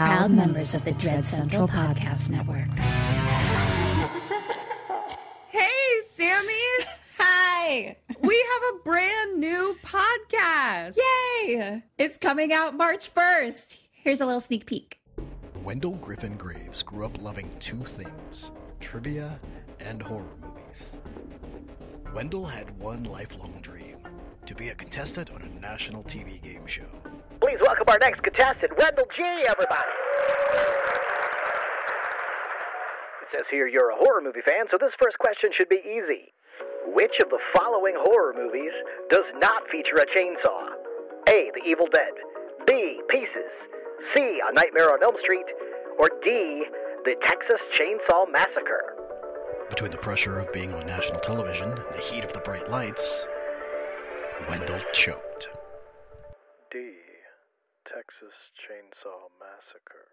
Proud members of the Dread Central Podcast Network. Hey, Sammys. Hi. We have a brand new podcast. Yay. It's coming out March 1st. Here's a little sneak peek. Wendell Griffin Graves grew up loving two things trivia and horror movies. Wendell had one lifelong dream to be a contestant on a national TV game show. Please welcome our next contestant, Wendell G, everybody. It says here you're a horror movie fan, so this first question should be easy. Which of the following horror movies does not feature a chainsaw? A. The Evil Dead. B. Pieces. C. A Nightmare on Elm Street. Or D. The Texas Chainsaw Massacre. Between the pressure of being on national television and the heat of the bright lights, Wendell choked. D. Texas Chainsaw Massacre.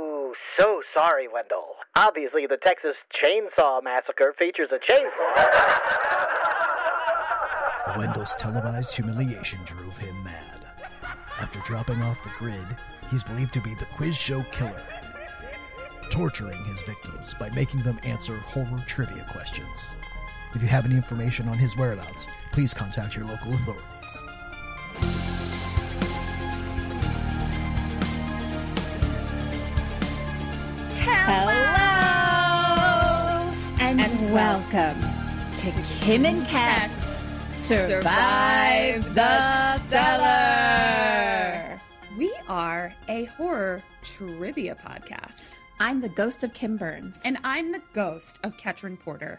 Ooh, so sorry, Wendell. Obviously, the Texas Chainsaw Massacre features a chainsaw. Wendell's televised humiliation drove him mad. After dropping off the grid, he's believed to be the quiz show killer, torturing his victims by making them answer horror trivia questions. If you have any information on his whereabouts, please contact your local authorities. Hello. And, welcome to Kim and Kat's Survive the Cellar. We are a horror trivia podcast. I'm the ghost of Kim Burns. And I'm the ghost of Ketrin Porter.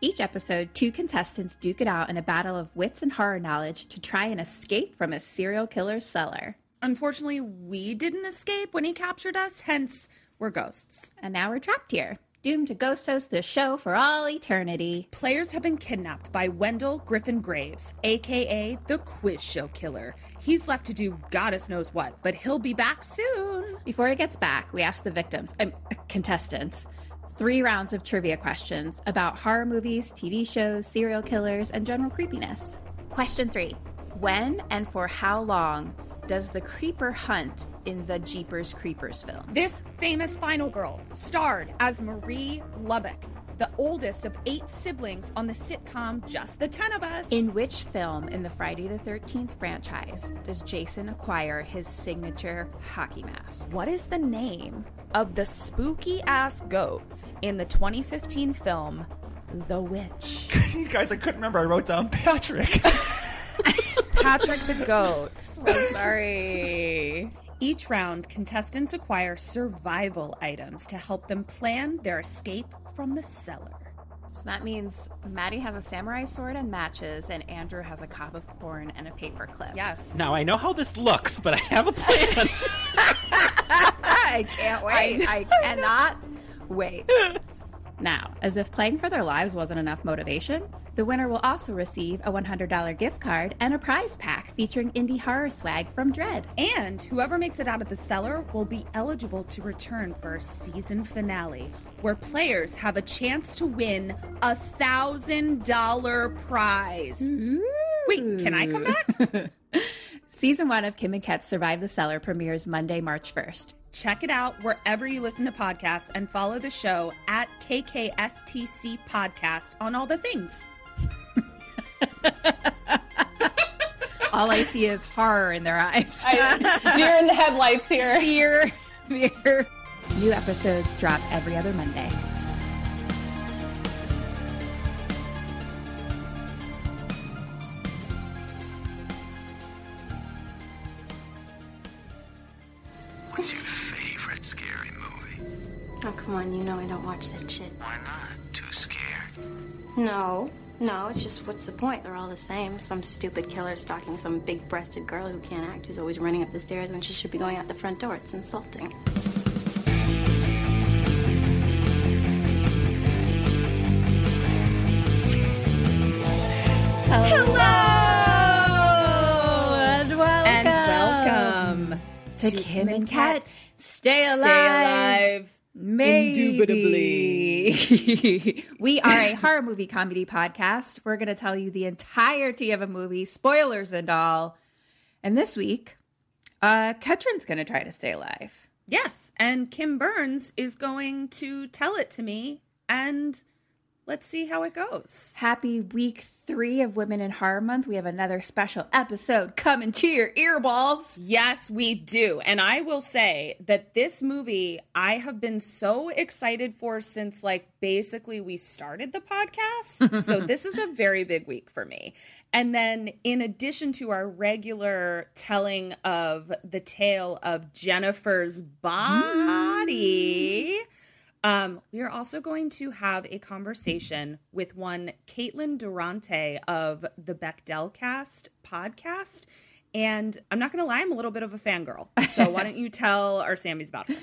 Each episode, two contestants duke it out in a battle of wits and horror knowledge to try and escape from a serial killer's cellar. Unfortunately, we didn't escape when he captured us, hence, we're ghosts. And now we're trapped here, doomed to ghost host this show for all eternity. Players have been kidnapped by Wendell Griffin Graves, aka the Quiz Show Killer. He's left to do goddess knows what, but he'll be back soon. Before he gets back, we ask the victims, um, contestants, three rounds of trivia questions about horror movies, TV shows, serial killers, and general creepiness. Question three When and for how long does the creeper hunt in the Jeepers Creepers film? This famous final girl starred as Marie Lubbock, the oldest of eight siblings on the sitcom Just the Ten of Us. In which film in the Friday the 13th franchise does Jason acquire his signature hockey mask? What is the name of the spooky ass goat in the 2015 film The Witch? you guys, I couldn't remember. I wrote down Patrick. Patrick the Goat. So sorry. Each round, contestants acquire survival items to help them plan their escape from the cellar. So that means Maddie has a samurai sword and matches, and Andrew has a cob of corn and a paper clip. Yes. Now I know how this looks, but I have a plan. I can't wait. I, I cannot wait. Now, as if playing for their lives wasn't enough motivation, the winner will also receive a $100 gift card and a prize pack featuring indie horror swag from Dread. And whoever makes it out of the cellar will be eligible to return for a season finale, where players have a chance to win a thousand dollar prize. Wait, can I come back? Season one of Kim and Kat's Survive the Cellar premieres Monday, March 1st. Check it out wherever you listen to podcasts and follow the show at KKSTC Podcast on all the things. all I see is horror in their eyes. I, deer in the headlights here. Fear, fear. New episodes drop every other Monday. What is your Oh, come on, you know I don't watch that shit. Why not? Too scared? No, no, it's just what's the point? They're all the same. Some stupid killer stalking some big breasted girl who can't act, who's always running up the stairs when she should be going out the front door. It's insulting. Hello and welcome, and welcome to, Kim and Kat Stay alive. Stay alive. Maybe. Indubitably. we are a horror movie comedy podcast. We're going to tell you the entirety of a movie, spoilers and all. And this week, uh, Ketrin's going to try to stay alive. Yes, and Kim Burns is going to tell it to me, and let's see how it goes. Happy week three of Women in Horror Month. We have another special episode coming to your earballs. Yes, we do. And I will say that this movie I have been so excited for since like basically we started the podcast. so this is a very big week for me. And then in addition to our regular telling of the tale of Jennifer's body, mm. Um, we are also going to have a conversation with one Caitlin Durante of the Bechdel Cast podcast. And I'm not going to lie, I'm a little bit of a fangirl. So why don't you tell our Sammys about her?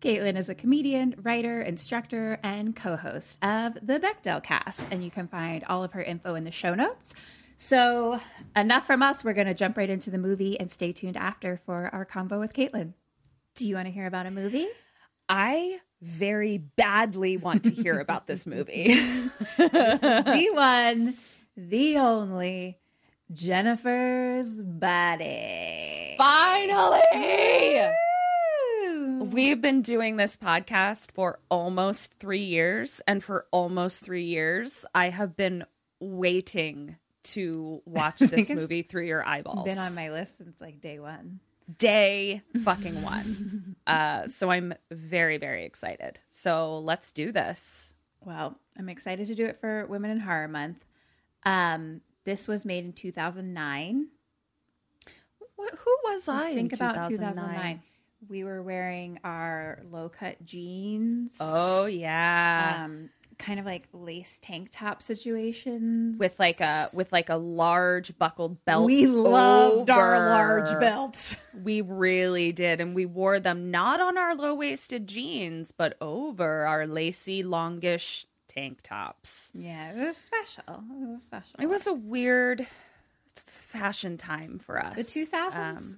Caitlin is a comedian, writer, instructor, and co host of the Bechdel cast. And you can find all of her info in the show notes. So, enough from us. We're going to jump right into the movie and stay tuned after for our convo with Caitlin. Do you want to hear about a movie? I very badly want to hear about this movie. the one, the only Jennifer's Body. Finally! We've been doing this podcast for almost three years. And for almost three years, I have been waiting to watch this movie through your eyeballs. Been on my list since like day one. Day fucking one. uh, so I'm very, very excited. So let's do this. Well, I'm excited to do it for Women in Horror Month. Um, this was made in 2009. What, who was I? Think in about 2009? 2009. We were wearing our low cut jeans. Oh yeah, um, kind of like lace tank top situations with like a with like a large buckled belt. We loved our large belts. We really did, and we wore them not on our low waisted jeans, but over our lacy, longish tank tops. Yeah, it was special. It was special. It was a weird fashion time for us. The 2000s. Um,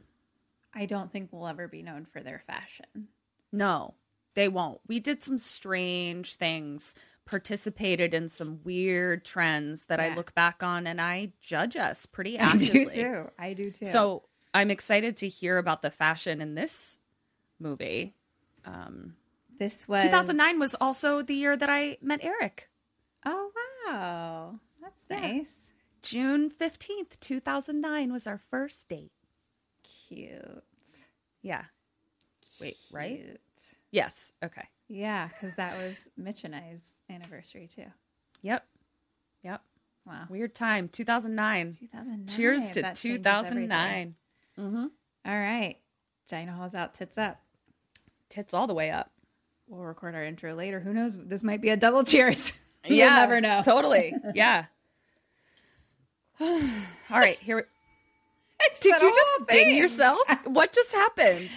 I don't think will ever be known for their fashion. No, they won't. We did some strange things, participated in some weird trends that I look back on and I judge us pretty actively. I do too. I do too. So I'm excited to hear about the fashion in this movie. Um, this was 2009 was also the year that I met Eric. Oh wow, that's Yeah. nice. June 15th, 2009 was our first date. Cute. Yeah. Wait, right? Yes. Okay. Yeah, because that was Mitch and I's anniversary too. Yep. Yep. Wow. Weird time. 2009. 2009. Cheers to That 2009. Mm-hmm. All right. Gina Hall's out, tits up. Tits all the way up. We'll record our intro later. Who knows? This might be a double cheers. Yeah. You'll never know. Totally. Yeah. all right. Here. We- Did you just ding yourself? What just happened?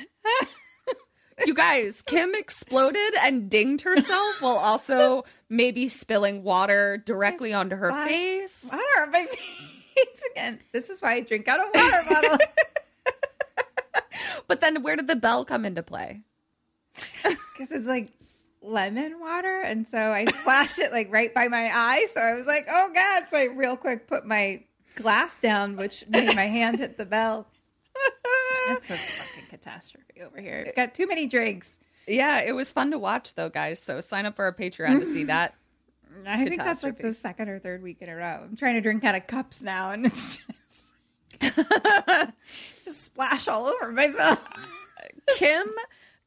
You guys, Kim exploded and dinged herself while also maybe spilling water directly onto her Splash face. Water on my face again. This is why I drink out of water bottle. But then where did the bell come into play? Because it's like lemon water. And so I splashed it like right by my eye. So I was like, oh God. So I real quick put my glass down, which made my hand hit the bell. That's a fucking catastrophe over here. I've got too many drinks. Yeah, it was fun to watch though, guys. So sign up for our Patreon to see that. I think that's like the second or third week in a row. I'm trying to drink out of cups now, and it's just, just splash all over myself. Kim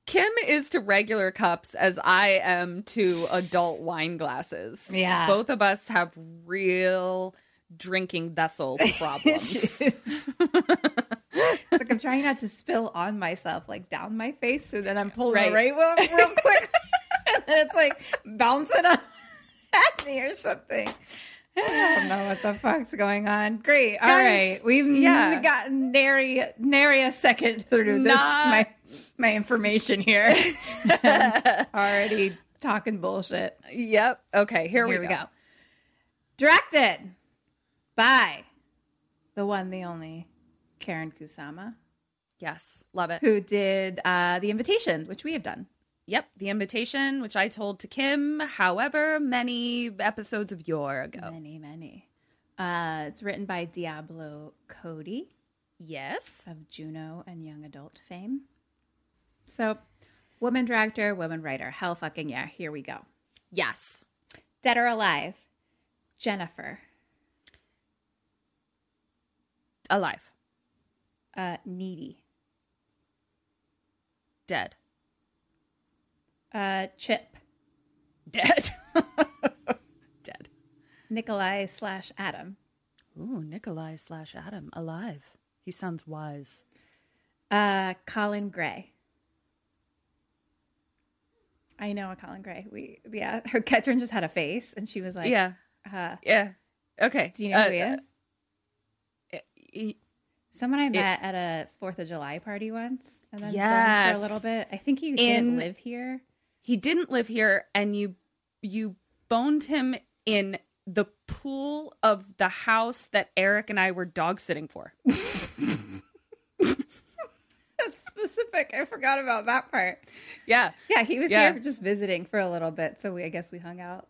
Kim is to regular cups as I am to adult wine glasses. Yeah. Both of us have real drinking vessel problems. It's like I'm trying not to spill on myself, like down my face. So then I'm pulling Right. right, real, real quick. and then it's like bouncing on at me or something. I don't know what the fuck's going on. Great. All Guys, right. We've yeah. gotten nary, nary a second through this, Not- my, my information here. Already talking bullshit. Yep. Okay, here, Here we, we go. go. Directed by the one, the only Karyn Kusama, Yes, love it. who did uh, The Invitation, which we have done. Yep, the invitation, which I told to Kim, however many episodes of yore ago. Many, many. Uh, it's written by Diablo Cody Yes. of Juno and Young Adult fame. So, woman director, woman writer. Hell fucking yeah. Here we go. Yes. Dead or alive? Jennifer. Alive. Uh, needy. Dead. Uh, Chip. Dead. Dead. Nikolai slash Adam. Ooh, Nikolai slash Adam. Alive. He sounds wise. Uh, Colin Gray. I know a Colin Gray. We yeah, her Ketrin just had a face, and she was like, yeah. uh, Yeah. Okay. Do you know Uh, who he is? uh, he- Someone I met at a Fourth of July party once, and then Yes. for a little bit. I think he In- didn't live here. he didn't live here and you you boned him in the pool of the house that Eric and I were dog sitting for. That's specific. I forgot about that part. Yeah. Yeah, he was Yeah. here just visiting for a little bit, so we I guess we hung out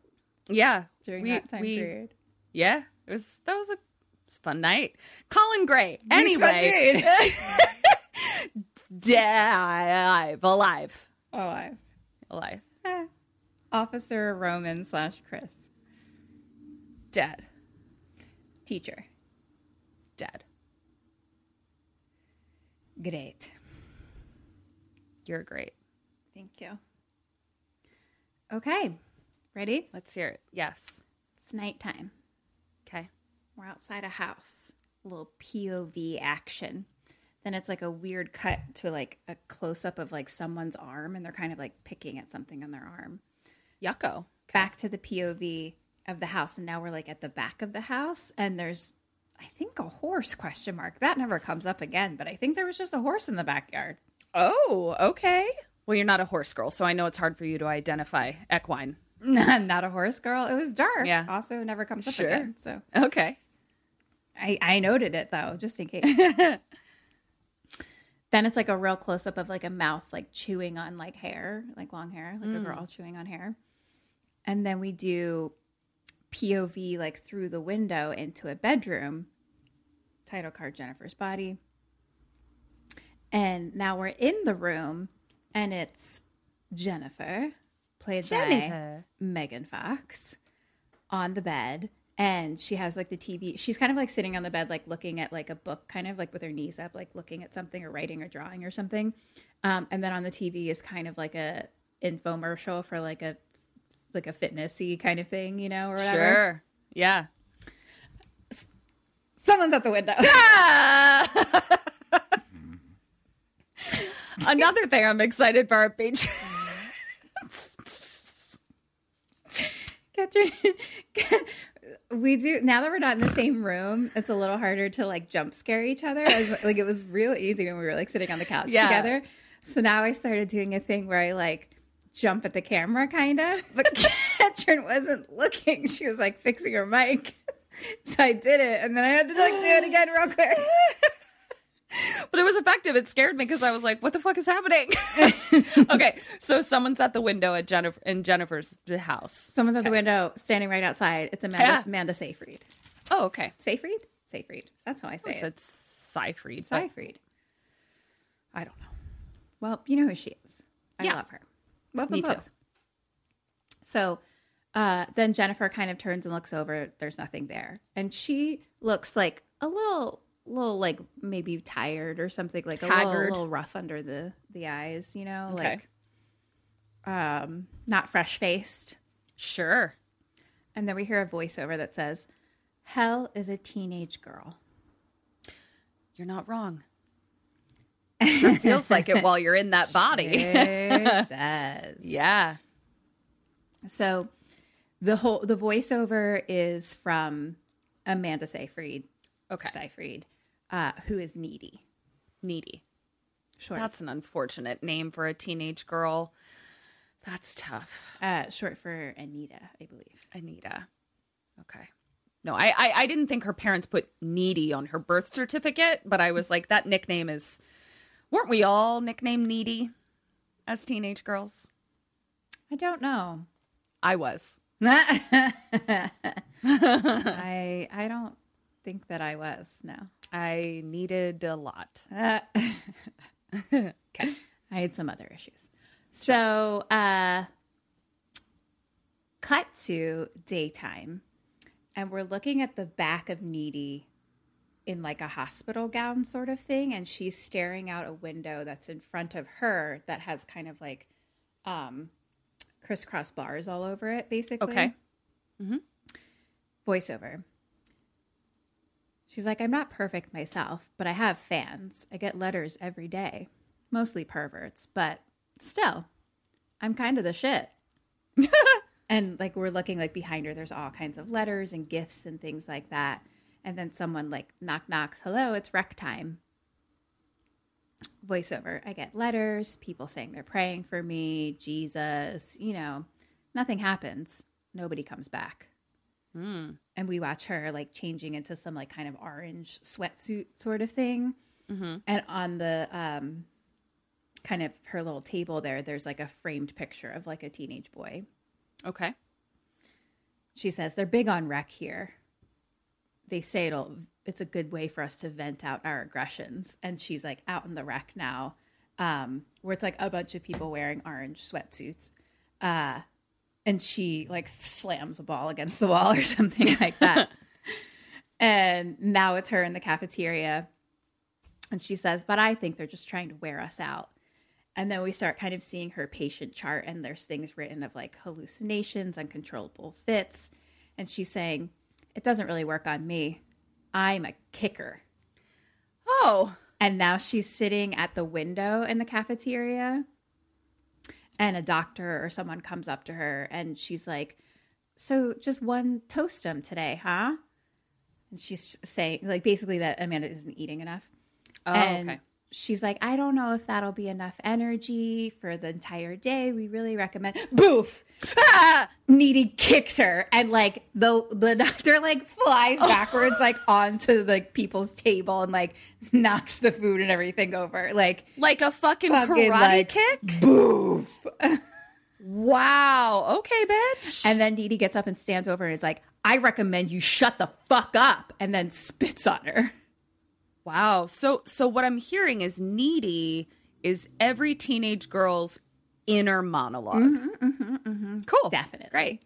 Yeah. during We- that time we- period. Yeah. It was that was a, it was a fun night. Colin Gray. Anyway. Alive. Alive. Alive. Alive. Eh. Officer Roman slash Chris. Dead. Teacher. Dead. Great. You're great. Thank you. Okay. Ready? Let's hear it. Yes. It's nighttime. Okay. We're outside a house. A little POV action. Then it's like a weird cut to like a close up of like someone's arm and they're kind of like picking at something on their arm. Yucko. Back to the POV of the house and now we're like at the back of the house and there's I think a horse question mark. That never comes up again, but I think there was just a horse in the backyard. Oh, okay. Well, you're not a horse girl, so I know it's hard for you to identify equine. Not a horse girl. It was dark. Yeah. Also never comes up Sure. again. So Okay. I, I noted it though, just in case. then it's like a real close up of like a mouth like chewing on like hair, like long hair, like a Mm. girl chewing on hair. And then we do POV like through the window into a bedroom. Title card Jennifer's body. And now we're in the room and it's Jennifer, played Jennifer. by Megan Fox, on the bed. And she has like the TV. She's kind of like sitting on the bed, like looking at like a book, kind of like with her knees up, like looking at something or writing or drawing or something. Um, and then on the TV is kind of like a infomercial for like a like a fitnessy kind of thing, you know, or whatever. Sure. Yeah. Someone's at the window. Another thing I'm excited for our page. Catherine, we do now that we're not in the same room. It's a little harder to like jump scare each other. As, like it was real easy when we were like sitting on the couch Yeah. together. So now I started doing a thing where I like jump at the camera, kind of. But Catherine wasn't looking; she was like fixing her mic. So I did it, and then I had to like do it again real quick. but it was effective. It scared me because I was like, "What the fuck is happening?" okay, so someone's at the window at Jennifer in Jennifer's house. Someone's at the window, standing right outside. It's Amanda, Yeah. Amanda Seyfried. Oh, okay. Seyfried? Seyfried. That's how I say I it. Seyfried. but Seyfried. I don't know. Well, you know who she is. I Yeah. love her. Love Me them too. both. So uh, then Jennifer kind of turns and looks over. There's nothing there, and she looks like a little, little like maybe tired or something, like a little, little rough under the the eyes. You know, Okay. like um, not fresh faced. Sure. And then we hear a voiceover that says, "Hell is a teenage girl." You're not wrong. Sure feels like it while you're in that body. Sure does. Yeah. So the whole the voiceover is from Amanda Seyfried. Okay. Seyfried, uh, who is needy. Needy. Short. That's an unfortunate name for a teenage girl. That's tough. Uh, short for Anita, I believe. Anita. Okay. No, I, I I didn't think her parents put needy on her birth certificate, but I was like, that nickname is. Weren't we all nicknamed needy as teenage girls? I don't know. I was. I I don't think that I was. No. I needed a lot. Uh, okay. I had some other issues. So, uh, cut to daytime, and we're looking at the back of Needy in like a hospital gown sort of thing, and she's staring out a window that's in front of her that has kind of like um, crisscross bars all over it, basically. Okay. Mm-hmm. Voiceover. She's like, I'm not perfect myself, but I have fans. I get letters every day, mostly perverts, but still, I'm kind of the shit. and like, we're looking like behind her, there's all kinds of letters and gifts and things like that. And then someone like knock knocks, hello, it's rec time. Voiceover. I get letters, people saying they're praying for me, Jesus, you know, nothing happens. Nobody comes back Mm. and we watch her like changing into some like kind of orange sweatsuit sort of thing Mhm. and on the um kind of her little table there there's like a framed picture of like a teenage boy Okay. she says they're big on rec here they say it'll it's a good way for us to vent out our aggressions and she's like out in the rec now um where it's like a bunch of people wearing orange sweatsuits uh and she like slams a ball against the wall or something like that and now it's her in the cafeteria and she says but i think they're just trying to wear us out and then we start kind of seeing her patient chart, and there's things written of like hallucinations, uncontrollable fits. And she's saying, It doesn't really work on me. I'm a kicker. Oh. And now she's sitting at the window in the cafeteria, and a doctor or someone comes up to her, and she's like, So just one toastum today, huh? And she's saying, like, basically that Amanda isn't eating enough. Oh, and okay. she's like, I don't know if that'll be enough energy for the entire day. We really recommend boof. Ah! Needy kicks her and like the the doctor like flies backwards like onto the people's table and like knocks the food and everything over. Like Like a fucking, Fucking, karate like, kick? boof. Bitch. And then Needy gets up and stands over and is like, I recommend you shut the fuck up and then spits on her. Wow. So so what I'm hearing is needy is every teenage girl's inner monolog Mm-hmm, Cool. Definitely. Great.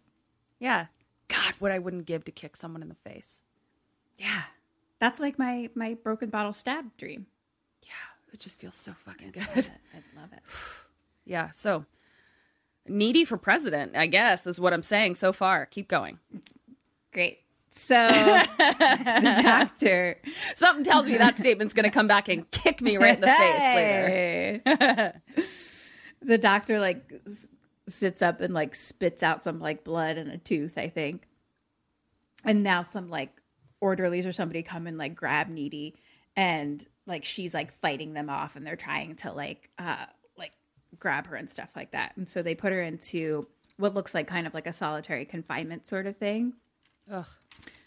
Yeah. God, what I wouldn't give to kick someone in the face. Yeah. That's like my my broken bottle stab dream. Yeah. It just feels so fucking good. I love it. Yeah. So needy for president, I guess, is what I'm saying so far. Keep going. Great. So the doctor Something tells me that statement's going to come back and kick me right in the face later. the doctor like s- sits up and like spits out some like blood and a tooth, I think. And now some like orderlies or somebody come and like grab Needy and like she's like fighting them off and they're trying to like uh like grab her and stuff like that. And so they put her into what looks like kind of like a solitary confinement sort of thing. Ugh.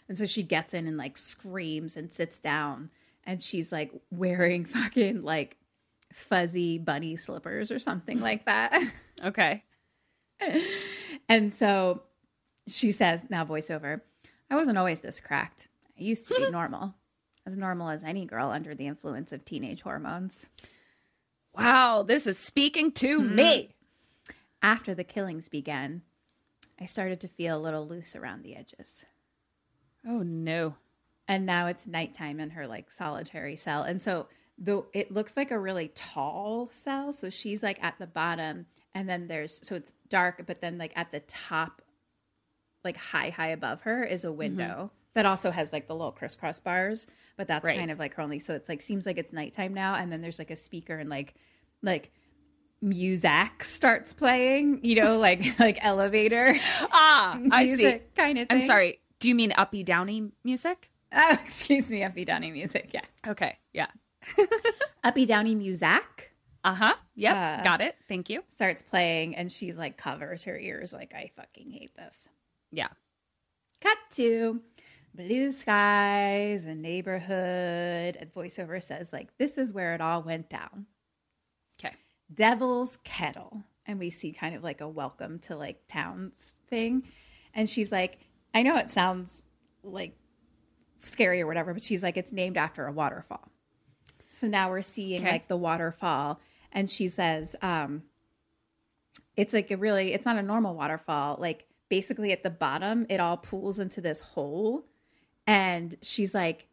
And so she gets in and like screams and sits down and she's like wearing fucking like fuzzy bunny slippers or something like that. Okay. and so she says, now voiceover, I wasn't always this cracked. I used to be normal, as normal as any girl under the influence of teenage hormones. Wow, this is speaking to mm-hmm. me. After the killings began, I started to feel a little loose around the edges. Oh no. and now it's nighttime in her like solitary cell and so though it looks like a really tall cell so she's like at the bottom and then there's so it's dark but then like at the top like high high above her is a mm-hmm. window that also has like the little crisscross bars, but that's Right. kind of like her only. So it's like seems like it's nighttime now, and then there's like a speaker and like like music starts playing. You know, like like elevator. Ah, I see. music kind of. I'm sorry. Do you mean uppy downy music? Oh, excuse me, uppy downy music. Yeah, Okay. Yeah. uppy downy music. Uh huh. Yep. Uh, Got it. Thank you. Starts playing, and she's like covers her ears, like I fucking hate this. Yeah. Cut to blue skies, and neighborhood. And voiceover says, like, this is where it all went down. Okay. Devil's Kettle. And we see kind of like a welcome to like towns thing. And she's like, I know it sounds like scary or whatever, but she's like, it's named after a waterfall. So now we're seeing Okay. like the waterfall. And she says, um, it's like a really it's not a normal waterfall like basically at the bottom it all pools into this hole and she's like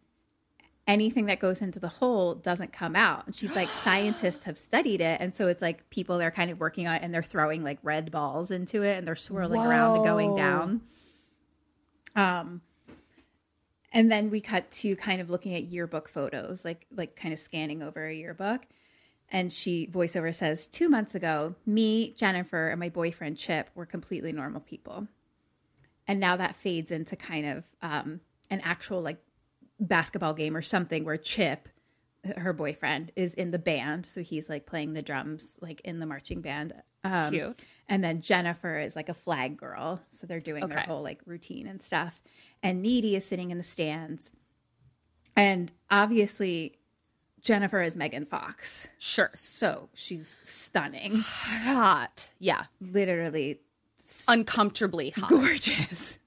anything that goes into the hole doesn't come out. And she's like scientists have studied it. And so it's like people they're kind of working on it and they're throwing like red balls into it and they're swirling around and going down. Um and then we cut to kind of looking at yearbook photos like like kind of scanning over a yearbook. And she voiceover says two months ago me jennifer and my boyfriend chip were completely normal people. And now that fades into kind of um, an actual like basketball game or something where chip her boyfriend is in the band so he's like playing the drums like in the marching band um, Cute. and then jennifer is like a flag girl so they're doing their whole like routine and stuff and needy is sitting in the stands and obviously jennifer is megan fox Sure. so she's stunning Hot. Yeah. literally Uncomfortably hot. gorgeous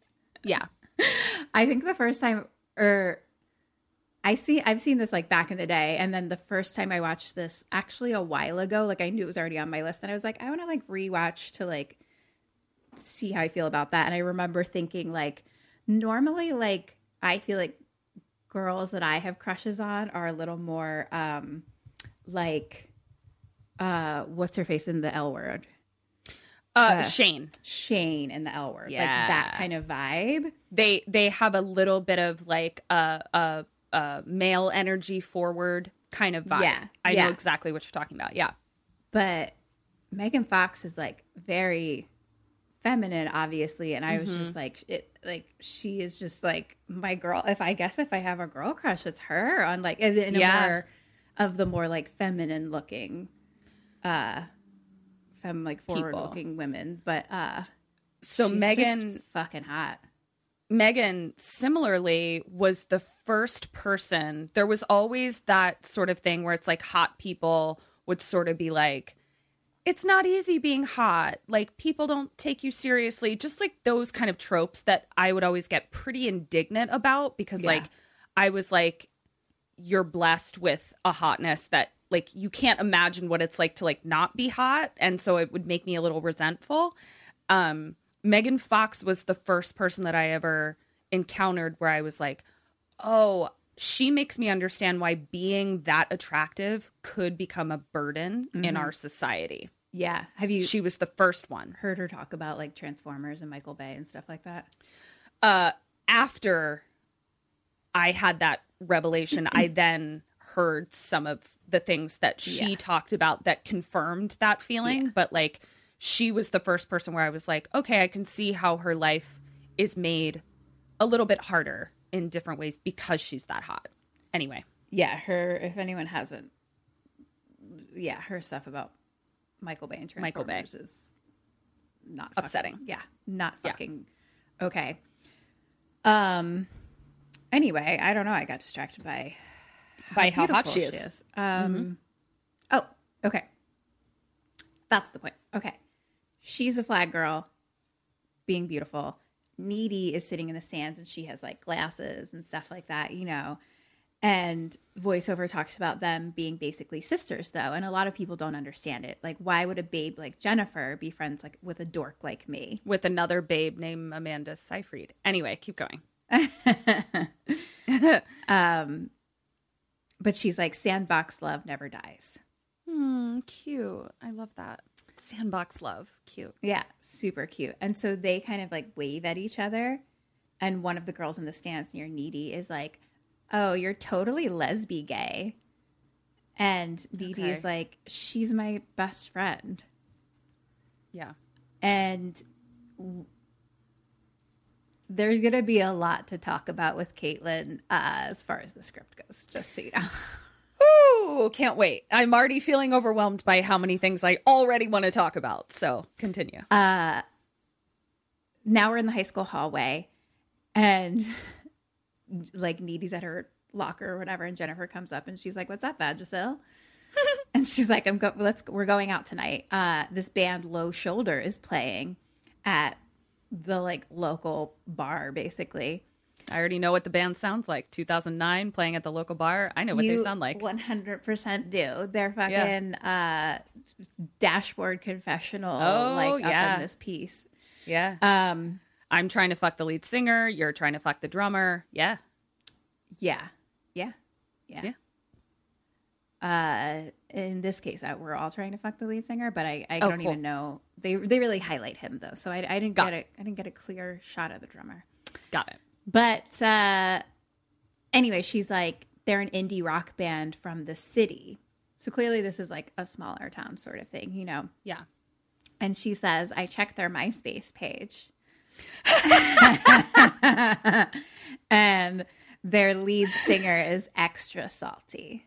Yeah. I think the first time, or I see, I've seen this like back in the day, and then the first time I watched this, actually a while ago, like I knew it was already on my list, and I was like, I want to like rewatch to like see how I feel about that. And I remember thinking like, normally, like I feel like girls that I have crushes on are a little more um like uh what's her face in the L word Uh, Uh, Shane. Shane in the L word like Yeah. that kind of vibe They they have a little bit of like a a, a male energy forward kind of vibe. Yeah. I Yeah. know exactly what you're talking about. Yeah. but Megan Fox is like very feminine, obviously, and I was Mhm. just like, it, like she is just like my girl. If I guess if I have a girl crush, it's her on like in a Yeah. more of the more like feminine looking, uh, fem like forward looking women. But uh, So Megan fucking hot. Megan similarly was the first person. There was always that sort of thing where it's like hot people would sort of be like, it's not easy being hot. Like people don't take you seriously. Just like those kind of tropes that I would always get pretty indignant about because Yeah. like I was like, you're blessed with a hotness that like you can't imagine what it's like to like not be hot. And so it would make me a little resentful um Megan Fox was the first person that I ever encountered where I was like, "Oh, she makes me understand why being that attractive could become a burden in Mhm. our society." Yeah, have you? She was the first one. Heard her talk about like Transformers and Michael Bay and stuff like that. Uh after I had that revelation, I then heard some of the things that she Yeah. talked about that confirmed that feeling, but like she was the first person where I was like, okay, I can see how her life is made a little bit harder in different ways because she's that hot. Anyway, Yeah, her. If anyone hasn't, yeah, her stuff about Michael Bay and Transformers Michael Bay. is not fucking- Upsetting. yeah, not Yeah. fucking okay. Um. Anyway, I don't know. I got distracted by By how hot she is. Mm-hmm. Um. Oh, okay. That's the point. Okay, she's a flag girl, being beautiful. Needy is sitting in the stands and she has like glasses and stuff like that, you know. And voiceover talks about them being basically sisters, though, and a lot of people don't understand it. Like, why would a babe like Jennifer be friends like with a dork like me? with another babe named Amanda Seyfried. Anyway, keep going. um, but she's like, sandbox love never dies. Hmm, cute. I love that. Sandbox love. Cute. Yeah, super cute. And so they kind of like wave at each other. and one of the girls in the stands near Needy is like, "Oh, you're totally lesby gay," and Needy Okay. is like, "She's my best friend," Yeah. and there's gonna be a lot to talk about with Caitlin uh, as far as the script goes. Just so you know. Ooh, can't wait. I'm already feeling overwhelmed by how many things I already want to talk about. So continue. Uh, now we're in the high school hallway, and like Needy's at her locker or whatever, and Jennifer comes up and she's like, "What's up, Vagisil?" and she's like, "I'm go. Let's. We're going out tonight. Uh, this band Low Shoulder is playing at the like local bar, basically." I already know what the band sounds like. 2009 playing at the local bar. I know what they sound like. 100% do. They're Yeah. fucking uh dashboard confessional Oh, like yeah. up in this piece. Yeah. Um I'm trying to fuck the lead singer. You're trying to fuck the drummer. Yeah. Yeah. Yeah. Yeah. Uh in this case uh, we're all trying to fuck the lead singer, but I, I Oh, don't cool. even know. They they really highlight him though. So I, I didn't Got get a I didn't get a clear shot of the drummer. Got it. But uh anyway, she's like they're an indie rock band from the city. So clearly this is like a smaller town sort of thing, you know. Yeah. And she says, I checked their MySpace page. and their lead singer is extra salty,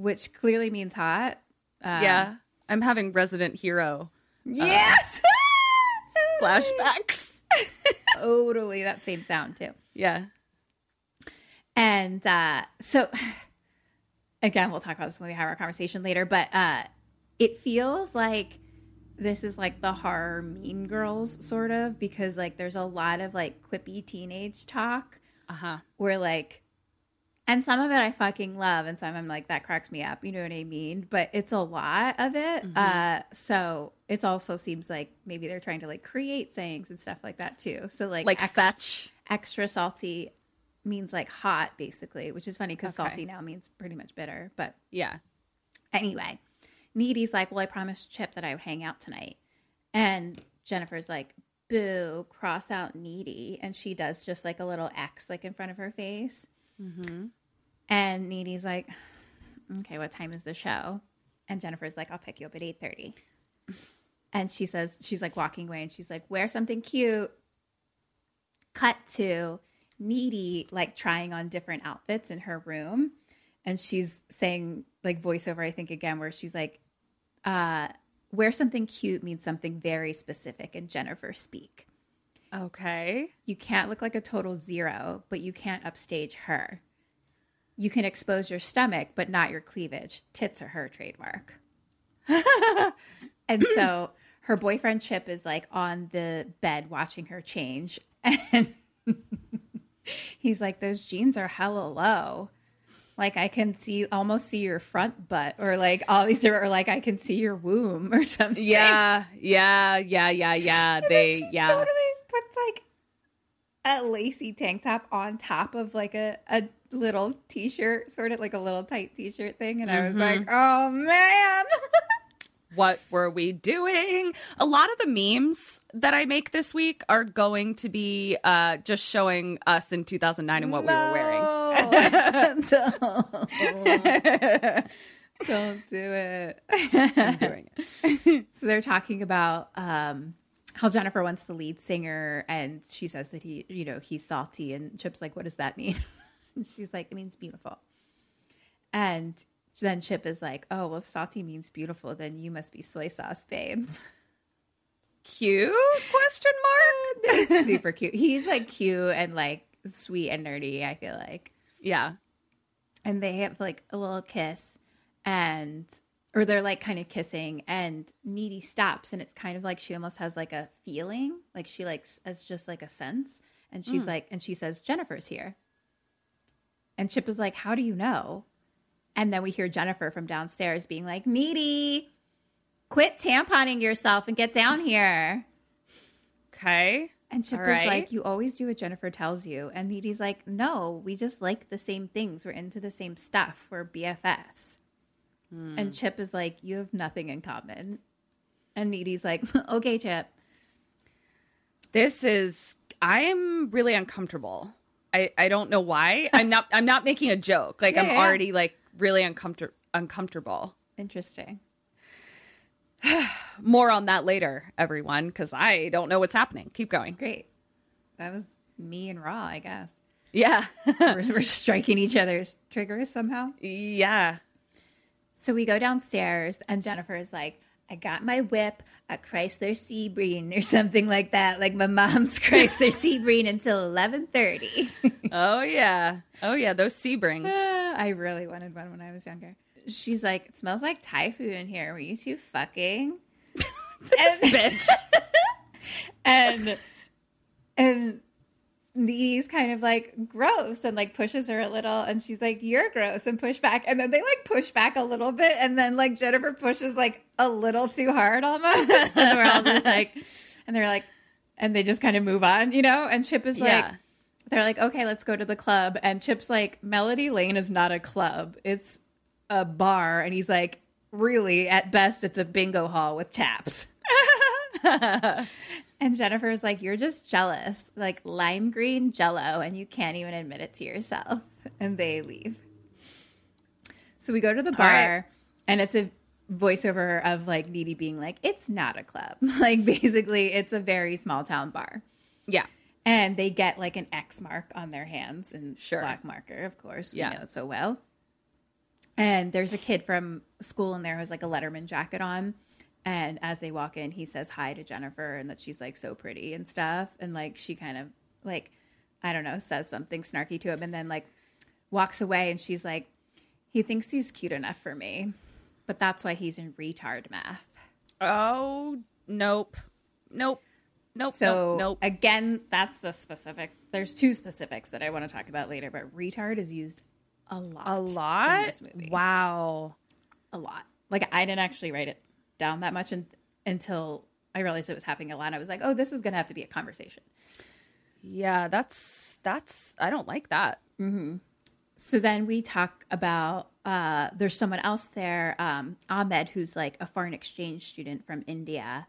which clearly means hot. Um, yeah. I'm having Resident Hero Yes. flashbacks. totally that same sound too. Yeah. And uh, so, again, we'll talk about this when we have our conversation later, but uh, it feels like this is like the horror Mean Girls sort of because like there's a lot of like quippy teenage talk Uh huh. where like, and some of it I fucking love, and some I'm like that cracks me up. You know what I mean? But it's a lot of it. Uh, so it also seems like maybe they're trying to like create sayings and stuff like that too. So like Like ex- fetch. extra salty means like hot basically which is funny because Okay. salty now means pretty much bitter but Yeah. anyway needy's like well i promised chip that i would hang out tonight and jennifer's like boo cross out needy and she does just like a little x like in front of her face Mm-hmm. And needy's like okay what time is the show? And jennifer's like i'll pick you up at 8.30 and she says she's like walking away and she's like wear something cute. Cut to needy like trying on different outfits in her room. And she's saying like voiceover i think again where she's like uh wear something cute means something very specific. And jennifer speak. Okay. you can't look like a total zero but you can't upstage her you can expose your stomach but not your cleavage tits are her trademark and so her boyfriend chip is like on the bed watching her change and he's like those jeans are hella low like i can see almost see your front butt or like all these or like i can see your womb or something Yeah. Yeah. Yeah. Yeah. Yeah. They, yeah. totally puts like a lacy tank top on top of like a, a little t-shirt sort of like a little tight t-shirt thing and i was Mhm. like oh man what were we doing? A lot of the memes that I make this week are going to be uh, just showing us in 2009 and what we were wearing. don't, don't do it I'm doing it so they're talking about um how jennifer wants the lead singer and she says that he you know he's salty and chip's like what does that mean and she's like it means beautiful and then chip is like oh well if salty means beautiful then you must be soy sauce babe Cute? Question mark? Super cute he's like cute and like sweet and nerdy i feel like Yeah. and they have like a little kiss and or they're like kind of kissing and needy stops and it's kind of like she almost has like a feeling like she likes as just like a sense and she's Mm. like and she says jennifer's here and chip is like how do you know and then we hear jennifer from downstairs being like needy quit tamponing yourself and get down here Okay. and Chip All is right. like, You always do what Jennifer tells you. And Needy's like, No, we just like the same things. We're into the same stuff. We're BFFs. Hmm. And Chip is like, You have nothing in common. And Needy's like, Okay, Chip. This is I'm really uncomfortable. I, I don't know why. I'm not I'm not making a joke. Like Yeah, I'm yeah. already like really uncomfortable uncomfortable. Interesting. More on that later, everyone, because I don't know what's happening. Keep going. Great. That was me and Raw, I guess. Yeah. we're, we're striking each other's triggers somehow. Yeah. So we go downstairs, and Jennifer is like, I got my whip, a Chrysler Sebring or something like that, like my mom's Chrysler Sebring until eleven thirty. oh yeah. Oh yeah, those Sebrings. Ah, I really wanted one when I was younger. She's like, it smells like Thai food in here. Were you two fucking? this bitch. and and Needy's kind of like gross and like pushes her a little and she's like you're gross and push back and then they like push back a little bit and then like Jennifer pushes like a little too hard almost. And we're all just like and they're like and they just kind of move on you know? And Chip is like Yeah. they're like okay let's go to the club and Chip's like Melody Lane is not a club. It's a bar and he's like really at best it's a bingo hall with taps and Jennifer's like, You're just jealous, like lime green jello, and you can't even admit it to yourself. And they leave. So we go to the bar, right. and it's a voiceover of like Needy being like, It's not a club. like basically, it's a very small town bar. Yeah. And they get like an X mark on their hands and Sure. black marker, of course. We Yeah. know it so well. And there's a kid from school in there who's like a Letterman jacket on. And as they walk in, he says hi to Jennifer and that she's like so pretty and stuff. And like she kind of like, I don't know, says something snarky to him and then like walks away. And she's like, he thinks he's cute enough for me, but that's why he's in retard math. Oh nope. Nope. Nope. So nope. Nope. again, that's the specific. There's two specifics that I want to talk about later, but retard is used a lot. A lot? in this movie. Wow. A lot. Like I didn't actually write it down that much un- until I realized it was happening a lot. I was like, oh, this is going to have to be a conversation. Yeah, that's that's I don't like that. Mm-hmm. So then we talk about uh, there's someone else there, um, Ahmed, who's like a foreign exchange student from India.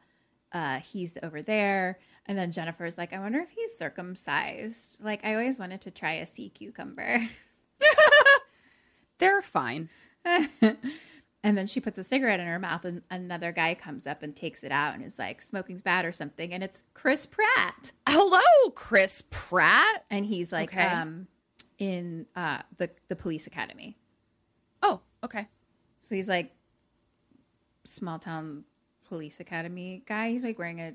Uh, he's over there. And then Jennifer's like, I wonder if he's circumcised. Like, I always wanted to try a sea cucumber. They're fine. And then she puts a cigarette in her mouth, and another guy comes up and takes it out and is like, smoking's bad or something. And it's Chris Pratt. Hello, Chris Pratt. And he's like, Okay. um, in uh, the, the police academy. Oh, okay. So he's like, small town police academy guy. He's like wearing a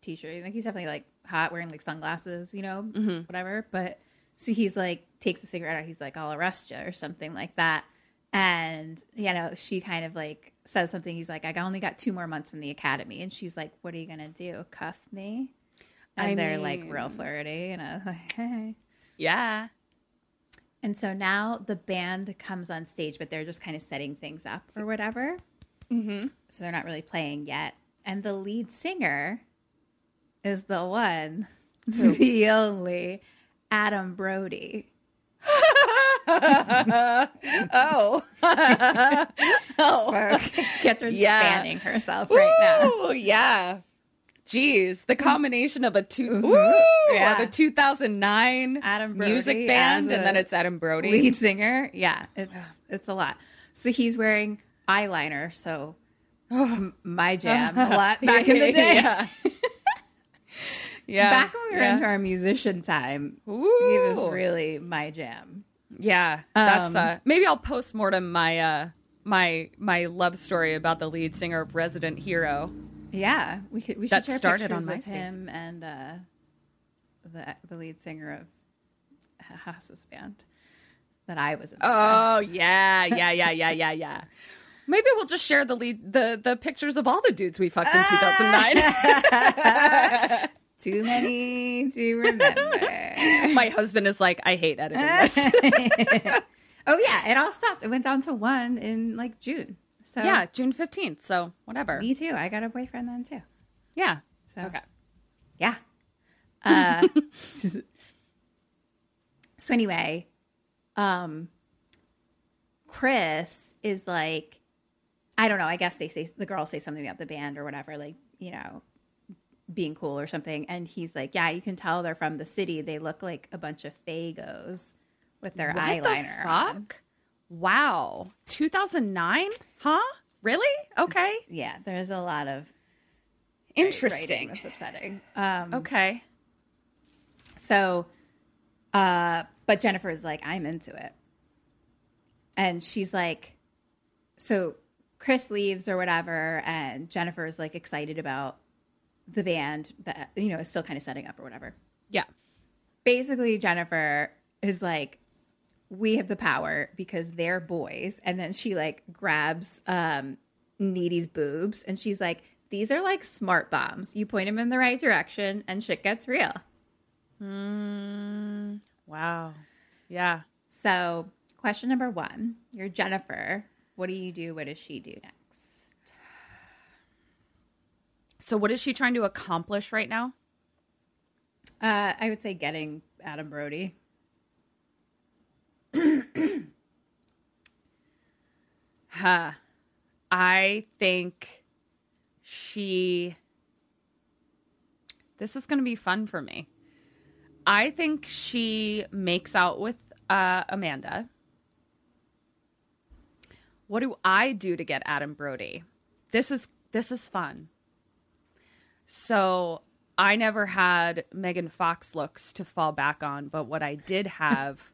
t shirt. Like, he's definitely like hot, wearing like sunglasses, you know, Mhm. whatever. But so he's like, takes the cigarette out. He's like, I'll arrest you or something like that. And, you know, she kind of like says something. He's like, I only got two more months in the academy. And she's like, What are you going to do? Cuff me? And I they're like real flirty. And I was like, Hey. Yeah. And so now the band comes on stage, but they're just kind of setting things up or whatever. Mm-hmm. So they're not really playing yet. And the lead singer is the one, the only Adam Brody. Oh. oh. So Catherine's Yeah. fanning herself right now. Oh yeah. Jeez, the combination of a 2 Mhm. ooh, Yeah. a 2009 Adam Brody music band, and then it's Adam Brody. lead singer. Yeah, it's it's a lot. So he's wearing eyeliner. So my jam a lot back in the day. Yeah. yeah. Back when we were yeah. into our musician time, Ooh. he was really my jam. Yeah, that's Um, uh maybe I'll post mortem my uh my my love story about the lead singer of Resident Hero. Yeah, we could. We should That share started on pictures of MySpace. him and uh, the the lead singer of Haas's band that I was in. Oh yeah, yeah, yeah, yeah, yeah, yeah. Maybe we'll just share the lead the the pictures of all the dudes we fucked in 2009. Too many to remember. My husband is like, I hate editing this. oh yeah, it all stopped. It went down to one in like June. So yeah, June 15th. So whatever. me too. I got a boyfriend then too. Yeah. So Okay. yeah. Uh, so anyway, um, Chris is like, I don't know. I guess they say the girls say something about the band or whatever. Like, you know, being cool or something. And he's like, Yeah, you can tell they're from the city. They look like a bunch of Fagos with their What eyeliner. the on." fuck? Wow. 2009? Huh? Really? Okay. Yeah, there's a lot of Interesting. that's upsetting. Um, Okay. So, uh, but Jennifer is like, I'm into it. And she's like, so Chris leaves or whatever, and Jennifer is like excited about the band that, you know, is still kind of setting up or whatever. Yeah. Basically, Jennifer is like, we have the power because they're boys. And then she like grabs um, Needy's boobs and she's like, these are like smart bombs. You point them in the right direction and shit gets real. Mm, wow. Yeah. So, question number one You're Jennifer. What do you do? What does she do next? So, what is she trying to accomplish right now? Uh, I would say getting Adam Brody. Huh. I think she. This is going to be fun for me. I think she makes out with uh, Amanda. What do I do to get Adam Brody? This is this is fun. So I never had Megan Fox looks to fall back on, but what I did have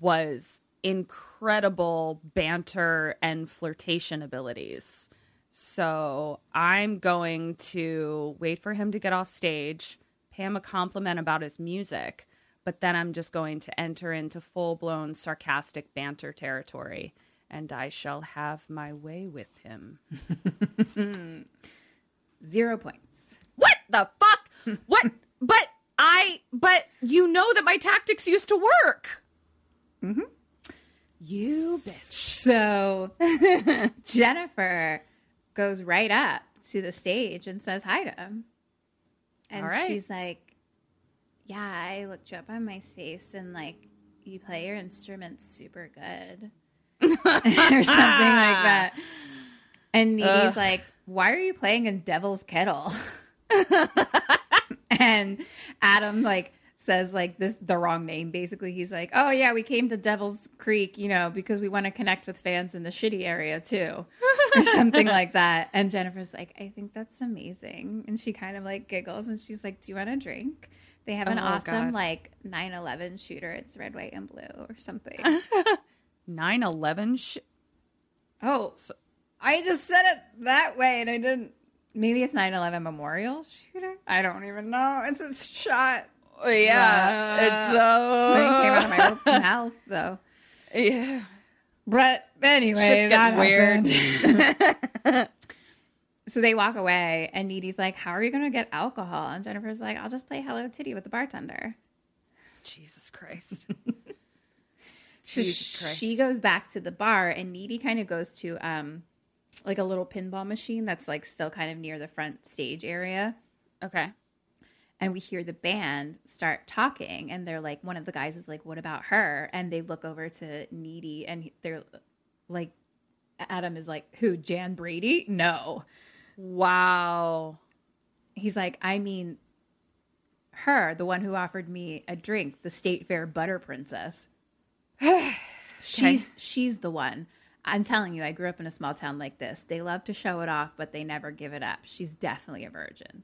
was incredible banter and flirtation abilities. So I'm going to wait for him to get off stage, pay him a compliment about his music, but then I'm just going to enter into full blown sarcastic banter territory, and I shall have my way with him. Zero points. What the fuck? What? but I, but you know that my tactics used to work. Mm-hmm. You bitch. So Jennifer goes right up to the stage and says hi to him. And right. she's like, Yeah, I looked you up on MySpace and like you play your instruments super good. or something like that. And Needy's like, Why are you playing in Devil's Kettle? and Adam like says like this the wrong name basically. He's like oh yeah we came to devil's creek you know because we want to connect with fans in the shitty area too or something like that. And jennifer's like i think that's amazing. And she kind of like giggles and she's like do you want a drink? They have an Oh, awesome God. like 9-11 shooter. It's red white and blue or something. 9 11 sh- oh i just said it that way and i didn't maybe it's 9-11 memorial shooter i don't even know it's a shot Oh, yeah, it's, uh, uh, came out of my mouth though. Yeah. But anyway, Shit's getting weird. so they walk away, and Needy's like, "How are you going to get alcohol?" And Jennifer's like, "I'll just play Hello Kitty with the bartender." Jesus Christ. So Jesus Christ. she goes back to the bar, and Needy kind of goes to um, like a little pinball machine that's like still kind of near the front stage area. Okay. And we hear the band start talking, and they're like, one of the guys is like, "What about her?" And they look over to Needy, and they're like, Adam is like, "Who? Jan Brady? No." Wow. He's like, "I mean, her, the one who offered me a drink, the State Fair butter princess." she's she's the one. I'm telling you, I grew up in a small town like this. They love to show it off, but they never give it up. She's definitely a virgin.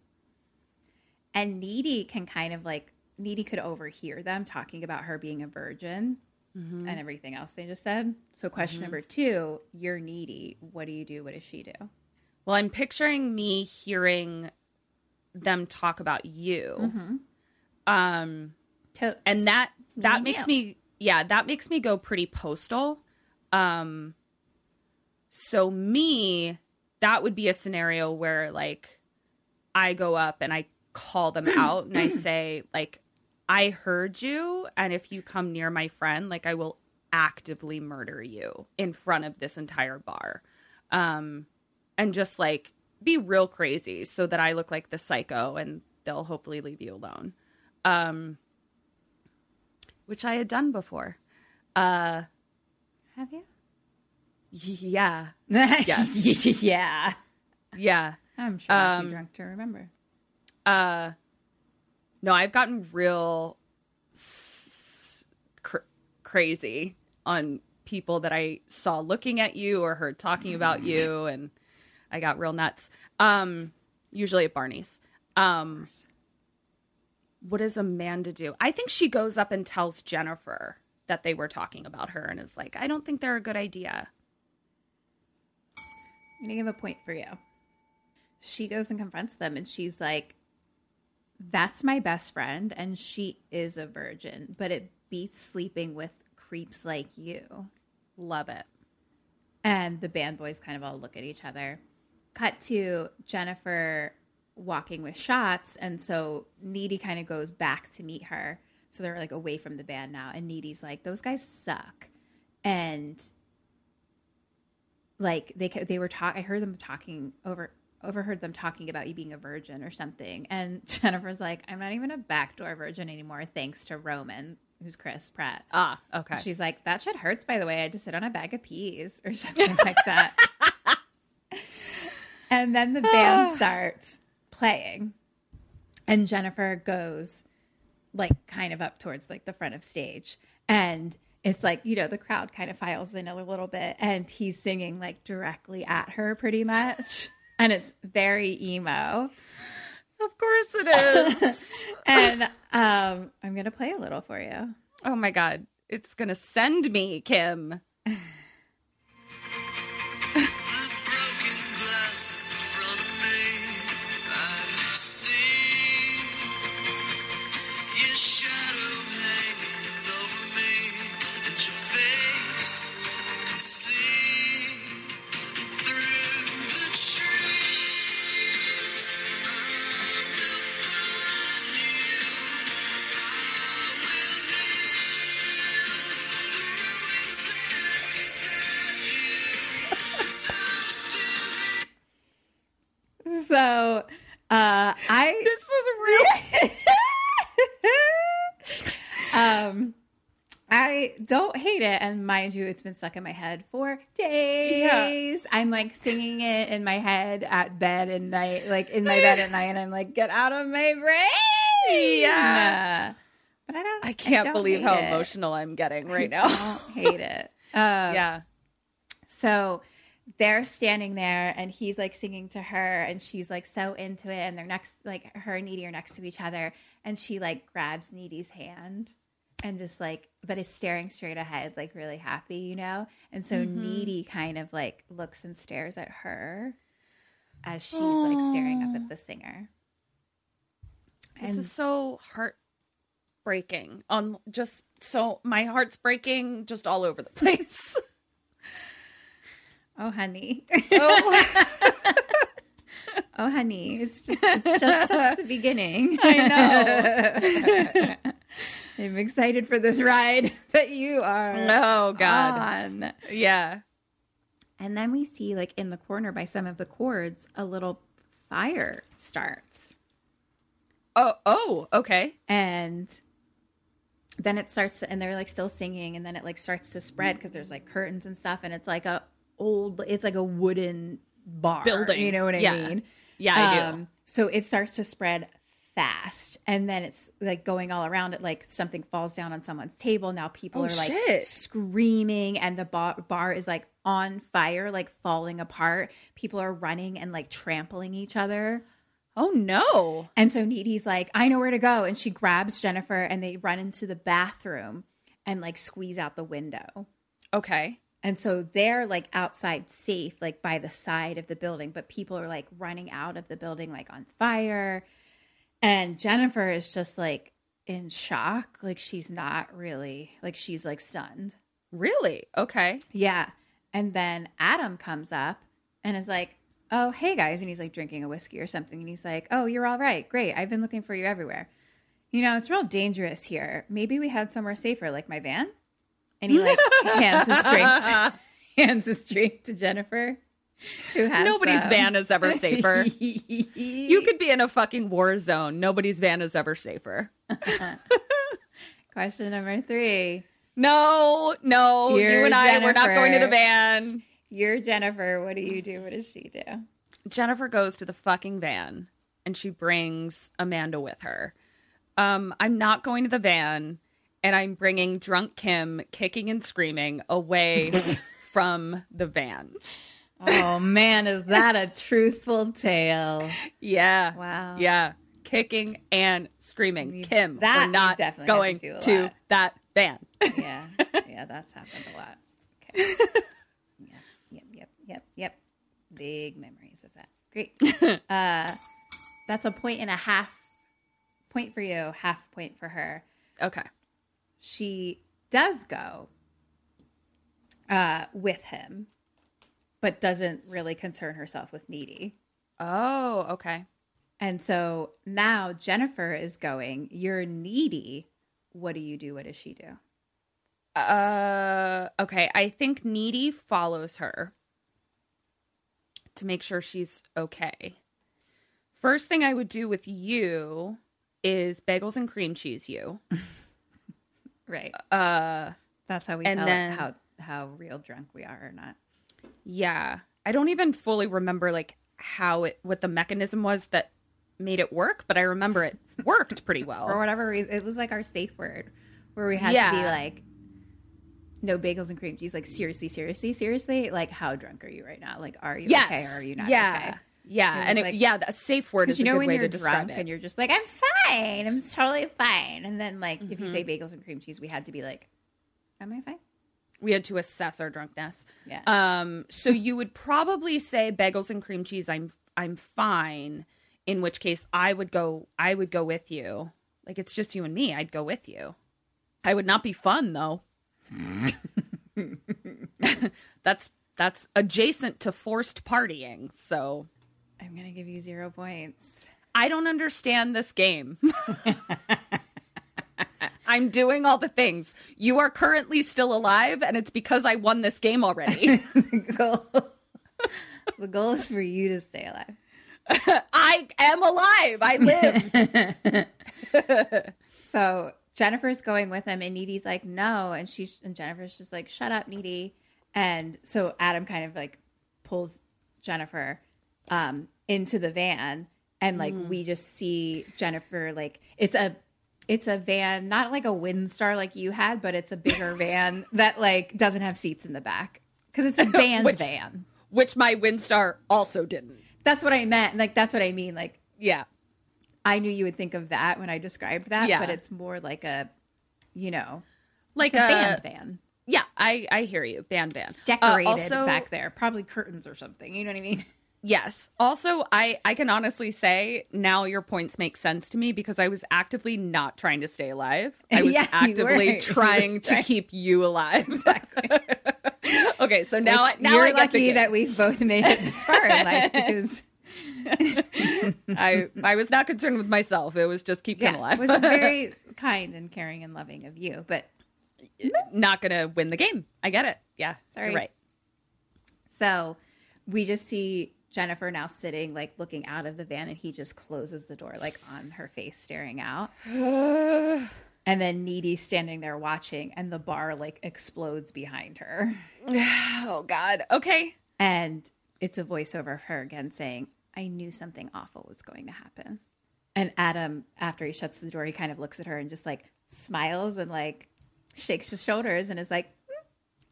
And Needy can kind of like Needy could overhear them talking about her being a virgin Mhm. and everything else they just said. So question Mhm. number two, you're needy. What do you do? What does she do? Well, I'm picturing me hearing them talk about you. Mhm. Um Totes. and that It's that makes you. me yeah, that makes me go pretty postal. Um so me that would be a scenario where like I go up and I call them out and I say like I heard you and if you come near my friend like I will actively murder you in front of this entire bar. Um and just like be real crazy so that I look like the psycho and they'll hopefully leave you alone. Um which I had done before. Uh Have you? Yeah. yes. yeah. Yeah. I'm sure I'm Um, too drunk to remember. Uh, no, I've gotten real s- cr- crazy on people that I saw looking at you or heard talking about you, and I got real nuts. Um, usually at Barney's. Um, what does Amanda do? I think she goes up and tells Jennifer that they were talking about her, and is like, "I don't think they're a good idea." Gonna give a point for you. She goes and confronts them, and she's like, "That's my best friend, and she is a virgin, but it beats sleeping with creeps like you." Love it. And the band boys kind of all look at each other. Cut to Jennifer walking with shots, and so Needy kind of goes back to meet her. So they're like away from the band now, and Needy's like, "Those guys suck," and like they they were talking. I heard them talking over overheard them talking about you being a virgin or something. And Jennifer's like, "I'm not even a backdoor virgin anymore, thanks to Roman." Who's Chris Pratt? Ah, okay. She's like, that shit hurts, by the way. I just sit on a bag of peas or something like that. and then the band starts playing, and Jennifer goes like kind of up towards like the front of stage, and it's like you know the crowd kind of files in a little bit, and he's singing like directly at her, pretty much, and it's very emo. Of course it is. and um, I'm gonna play a little for you. Oh my god, it's gonna send me, Kim. Uh, I this is real. um, I don't hate it, and mind you, it's been stuck in my head for days. I'm like singing it in my head at bed at night, like in my bed at night, and I'm like, get out of my brain. Yeah. but I don't. I can't don't believe how it. emotional I'm getting right I now. don't hate it. Uh, yeah. So they're standing there and he's like singing to her and she's like so into it and they're next like her and Needy are next to each other and she like grabs Needy's hand and just like but is staring straight ahead like really happy, you know? And so Mhm. Needy kind of like looks and stares at her as she's like staring up at the singer. This And- is so heartbreaking. On just so my heart's breaking just all over the place. Oh, honey. Oh. oh, honey. It's just it's just such the beginning. I know. I'm excited for this ride that you are. Oh, God. on. yeah. And then we see like in the corner by some of the cords a little fire starts. Oh, oh, okay. And then it starts to, and they're like still singing and then it like starts to spread because there's like curtains and stuff and it's like a old it's like a wooden bar Building. you know what i Yeah. mean Yeah, I do. Um, so it starts to spread fast and then it's like going all around it like something falls down on someone's table now people Oh, are like shit. screaming and the bar, bar is like on fire like falling apart people are running and like trampling each other Oh no. and so Needy's like, I know where to go. And she grabs Jennifer and they run into the bathroom and like squeeze out the window. Okay. And so they're like outside safe, like by the side of the building, but people are like running out of the building, like on fire. And Jennifer is just like in shock. Like she's not really, like she's like stunned. Really? Okay. Yeah. And then Adam comes up and is like, Oh, hey guys. And he's like drinking a whiskey or something. And he's like, Oh, you're all right. Great. I've been looking for you everywhere. You know, it's real dangerous here. Maybe we had somewhere safer, like my van. And he like hands his drink to, hands his drink to Jennifer. Who has Nobody's van is ever safer. you could be in a fucking war zone. Nobody's van is ever safer. Question number three. No, no. You're you and I, we're not going to the van. You're Jennifer. What do you do? What does she do? Jennifer goes to the fucking van and she brings Amanda with her. Um, I'm not going to the van, and I'm bringing drunk Kim kicking and screaming away from the van. Oh man, is that a truthful tale? Yeah. Wow. Yeah. Kicking and screaming. Kim, that we're not definitely going to to that van. Yeah, yeah, that's happened a lot. Okay. Yep, yep, yep, yep, yep. Big memories of that. Great. Uh, that's a point and a half. Point for you, half point for her. Okay. She does go uh, with him, but doesn't really concern herself with Needy. Oh, okay. And so now Jennifer is going. You're needy. What do you do? What does she do? Uh, okay. I think Needy follows her to make sure she's okay. First thing I would do with you is bagels and cream cheese you. Right. Uh, That's how we and tell then- how how real drunk we are or not. yeah. I don't even fully remember like how it what the mechanism was that made it work, but I remember it worked pretty well. For whatever reason, it was like our safe word where we had to be like, no bagels and cream cheese. Like seriously, seriously, seriously. Like how drunk are you right now? Like are you yes. okay or are you not yeah. okay? Yeah. And it, like- yeah, a safe word is you a know good when way you're to describe drunk it. and you're just like, I'm fine. I'm totally fine. And then like if you Mhm. say bagels and cream cheese, we had to be like, Am I fine? we had to assess our drunkenness. Yeah. Um. So you would probably say bagels and cream cheese. I'm I'm fine. In which case, I would go. I would go with you. Like it's just you and me. I'd go with you. I would not be fun though. that's that's adjacent to forced partying. So I'm gonna give you zero points. I don't understand this game. I'm doing all the things. You are currently still alive, and it's because I won this game already. the goal the goal is for you to stay alive. I am alive. I lived. So Jennifer's going with him, and Needy's like, no. And she's and Jennifer's just like, shut up, Needy. And so Adam kind of like pulls Jennifer um into the van, and like Mm. we just see Jennifer like it's a it's a van, not like a Windstar like you had, but it's a bigger van that like doesn't have seats in the back because it's a band Which- van. Which my Windstar also didn't. That's what I meant. Like that's what I mean. Like Yeah. I knew you would think of that when I described that, Yeah. but it's more like a, you know, Like a a- band van. Yeah, I I hear you. Band van. Decorated Uh, also, back there, probably curtains or something. You know what I mean? Yes. Also, I I can honestly say now your points make sense to me because I was actively not trying to stay alive. I was Yeah, actively trying to keep you alive. Exactly. okay, so now Which now you're lucky that we've both made it this far in life because I I was not concerned with myself. It was just keep him alive. which is very kind and caring and loving of you. But not gonna win the game. I get it. Yeah, Sorry. right. So we just see Jennifer now sitting, like looking out of the van, and he just closes the door, like on her face, staring out. and then Needy standing there watching, and the bar like explodes behind her. oh God. Okay. And it's a voiceover of her again saying, I knew something awful was going to happen. And Adam, after he shuts the door, he kind of looks at her and just like smiles and like shakes his shoulders and is like, "Hmm,"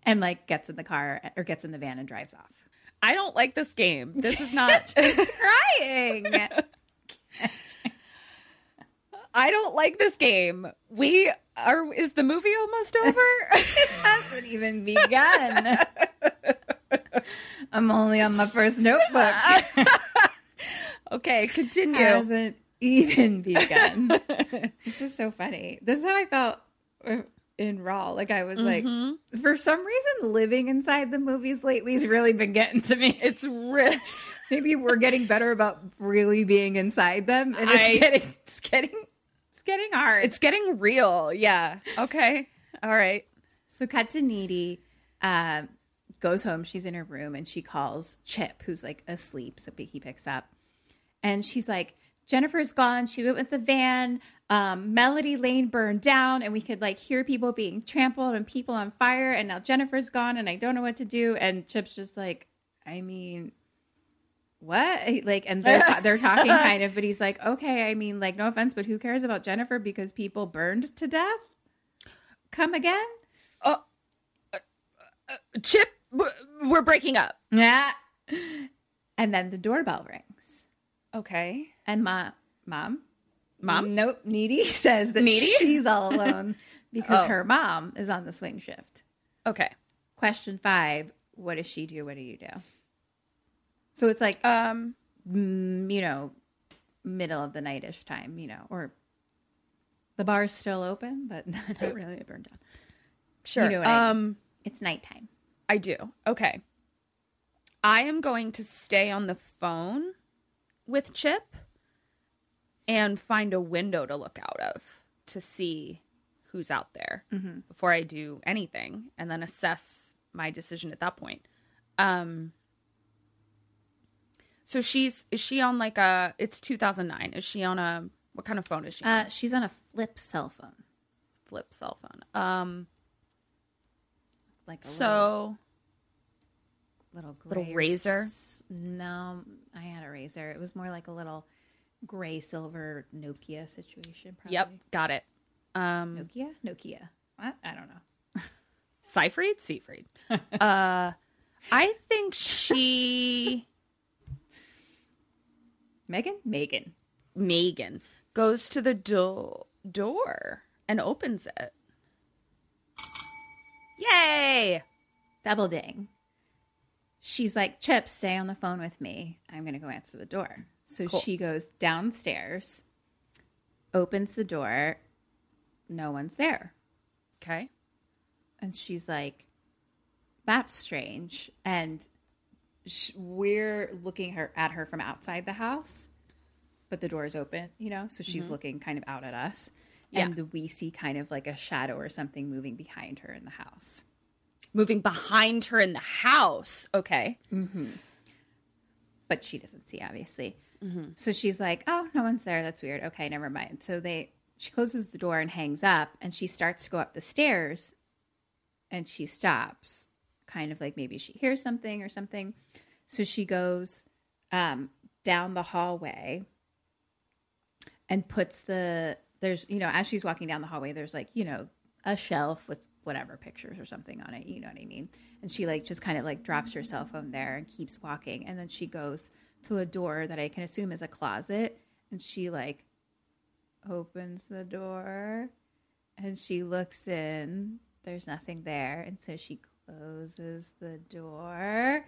and like gets in the car or gets in the van and drives off. I don't like this game. This is not. It's crying. I don't like this game. We are. Is the movie almost over? it hasn't even begun. I'm only on my first notebook. okay, continue. It hasn't even begun. this is so funny. This is how I felt uh, in Raw. Like I was like, for some reason, living inside the movies lately has really been getting to me. It's real. Maybe we're getting better about really being inside them, and it's I- getting, it's getting, it's getting hard. It's getting real. Yeah. Okay. All right. So cut to Needy, um, goes home. She's in her room and she calls Chip, who's like asleep. So he picks up, and she's like, "Jennifer's gone. She went with the van. Um, Melody Lane burned down, and we could like hear people being trampled and people on fire. And now Jennifer's gone, and I don't know what to do." And Chip's just like, "I mean." what? Like, and they're, ta- they're talking kind of, but he's like, okay, I mean, like, no offense, but who cares about Jennifer because people burned to death? Come again? Oh Chip, we're breaking up. Yeah. And then the doorbell rings. Okay. And mom, mom, Mom? nope, Needy says that Needy? she's all alone because Oh. her mom is on the swing shift. Okay. Question five: What does she do? What do you do? So it's like, um, you know, middle of the nightish time, you know, or the bar's still open, but not really. It burned down. Sure. You know what I mean. um, It's nighttime. I do. Okay. I am going to stay on the phone with Chip and find a window to look out of to see who's out there Mhm. before I do anything and then assess my decision at that point. Um So she's is she on like a it's 2009. Is she on a what kind of phone is she? on? Uh, she's on a flip cell phone. Flip cell phone. Um Like so little little Razr? s- No, I had a Razr. It was more like a little gray silver Nokia situation. Probably. Yep, got it. Um Nokia, Nokia. What? I don't know. Seyfried? Seyfried. uh, I think she. Megan? Megan. Megan goes to the do- door and opens it. Yay! Double ding. She's like, Chip, stay on the phone with me. I'm going to go answer the door. So Cool. she goes downstairs, opens the door. No one's there. Okay. And she's like, that's strange. And sh- we're looking her at her from outside the house, but the door is open, you know? So she's Mhm. looking kind of out at us. Yeah. And the, we see kind of like a shadow or something moving behind her in the house. Moving behind her in the house. Okay. Mm-hmm. But she doesn't see, obviously. Mhm. So she's like, "Oh, no one's there. That's weird. Okay, never mind." So they she closes the door and hangs up, and she starts to go up the stairs, and she stops, kind of like maybe she hears something or something. So she goes um, down the hallway and puts the there's you know as she's walking down the hallway, there's like you know a shelf with whatever pictures or something on it. You know what I mean? And she like just kind of like drops her cell phone there and keeps walking, and then she goes to a door that I can assume is a closet, and she like opens the door and she looks in. There's nothing there, and so she closes the door.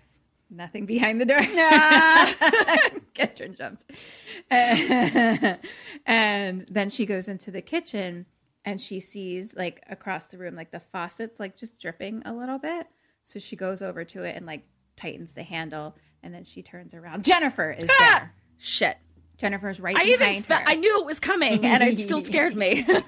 Nothing behind the door. Catherine jumped. and then she goes into the kitchen and she sees like across the room, like the faucet's like just dripping a little bit. So she goes over to it and like tightens the handle and then she turns around. Jennifer is there. Shit. Jennifer's right I even fe- her. I knew it was coming and it still scared me.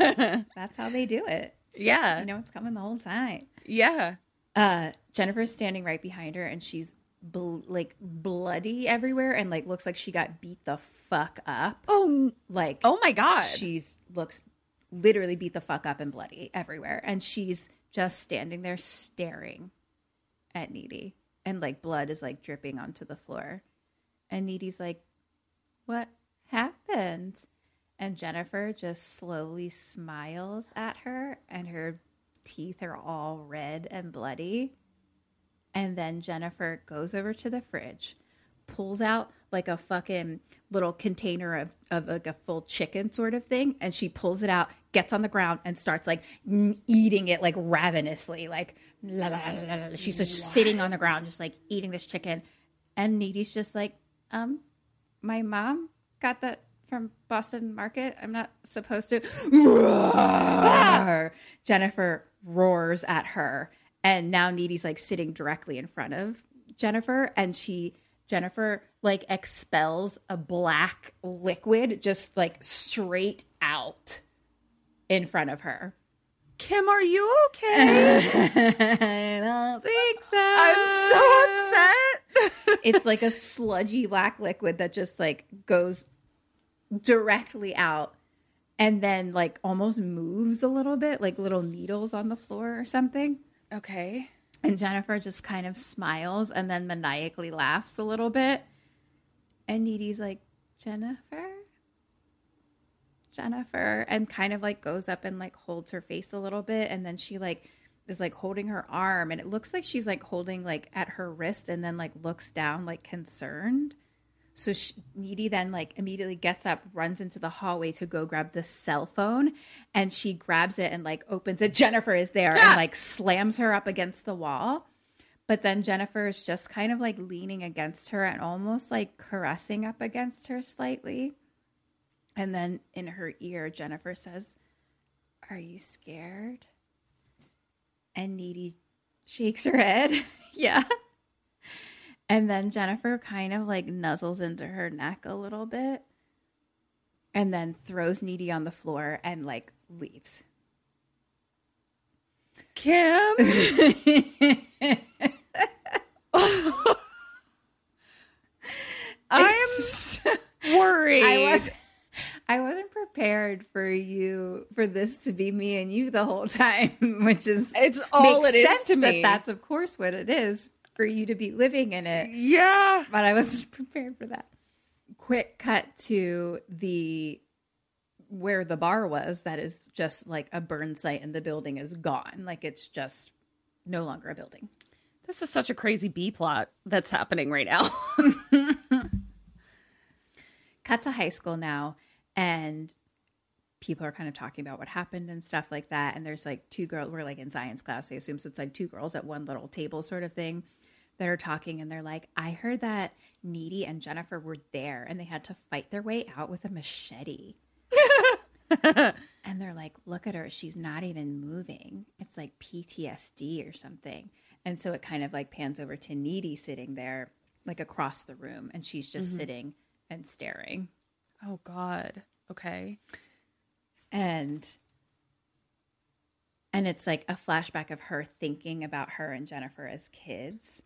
That's how they do it. Yeah. You know it's coming the whole time. Yeah. Uh, Jennifer's standing right behind her, and she's bl- like bloody everywhere, and like looks like she got beat the fuck up. Oh, like oh my god, she's looks literally beat the fuck up and bloody everywhere, and she's just standing there staring at Needy, and like blood is like dripping onto the floor, and Needy's like, "What happened?" And Jennifer just slowly smiles at her, and her teeth are all red and bloody. And then Jennifer goes over to the fridge, pulls out like a fucking little container of, of like a full chicken sort of thing, and she pulls it out, gets on the ground, and starts like eating it like ravenously. Like, la, la, la, la, la. she's just sitting on the ground, just like eating this chicken. And Needy's just like, um, my mom got that from Boston Market. I'm not supposed to. Roar. Jennifer roars at her, and now Needy's like sitting directly in front of Jennifer, and she Jennifer like expels a black liquid just like straight out in front of her. Kim, are you okay? I don't think so. I'm so upset. it's like a sludgy black liquid that just like goes directly out and then like almost moves a little bit like little needles on the floor or something Okay. And jennifer just kind of smiles and then maniacally laughs a little bit And Needy's like, Jennifer? Jennifer. And kind of like goes up and like holds her face a little bit. And then she like is like holding her arm. And it looks like she's like holding like at her wrist and then like looks down like concerned. So she, Needy then like immediately gets up, runs into the hallway to go grab the cell phone, and she grabs it and like opens it. Jennifer is there and like slams her up against the wall. But then Jennifer is just kind of like leaning against her and almost like caressing up against her slightly. And then in her ear, Jennifer says, Are you scared? And Needy shakes her head. yeah. And then Jennifer kind of like nuzzles into her neck a little bit and then throws Needy on the floor and like leaves. Kim. I'm worried. I was I wasn't prepared for you for this to be me and you the whole time, which is It's all it is to that that's of course what it is for you to be living in it. Yeah. But I wasn't prepared for that. Quick cut to the where the bar was that is just like a burn site and the building is gone. Like it's just no longer a building. This is such a crazy B plot that's happening right now. cut to high school now and people are kind of talking about what happened and stuff like that and there's like two girls we're like in science class i assume so it's like two girls at one little table sort of thing that are talking and they're like i heard that needy and jennifer were there and they had to fight their way out with a machete and they're like look at her she's not even moving it's like ptsd or something and so it kind of like pans over to needy sitting there like across the room and she's just Mhm. sitting and staring oh God. Okay. and and it's like a flashback of her thinking about her and Jennifer as kids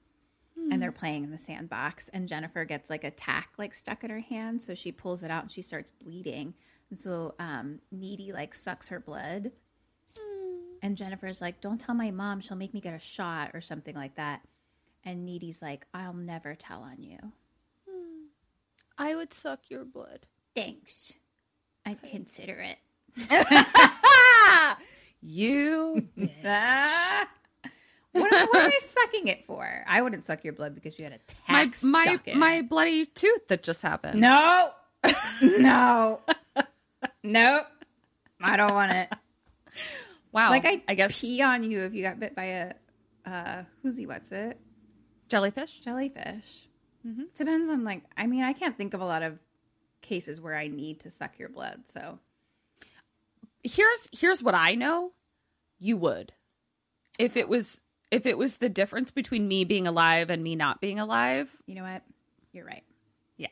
and they're hmm. playing in the sandbox and Jennifer gets like a tack like stuck in her hand so she pulls it out and she starts bleeding. And so um Needy like sucks her blood. Hmm. And Jennifer's like don't tell my mom she'll make me get a shot or something like that. And Needy's like I'll never tell on you. Hmm. I would suck your blood. thanks. I'd consider it. You. what, am, what am I sucking it for? I wouldn't suck your blood because you had a my my stuck in my it. bloody tooth that just happened. No, no, nope. I don't want it. Wow. Like I, I guess pee on you if you got bit by a uh, who's he? What's it? jellyfish. Jellyfish. Mm-hmm. Depends on like. I mean, I can't think of a lot of cases where I need to suck your blood. So Here's here's what I know. You would. If it was if it was the difference between me being alive and me not being alive. you know what? You're right. Yeah.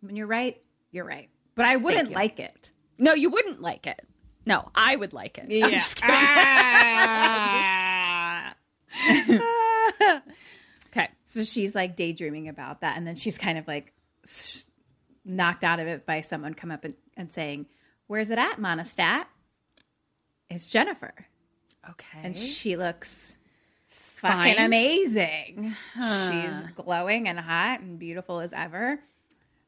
When you're right, you're right. But I wouldn't like it. No, you wouldn't like it. No, I would like it. I'm just kidding. Ah. okay. So she's like daydreaming about that. And then she's kind of like knocked out of it by someone come up and, and saying, Where's it at, Monistat? It's Jennifer. Okay. And she looks Fine. fucking amazing. Huh. She's glowing and hot and beautiful as ever.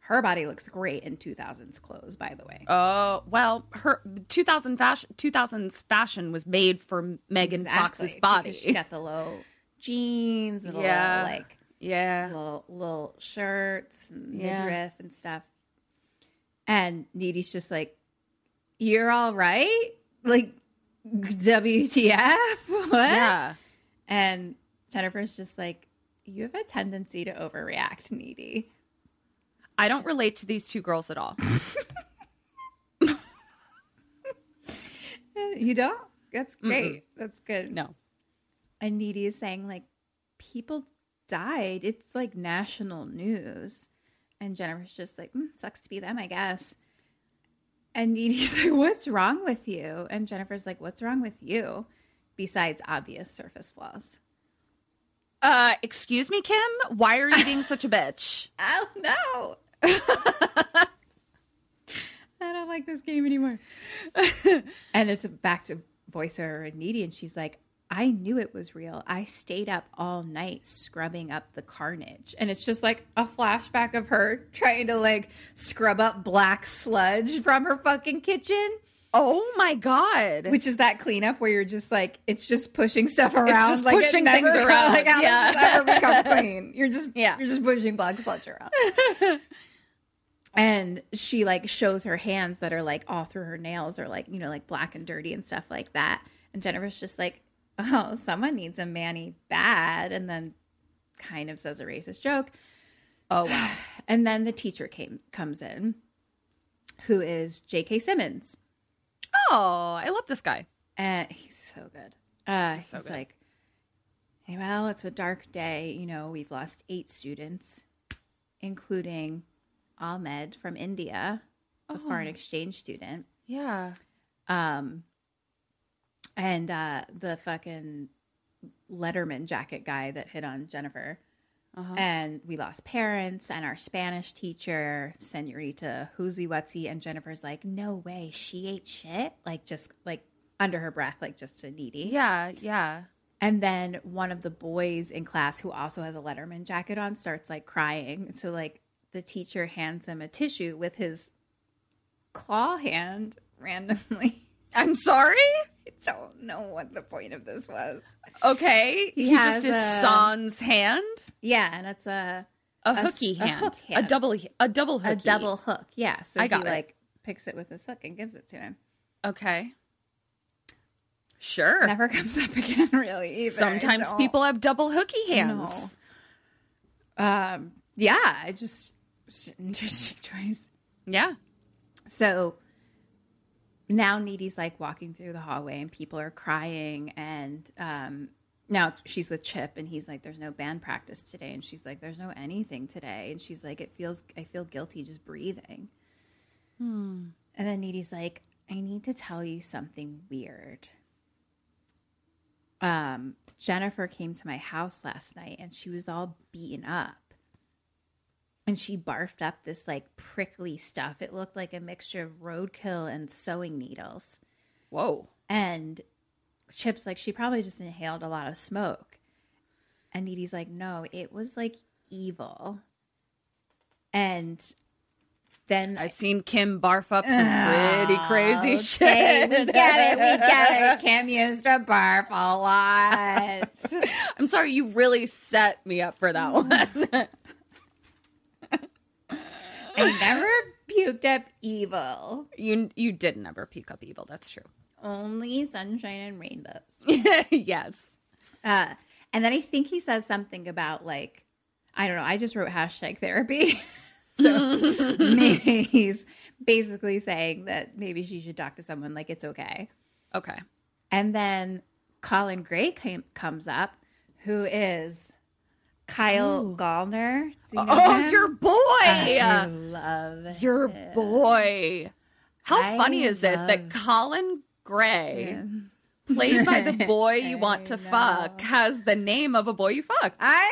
Her body looks great in 2000s clothes, by the way. Oh well, her 2000 fashion 2000s fashion was made for Megan Exactly, Fox's body. She got the low jeans and the Yeah. little, like yeah, little little shirts and Yeah. midriff and stuff. And Needy's just like, "You're all right." Like, WTF? What? Yeah. And Jennifer's just like, "You have a tendency to overreact, Needy." I don't relate to these two girls at all. You don't? That's Mm-mm. great. That's good. No. And Needy is saying, like, people died. It's like national news. And Jennifer's just like, mm, sucks to be them, I guess. And Needy's like, what's wrong with you? And Jennifer's like, what's wrong with you? Besides obvious surface flaws. Uh, excuse me, Kim. Why are you being such a bitch? Oh, no. I don't like this game anymore. and it's back to voiceover and Needy. And she's like, I knew it was real. I stayed up all night scrubbing up the carnage. And it's just like a flashback of her trying to like scrub up black sludge from her fucking kitchen. Oh my god. Which is that cleanup where you're just like it's just pushing stuff around. it's just like pushing things around. Like how Yeah. ever become clean? You're just Yeah. you're just pushing black sludge around. and she like shows her hands that are like all through her nails are like, you know, like black and dirty and stuff like that. And Jennifer's just like, Oh, someone needs a Manny bad and then kind of says a racist joke. Oh wow. And then the teacher came comes in, who is J.K. Simmons. Oh, I love this guy. And he's so good. Uh, he's so good. like, hey, well, it's a dark day. You know, we've lost eight students, including Ahmed from India, a foreign Oh. exchange student. Yeah. Um, and uh, the fucking Letterman jacket guy that hit on Jennifer. Uh-huh. And we lost parents and our Spanish teacher, Senorita Wutsy. And Jennifer's like, no way, she ate shit. Like, just like under her breath, like just to needy. Yeah, yeah. And then one of the boys in class who also has a Letterman jacket on starts like crying. So, like, the teacher hands him a tissue with his claw hand randomly. I'm sorry? I don't know what the point of this was. Okay. He, He just is a- sans hand. Yeah, and it's a a hooky a hand. hook A hand. double a double hooky. a double hook. Yeah, so I he got it. like picks it with his hook and gives it to him. Okay. Sure. Never comes up again, really. Either. Sometimes people have double hooky hands. Um, yeah, I just interesting choice. Yeah. So now Needy's like walking through the hallway and people are crying and um now it's she's with Chip and he's like there's no band practice today and she's like there's no anything today and she's like it feels I feel guilty just breathing. Hmm. And then Needy's like I need to tell you something weird. Um Jennifer came to my house last night and she was all beaten up and she barfed up this like prickly stuff. It looked like a mixture of roadkill and sewing needles. Whoa. And Chip's like, she probably just inhaled a lot of smoke. And Needy's like, no, it was like evil. And then I've seen Kim barf up some ah, pretty crazy Okay, shit. we get it. We get it. Kim used to barf a lot. I'm sorry, you really set me up for that one. I never puked up evil. you you did never puke up evil. That's true. Only sunshine and rainbows. yes. Uh, and then I think he says something about like, I don't know. I just wrote hashtag therapy. so maybe he's basically saying that maybe she should talk to someone like it's okay. Okay. And then Colin Gray came, comes up, who is Kyle Gallner. You oh, know Oh, him? your boy. I love Your him. boy. How I funny is it that Colin Gray, played by the boy you want to fuck, has the name of a boy you fucked? I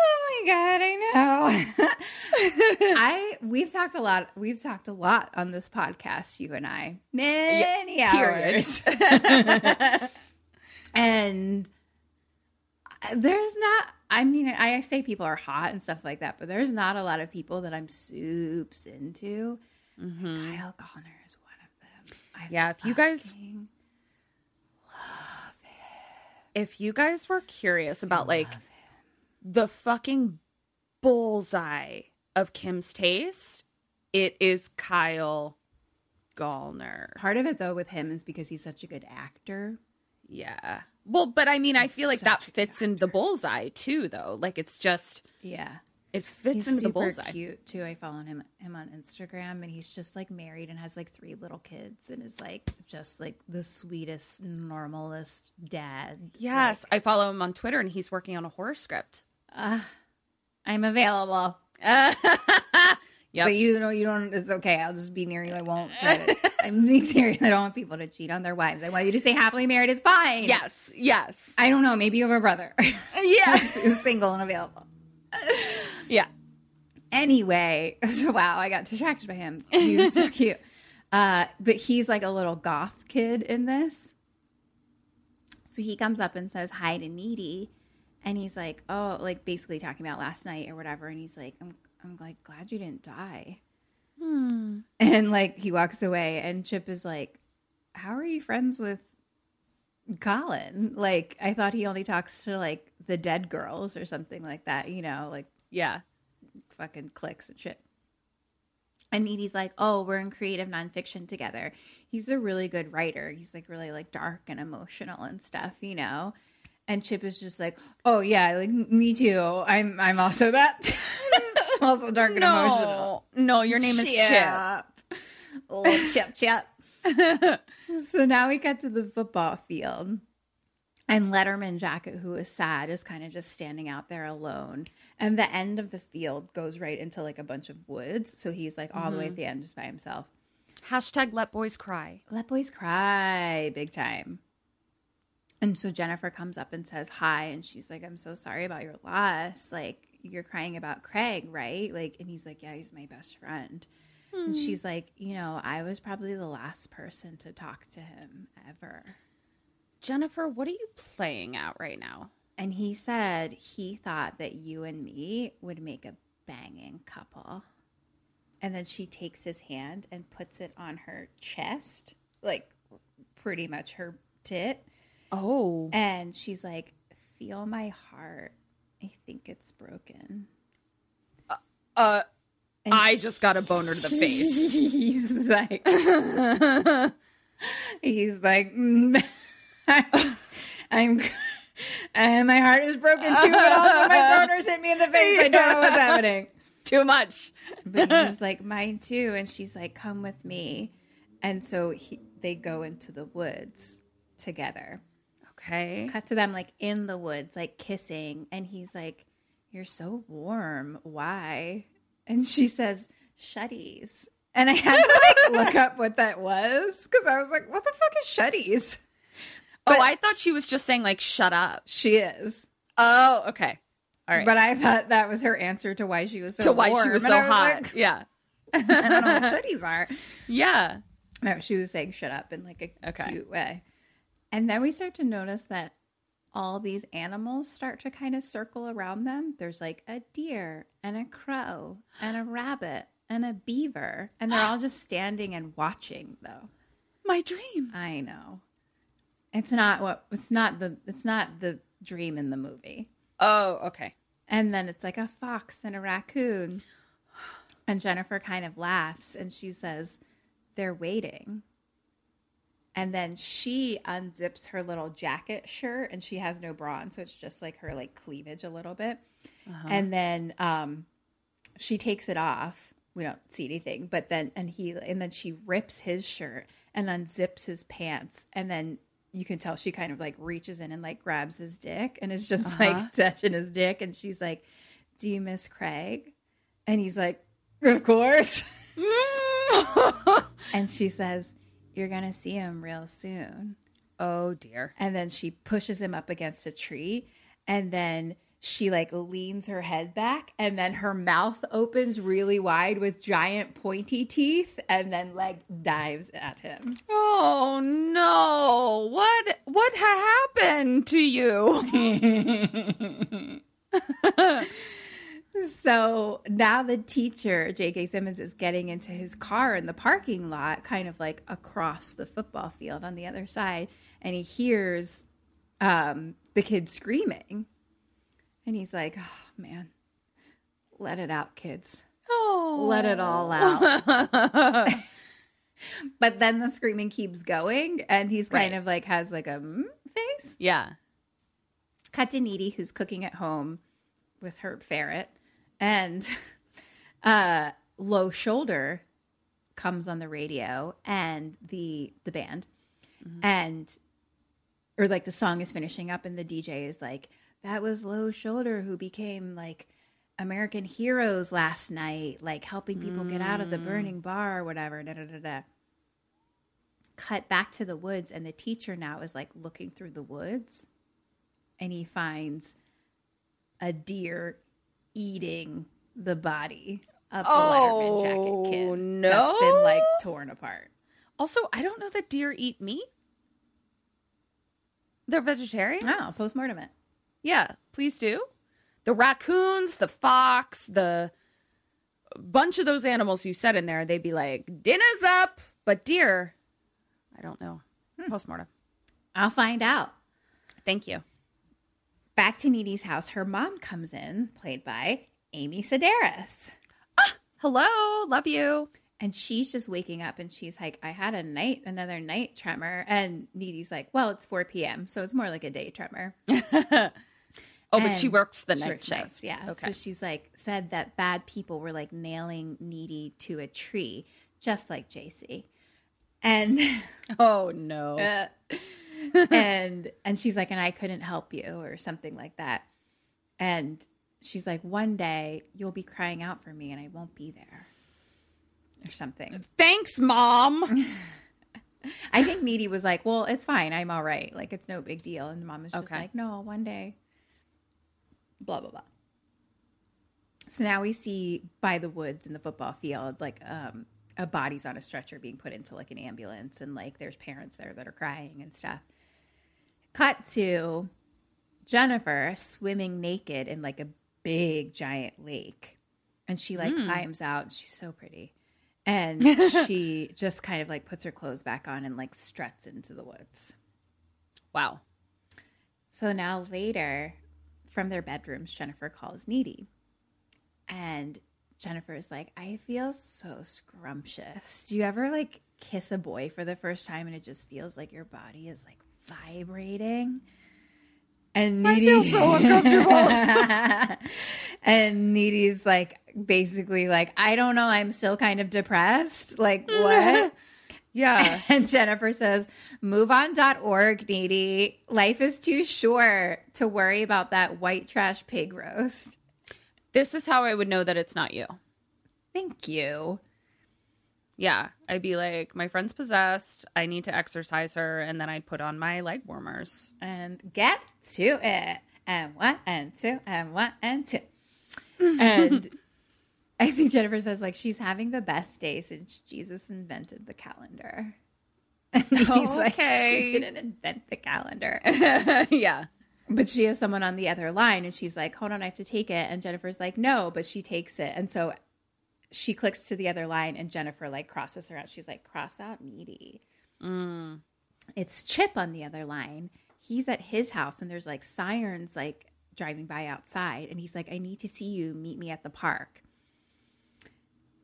oh my god, I know. I we've talked a lot. We've talked a lot on this podcast, you and I, many period. hours, and uh, there's not. I mean, I say people are hot and stuff like that, but there's not a lot of people that I'm soups into. Mm-hmm. Kyle Gallner is one of them. I Yeah, if you guys if you guys were curious about like the fucking bullseye of Kim's taste, it is Kyle Gallner. Part of it though with him is because he's such a good actor. Yeah. Well, but I mean, I feel like that fits in the bullseye too, though. Like it's just Yeah. it fits he's into the bullseye. cute too. I follow him him on Instagram, and he's just like married and has like three little kids, and is like just like the sweetest, normalest dad. Yes, I follow him on Twitter, and he's working on a horror script. Uh, I'm available. Yep. But you know, you don't. It's okay. I'll just be near you. I won't. I'm being serious. I don't want people to cheat on their wives. I want you to stay happily married. It's fine. Yes, yes, I don't know. Maybe you have a brother. yes, who's single and available. yeah. Anyway, so wow, I got distracted by him. He was so cute. Uh, but he's like a little goth kid in this. So he comes up and says hi to Needy, and he's like, "Oh, like basically talking about last night or whatever." And he's like, "I'm, I'm like glad you didn't die." Hmm. And like he walks away, and Chip is like, "How are you friends with Colin? Like I thought he only talks to like the dead girls or something like that. You know, like Yeah. fucking clicks and shit." And Needy's like, "Oh, we're in creative nonfiction together. He's a really good writer. He's like really like dark and emotional and stuff, you know." And Chip is just like, "Oh yeah, like me too. I'm I'm also that. I'm also dark and No. emotional." No, your name is Chip. Oh, Chip Chip. so now we get to the football field. And Letterman Jacket, who is sad, is kind of just standing out there alone. And the end of the field goes right into like a bunch of woods. So he's like all the way at mm-hmm. the end just by himself. Hashtag let boys cry. Let boys cry big time. And so Jennifer comes up and says hi. And she's like, I'm so sorry about your loss. Like, you're crying about Craig, right? Like, and he's like, Yeah, he's my best friend. And Hmm. she's like, You know, I was probably the last person to talk to him ever. Jennifer, what are you playing out right now? And he said he thought that you and me would make a banging couple. And then she takes his hand and puts it on her chest, like pretty much her tit. Oh. And she's like, Feel my heart. I think it's broken. Uh, I just got a boner to the face. he's like, he's like, mm, I'm, and my heart is broken too, but also my boners hit me in the face. I don't know what's happening. Too much. But he's like, mine too. And she's like, come with me. And so he, they go into the woods together. Okay. Cut to them like in the woods, like kissing. And he's like, You're so warm. Why? And she says, Shutties. And I had to like look up what that was because I was like, What the fuck is shutties? oh, I thought she was just saying like shut up. She is. Oh, okay. All right. But I thought that was her answer to why she was so to why she was And so I hot. like, yeah. I don't know what shutties are. Yeah. No, she was saying shut up in like a Okay. cute way. And then we start to notice that all these animals start to kind of circle around them. There's like a deer and a crow and a rabbit and a beaver. And they're all just standing and watching though. My dream. I know. It's not what it's not the it's not the dream in the movie. Oh, okay. And then it's like a fox and a raccoon. And Jennifer kind of laughs and she says, They're waiting. And then she unzips her little jacket shirt and she has no bra on. So it's just like her like cleavage a little bit. Uh-huh. And then um, she takes it off. We don't see anything, but then and he and then she rips his shirt and unzips his pants, and then you can tell she kind of like reaches in and like grabs his dick and is just Uh-huh. like touching his dick, and she's like, "Do you miss Craig?" And he's like, "Of course." and she says, "You're gonna see him real soon." Oh dear. And then she pushes him up against a tree, and then she like leans her head back, and then her mouth opens really wide with giant pointy teeth, and then like dives at him. Oh no. What what ha- happened to you? So now the teacher, J.K. Simmons, is getting into his car in the parking lot, kind of like across the football field on the other side, and he hears um, the kid screaming. And he's like, oh, man, let it out, kids. Oh. Let it all out. but then the screaming keeps going, and he's kind Right. of like has like a mm, face. yeah. Cut to Needy, who's cooking at home with her ferret, and uh, Low Shoulder comes on the radio and the the band, and or like the song is finishing up, and the DJ is like, "That was Low Shoulder who became like." American heroes last night, like helping people get out of the burning bar or whatever. Da, da, da, da. Cut back to the woods, and the teacher now is like looking through the woods and he finds a deer eating the body of the Letterman jacket oh, kid. Oh, That's been like torn apart. Also, I don't know that deer eat meat. They're vegetarian. Oh, postmortem it. Yeah, please do. The raccoons, the fox, the bunch of those animals you said in there, they'd be like, dinner's up. But deer, I don't know. Hmm. Postmortem. I'll find out. Thank you. Back to Needy's house, her mom comes in, played by Amy Sedaris. Ah, Hello, love you. And she's just waking up and she's like, I had a night, another night tremor. And Needy's like, Well, it's 4 p.m. So it's more like a day tremor. Oh, but she works the she night works shift. nights, yeah. Okay. So she's like, said that bad people were like nailing Needy to a tree, just like JC. And oh no. and and she's like, and I couldn't help you or something like that. And she's like, one day you'll be crying out for me and I won't be there. Or something. Thanks, mom. I think Needy was like, Well, it's fine. I'm all right. Like, it's no big deal. And mom was just Okay. like, No, one day. Blah, blah, blah. So now we see by the woods in the football field, like, um, a body's on a stretcher being put into like an ambulance, and like there's parents there that are crying and stuff. Cut to Jennifer swimming naked in like a big giant lake. And she like Mm. climbs out. She's so pretty. And she just kind of like puts her clothes back on and like struts into the woods. Wow. So now later, from their bedrooms, Jennifer calls Needy. And Jennifer is like, I feel so scrumptious. Do you ever like kiss a boy for the first time and it just feels like your body is like vibrating? And Needy, I feel so uncomfortable. and Needy's like basically like, I don't know, I'm still kind of depressed. Like what? Yeah. And Jennifer says, moveon.org, Needy. Life is too short to worry about that white trash pig roast. This is how I would know that it's not you. Thank you. Yeah. I'd be like, my friend's possessed. I need to exercise her. And then I'd put on my leg warmers. And get to it. And one and two and one and two. And I think Jennifer says like she's having the best day since Jesus invented the calendar. And he's like, Okay. she didn't invent the calendar. yeah. But she has someone on the other line and she's like, hold on, I have to take it. And Jennifer's like, no, but she takes it. And so she clicks to the other line and Jennifer like crosses her out. She's like, cross out needy. Mm. It's Chip on the other line. He's at his house and there's like sirens like driving by outside. And he's like, I need to see you. Meet me at the park.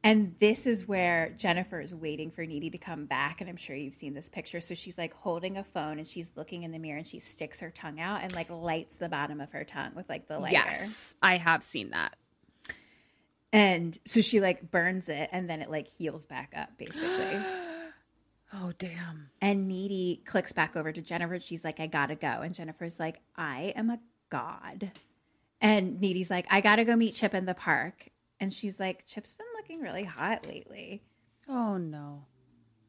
And this is where Jennifer is waiting for Needy to come back. And I'm sure you've seen this picture. So she's like holding a phone and she's looking in the mirror and she sticks her tongue out and like lights the bottom of her tongue with like the lighter. Yes. I have seen that. And so she like burns it and then it like heals back up basically. Oh, damn. And Needy clicks back over to Jennifer. She's like, I gotta go. And Jennifer's like, I am a god. And Needy's like, I gotta go meet Chip in the park. And she's like, Chip's been looking really hot lately. Oh, no.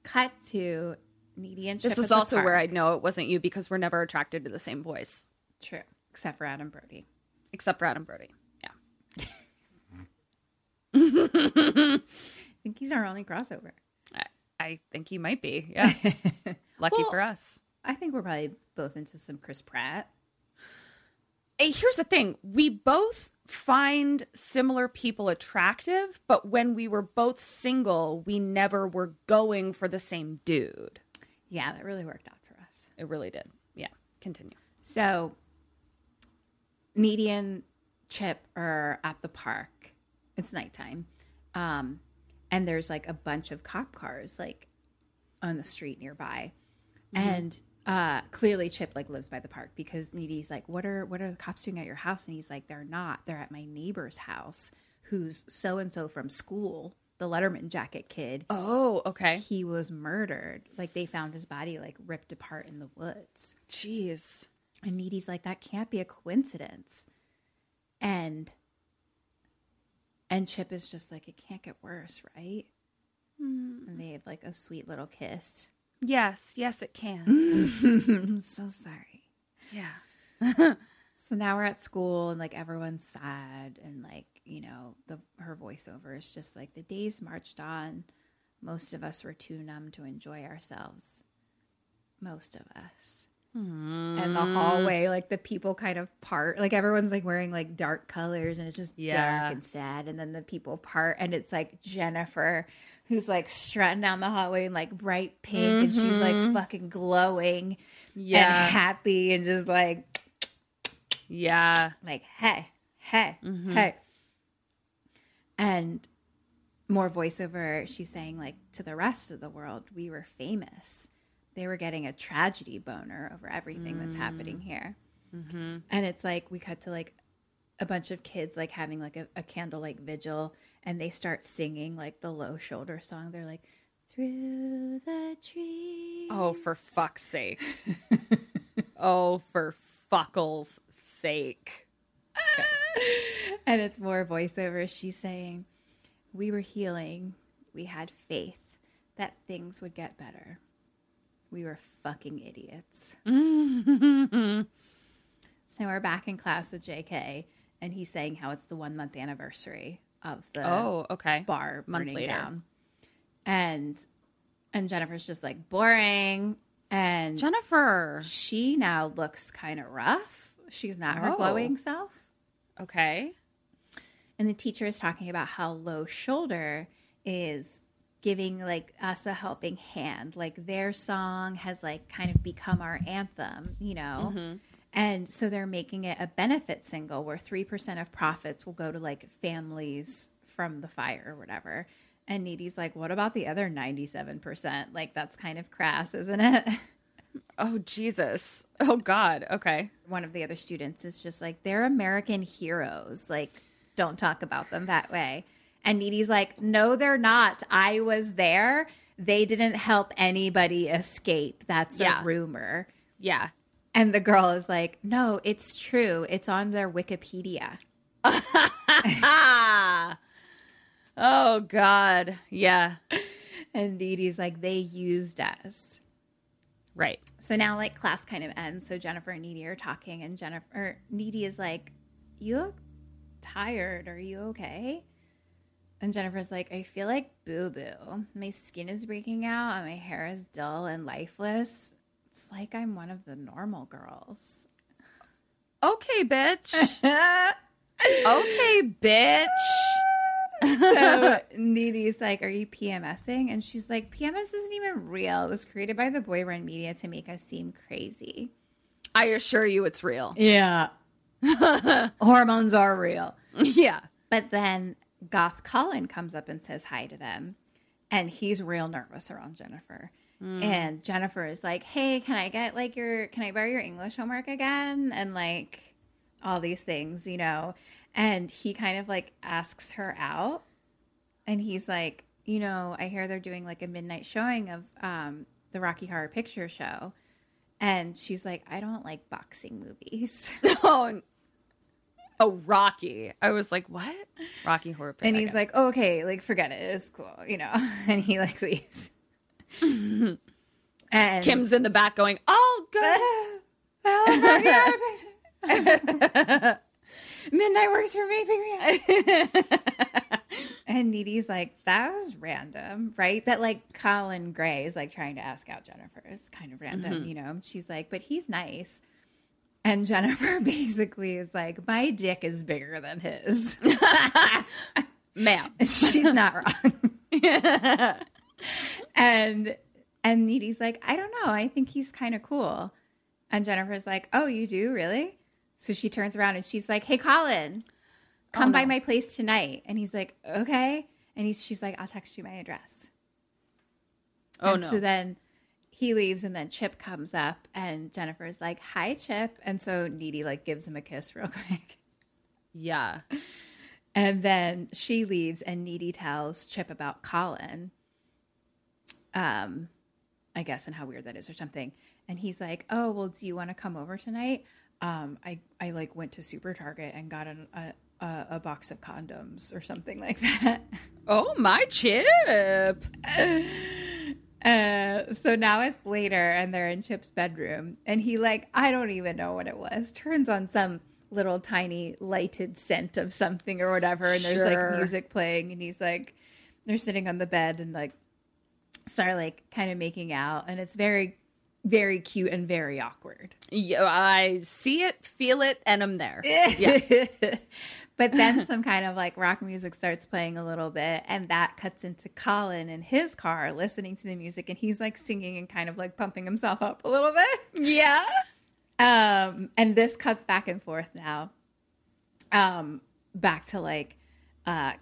Cut to Needy and Chip. This at is the also where. I'd know it wasn't you because we're never attracted to the same boys. True. Except for Adam Brody. Except for Adam Brody. I think he's our only crossover. I, I think he might be. Yeah. Lucky Well, for us. I think we're probably both into some Chris Pratt. Hey, here's the thing. We both find similar people attractive, but when we were both single, we never were going for the same dude. Yeah, that really worked out for us. It really did. Yeah. Continue. So, Needy and Chip are at the park. It's nighttime. Um, and there's like a bunch of cop cars like on the street nearby. Mhm. And uh, clearly Chip like lives by the park because Needy's like, What are what are the cops doing at your house? And he's like, They're not. They're at my neighbor's house who's so and so from school, the Letterman jacket kid. Oh, okay. He was murdered. Like they found his body like ripped apart in the woods. Jeez. And Needy's like, that can't be a coincidence. And and Chip is just like, it can't get worse, right? Mm. And they have like a sweet little kiss. Yes. Yes, it can. I'm so sorry. Yeah. So now we're at school and like everyone's sad and like, you know, the her voiceover is just like the days marched on. Most of us were too numb to enjoy ourselves. Most of us. And the hallway like the people kind of part like everyone's like wearing like dark colors and it's just Yeah. dark and sad and then the people part and it's like jennifer who's like strutting down the hallway in like bright pink and she's like Mhm. fucking glowing Yeah. and happy and just like Yeah. like hey hey Mhm. hey and more voiceover she's saying like to the rest of the world we were famous they were getting a tragedy boner over everything that's happening here Mm-hmm. and it's like we cut to like a bunch of kids like having like a, a candlelight vigil and they start singing like the low shoulder song they're like through the trees Oh, for fuck's sake. oh, for fuckle's sake. and it's more voiceover. She's saying, We were healing. We had faith that things would get better. We were fucking idiots. so we're back in class with JK, and he's saying how it's the one month anniversary of the Oh, okay. bar Month burning later. down. And and Jennifer's just like boring. And Jennifer, she now looks kind of rough. She's not her Oh. glowing self. Okay. And the teacher is talking about how low shoulder is giving like us a helping hand. Like their song has like kind of become our anthem, you know? Mhm. And so they're making it a benefit single where 3% of profits will go to like families from the fire or whatever. And Needy's like, what about the other 97%? Like that's kind of crass, isn't it? Oh, Jesus. Oh, God. Okay. One of the other students is just like, they're American heroes. Like, don't talk about them that way. And Needy's like, no, they're not. I was there. They didn't help anybody escape. That's Yeah. a rumor. Yeah. And the girl is like, no, it's true. It's on their Wikipedia. Ah. Oh, God. Yeah. And Needy's like, they used us. Right. So now, like, class kind of ends. So Jennifer and Needy are talking, and Jennifer, or Needy is like, You look tired. Are you okay? And Jennifer's like, I feel like boo boo. My skin is breaking out, and my hair is dull and lifeless. It's like I'm one of the normal girls. Okay, bitch. okay, bitch. so Needy's like, Are you PMSing? And she's like, PMS isn't even real. It was created by the boy run media to make us seem crazy. I assure you it's real. Yeah. Hormones are real. Yeah. But then Goth Colin comes up and says hi to them. And he's real nervous around Jennifer. Mm. And Jennifer is like, Hey, can I get like your, can I borrow your English homework again? And like all these things, you know? And he kind of like asks her out. And he's like, You know, I hear they're doing like a midnight showing of um, the Rocky Horror Picture Show. And she's like, I don't like boxing movies. oh, oh, Rocky. I was like, what? Rocky Horror Picture. And he's like, oh, okay, like forget it, it's cool, you know. And he like leaves. and Kim's in the back going, oh, good. midnight works for me. and Needy's like, that was random, right? That like Colin Gray is like trying to ask out Jennifer is kind of random, Mhm. you know. She's like, but he's nice. And Jennifer basically is like, my dick is bigger than his. Ma'am. She's not wrong. and and Needy's like, I don't know. I think he's kind of cool. And Jennifer's like, Oh, you do really? So she turns around and she's like, Hey, Colin, oh, come Oh, by my place tonight. And he's like, Okay. And he's she's like, I'll text you my address. Oh, And no. So then he leaves, and then Chip comes up, and Jennifer's like, "Hi, Chip," and so Needy like gives him a kiss real quick. Yeah. And then she leaves, and Needy tells Chip about Colin. Um, I guess, and how weird that is, or something. And he's like, "Oh, well, do you want to come over tonight? Um, I I like went to Super Target and got an, a, a a box of condoms or something like that." Oh, my chip. Uh, so now it's later and they're in Chip's bedroom and he like I don't even know what it was. Turns on some little tiny lighted scent of something or whatever and there's Sure. like music playing and he's like they're sitting on the bed and like start like kind of making out and it's very very cute and very awkward. Yeah, I see it, feel it, and I'm there. Yeah. But then some kind of like rock music starts playing a little bit, and that cuts into Colin in his car listening to the music, and he's like singing and kind of like pumping himself up a little bit. Yeah. Um, and this cuts back and forth now. Um, back to like uh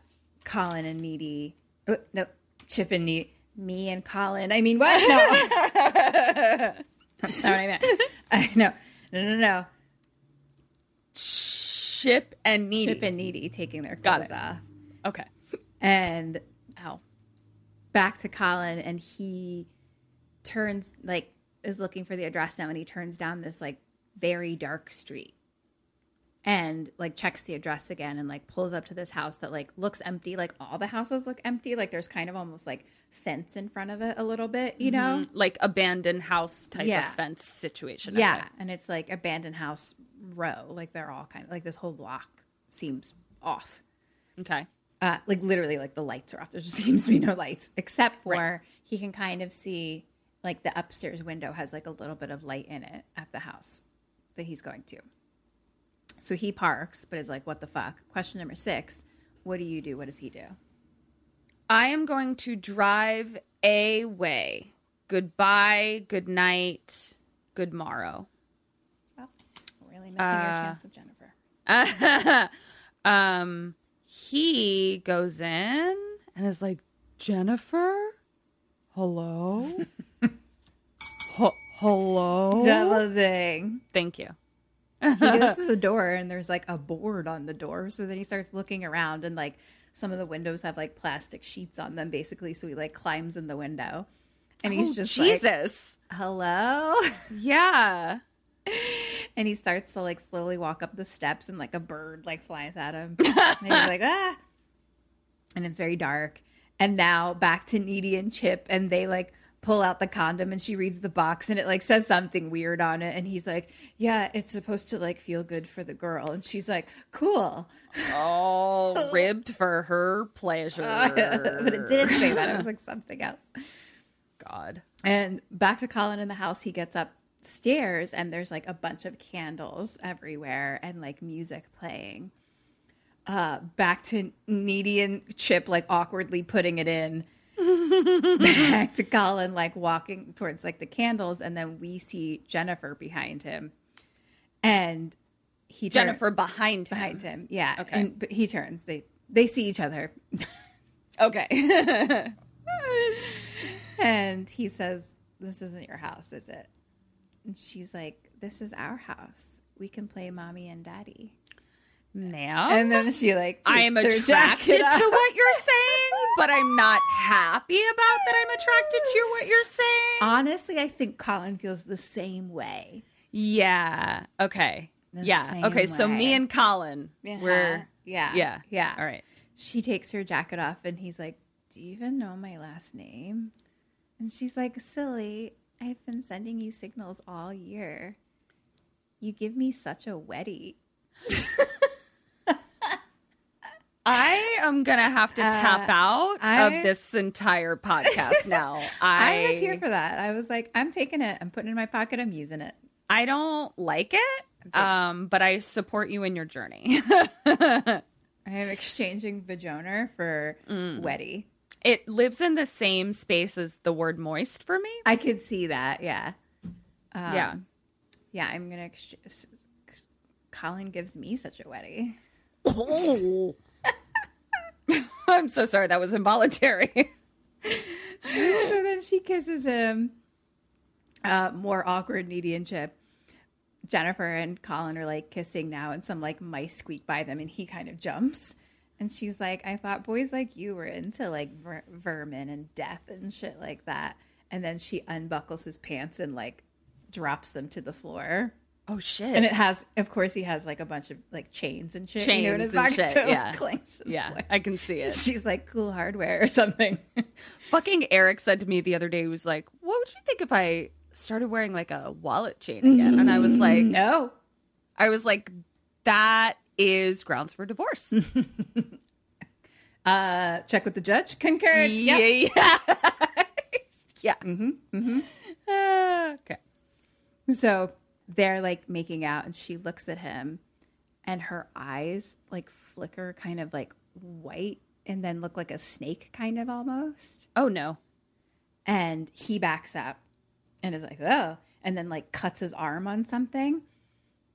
Colin and Needy. Oh, no, Chip and Needy. Me and Colin. I mean, what? No. That's not what I meant. I know. No, no, no. Chip and Needy. Chip and Needy taking their clothes off. Okay. And Ow. back to Colin, and he turns like is looking for the address now, and he turns down this like very dark street, and like checks the address again, and like pulls up to this house that like looks empty. Like all the houses look empty. Like there's kind of almost like fence in front of it a little bit, you know? Mhm. like abandoned house type Yeah. of fence situation. Yeah, Okay. and it's like abandoned house row. Like they're all kind of like this whole block seems off. Okay. Uh, like literally, like the lights are off. There just seems to be no lights, except for he can kind of see like the upstairs window has like a little bit of light in it at the house that he's going to. So he parks, but is like, "What the fuck?" Question number six: What do you do? What does he do? I am going to drive away. Goodbye, good night, good morrow. Well, really missing your Uh, chance with Jennifer. um, he goes in and is like, Jennifer, hello, H- hello. Double ding. Thank you. He goes to the door and there's like a board on the door. So then he starts looking around and like some of the windows have like plastic sheets on them basically. So he like climbs in the window and he's Oh, just like, Jesus. hello. Yeah. And he starts to like slowly walk up the steps and like a bird like flies at him. and he's like, ah. And it's very dark. And now back to Needy and Chip and they like pull out the condom and she reads the box and it like says something weird on it. And he's like yeah it's supposed to like feel good for the girl. And she's like cool. All ribbed for her pleasure. but it didn't say that. It was like something else. God. and back to colin in the house he gets upstairs and there's like a bunch of candles everywhere and like music playing. Uh back to needy and chip like awkwardly putting it in back to colin like walking towards like the candles and then we see jennifer behind him and he turn- Jennifer behind him. behind him yeah Okay. and, but he turns they they see each other Okay. and he says, This isn't your house, is it? And she's like, This is our house. We can play mommy and daddy. Ma'am. And then she like I am attracted to what you're saying, but I'm not happy about that I'm attracted to what you're saying. Honestly, I think Colin feels the same way. Yeah. Okay. The yeah. Okay. So me and Colin, we're yeah. yeah. Yeah. All right. She takes her jacket off and he's like, Do you even know my last name? And she's like, Silly, I've been sending you signals all year. You give me such a wetty. I am gonna have to tap Uh, out I- of this entire podcast now. I, I was here for that. I was like, I'm taking it. I'm putting it in my pocket. I'm using it. I don't like it, um, but I support you in your journey. I am exchanging vajoner for wetty. it lives in the same space as the word moist for me. I could see that. Yeah. Um, Yeah. Yeah. I'm going to exchange. Colin gives me such a wetty. Oh. I'm so sorry. That was involuntary. so then she kisses him. Uh, more awkward, needy and chip. Jennifer and Colin are like kissing now, and some like mice squeak by them, and he kind of jumps. And she's like, I thought boys like you were into like ver- vermin and death and shit like that. And then she unbuckles his pants and like drops them to the floor. Oh shit! And it has, of course, he has like a bunch of like chains and shit. you know, Chains and shit, yeah. to Yeah, floor. I can see it. She's like cool hardware or something. Fucking Eric said to me the other day, he was like, What would you think if I started wearing like a wallet chain again? And I was like, No. I was like, That is grounds for divorce. Uh, check with the judge. Concurred. yeah. Yep. Yeah. Mm-hmm. Mm-hmm. Uh, okay. So they're like making out, and she looks at him, and her eyes like flicker kind of like white and then look like a snake, kind of almost. Oh no. And he backs up and is like, oh, and then like cuts his arm on something.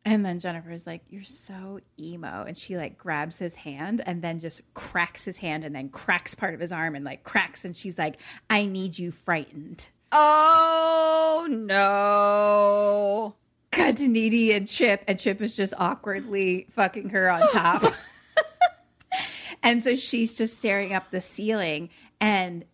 And then Jennifer's like, You're so emo. And she like grabs his hand and then just cracks his hand and then cracks part of his arm and like cracks. And she's like, I need you frightened. Oh no. Needy and Chip, and Chip is just awkwardly fucking her on top. and so she's just staring up the ceiling and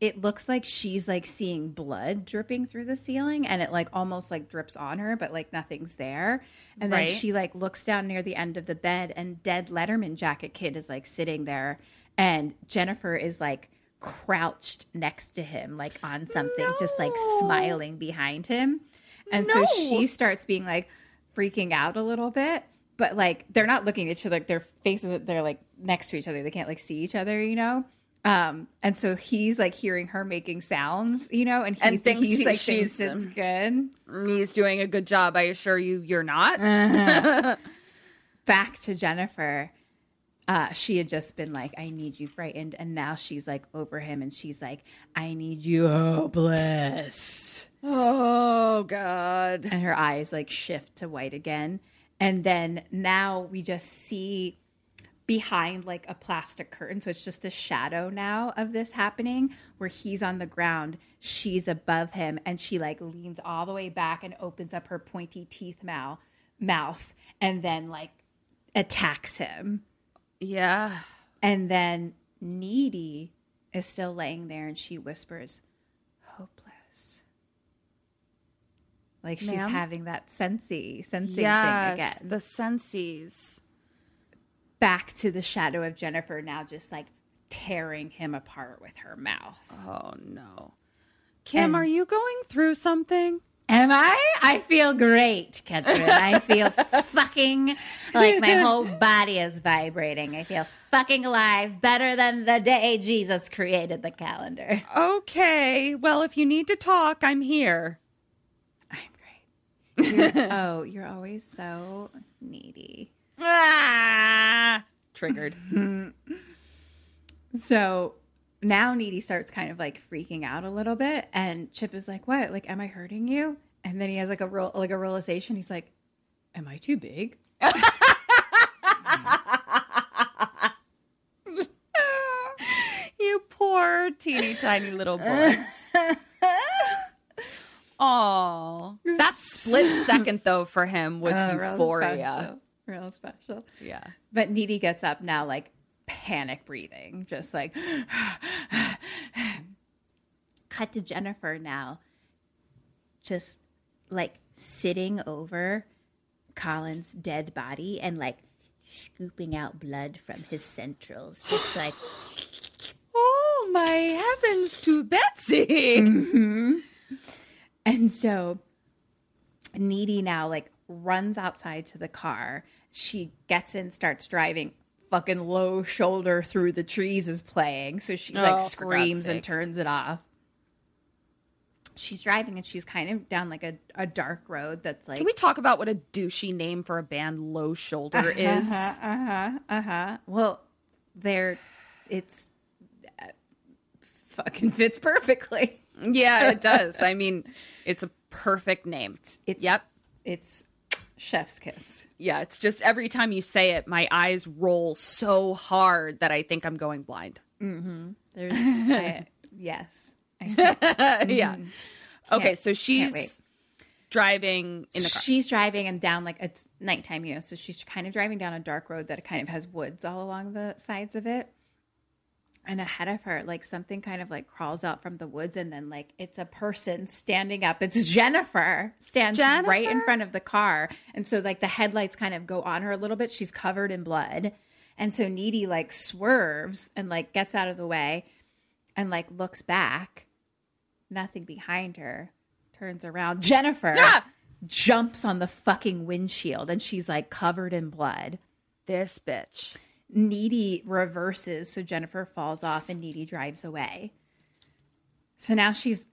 it looks like she's like seeing blood dripping through the ceiling and it like almost like drips on her but like nothing's there and Right. then she like looks down near the end of the bed and dead letterman jacket kid is like sitting there and jennifer is like crouched next to him like on something just like smiling behind him and so she starts being like freaking out a little bit but like they're not looking at each other like their faces they're like next to each other they can't like see each other you know um and so he's like hearing her making sounds you know and he And thinks he's he- like she's, thinks it's good He's doing a good job. I assure you, you're not. Uh-huh. back to jennifer uh she had just been like i need you frightened. And now she's like over him and she's like i need you hopeless. Oh God. and her eyes like shift to white again. And then now we just see behind like a plastic curtain. So it's just the shadow now of this happening where he's on the ground she's above him and she like leans all the way back and opens up her pointy teeth mouth mouth and then like attacks him Yeah. and then needy is still laying there and she whispers hopeless like she's Ma'am? having that sensey sensing yes, thing again the senses. back to the shadow of jennifer now just like tearing him apart with her mouth Oh no. Kim, And- are you going through something? Am I? I feel great, Catherine. I feel fucking like my whole body is vibrating. I feel fucking alive, better than the day Jesus created the calendar. Okay. Well, if you need to talk, I'm here. I'm great. You're- oh, you're always so needy. Ah, triggered. So now Needy starts kind of like freaking out a little bit, and Chip is like, "What? Like, am I hurting you?" And then he has like a real like a realization. He's like, "Am I too big?" you poor teeny tiny little boy. Aw. That split second though for him was Oh, real euphoria. special. Real special. Yeah. But Needy gets up now, like panic breathing, just like. Cut to Jennifer now, just like sitting over Colin's dead body and like scooping out blood from his centrals, just like. Oh my heavens to Betsy. Mhm. And so Needy now like runs outside to the car. She gets in, starts driving. Fucking low shoulder through the trees is playing. So she Oh, like for screams and turns it off. She's driving and she's kind of down like a, a dark road that's like Can we talk about what a douchey name for a band Low Shoulder is? Uh huh. Uh huh. Well, there, it's uh, fucking fits perfectly. Yeah, it does. I mean, it's a perfect name. It's yep. It's chef's kiss. Yeah, it's just every time you say it, my eyes roll so hard that I think I'm going blind. Mm-hmm. There's I, yes. Think- yeah. Mhm. Okay, Can't- so she's driving in the car. She's driving and down like it's nighttime, you know, so she's kind of driving down a dark road that kind of has woods all along the sides of it. And ahead of her, like something kind of like crawls out from the woods, and then like it's a person standing up. It's Jennifer stands right in front of the car, and so like the headlights kind of go on her a little bit. She's covered in blood, and so Needy like swerves and like gets out of the way, and like looks back. Nothing behind her. Turns around. Jennifer jumps on the fucking windshield, and she's like covered in blood. This bitch. Needy reverses, so Jennifer falls off and Needy drives away. So now she's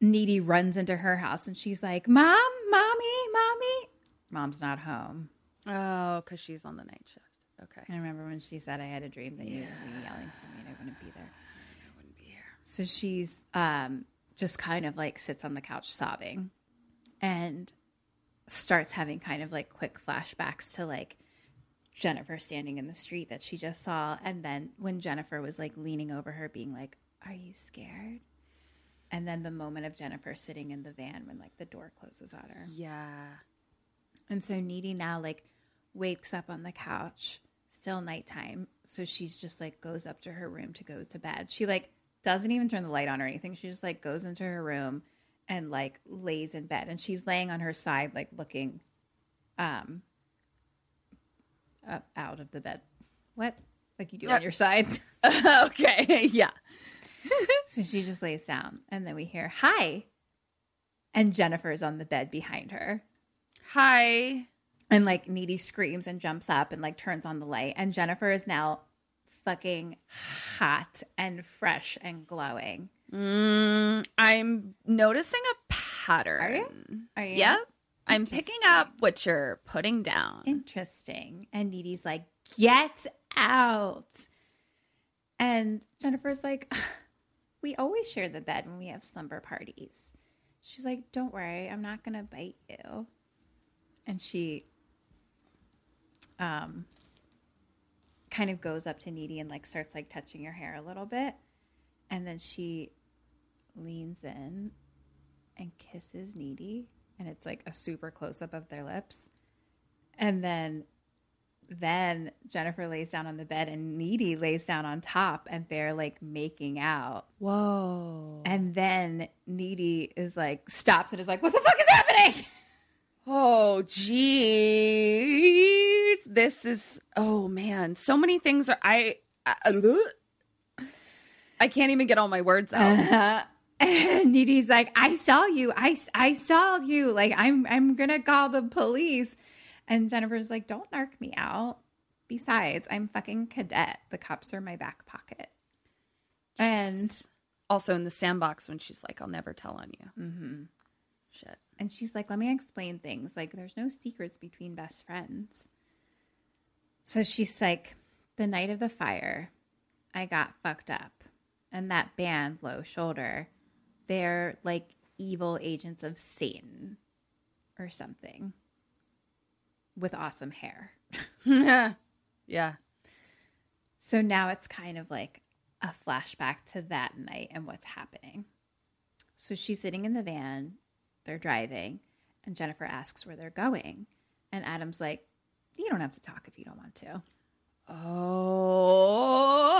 Needy runs into her house and she's like, Mom, mommy, mommy. mom's not home. Oh, because she's on the night shift. Okay. I remember when she said I had a dream that you would be yelling for me and I wouldn't be there. I wouldn't be here. So she's um just kind of like sits on the couch sobbing and starts having kind of like quick flashbacks to like Jennifer standing in the street that she just saw. And then when Jennifer was like leaning over her, being like, Are you scared? And then the moment of Jennifer sitting in the van when like the door closes on her. Yeah. And so Needy now like wakes up on the couch, still nighttime. So she's just like goes up to her room to go to bed. She like doesn't even turn the light on or anything. She just like goes into her room and like lays in bed. And she's laying on her side, like looking um up out of the bed. What? Like you do on your side? okay. yeah. so she just lays down and then we hear hi. And Jennifer's on the bed behind her. Hi. And like Needy screams and jumps up and like turns on the light. And Jennifer is now fucking hot and fresh and glowing. Mm, I'm noticing a pattern. Are you? Are you? Yep. I'm picking up what you're putting down. Interesting. And Needy's like, get out. And Jennifer's like, we always share the bed when we have slumber parties. She's like, don't worry, I'm not going to bite you. And she um kind of goes up to Needy and like starts like touching her hair a little bit. And then she leans in and kisses Needy and it's like a super close up of their lips. And then then Jennifer lays down on the bed and Needy lays down on top and they're like making out. Whoa. And then Needy is like stops and is like, What the fuck is happening? Oh, geez. This is, oh man. So many things are, I, I, I can't even get all my words out. And Needy's like, I saw you. I, I saw you. Like, I'm, I'm going to call the police. And Jennifer's like, don't narc me out. Besides, I'm fucking cadet. The cops are my back pocket. And also in the sandbox when she's like, I'll never tell on you. Mm-hmm. Shit. And she's like, let me explain things. Like, there's no secrets between best friends. So she's like, the night of the fire, I got fucked up. And that band, Low Shoulder, they're like evil agents of Satan or something with awesome hair. yeah. So now it's kind of like a flashback to that night and what's happening. So she's sitting in the van, they're driving, and Jennifer asks where they're going. And Adam's like, You don't have to talk if you don't want to. Oh,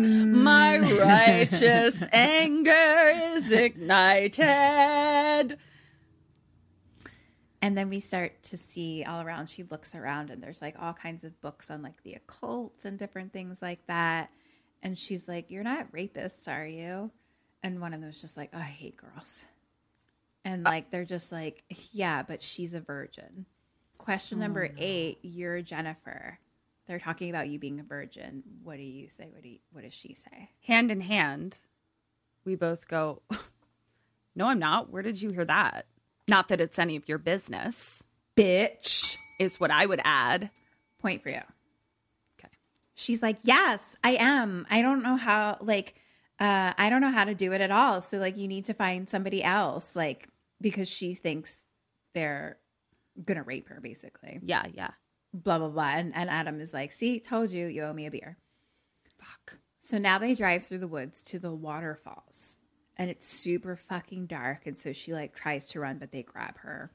my righteous anger is ignited. And then we start to see all around. She looks around and there's like all kinds of books on like the occult and different things like that. And she's like, You're not rapists, are you? And one of them's just like, oh, I hate girls. And like, they're just like, Yeah, but she's a virgin. Question number oh, eight You're Jennifer. They're talking about you being a virgin. What do you say? What, do you, what does she say? Hand in hand, we both go, No, I'm not. Where did you hear that? Not that it's any of your business. Bitch, is what I would add. Point for you. Okay. She's like, Yes, I am. I don't know how, like, uh, I don't know how to do it at all. So, like, you need to find somebody else, like, because she thinks they're gonna rape her, basically. Yeah, yeah. Blah, blah, blah. And, and Adam is like, See, told you, you owe me a beer. Fuck. So now they drive through the woods to the waterfalls and it's super fucking dark. And so she like tries to run, but they grab her.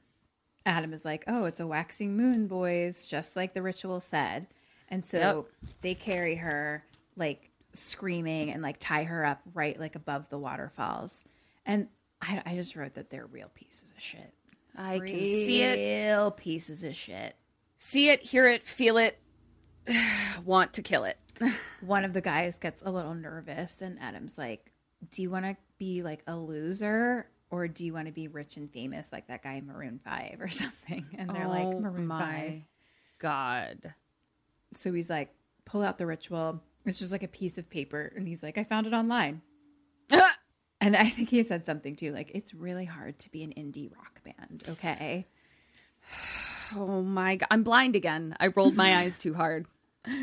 Adam is like, oh, it's a waxing moon, boys, just like the ritual said. And so Yep. they carry her like screaming and like tie her up right like above the waterfalls. And I, I just wrote that they're real pieces of shit. I can see it. Real pieces of shit. See it, hear it, feel it, want to kill it. One of the guys gets a little nervous, and Adam's like, Do you want to be like a loser or do you want to be rich and famous like that guy in Maroon 5 or something? And they're like, Oh Maroon my 5. God. So he's like, Pull out the ritual. It's just like a piece of paper. And he's like, I found it online. and I think he said something too like, It's really hard to be an indie rock band. Okay. Oh my god, I'm blind again. I rolled my eyes too hard.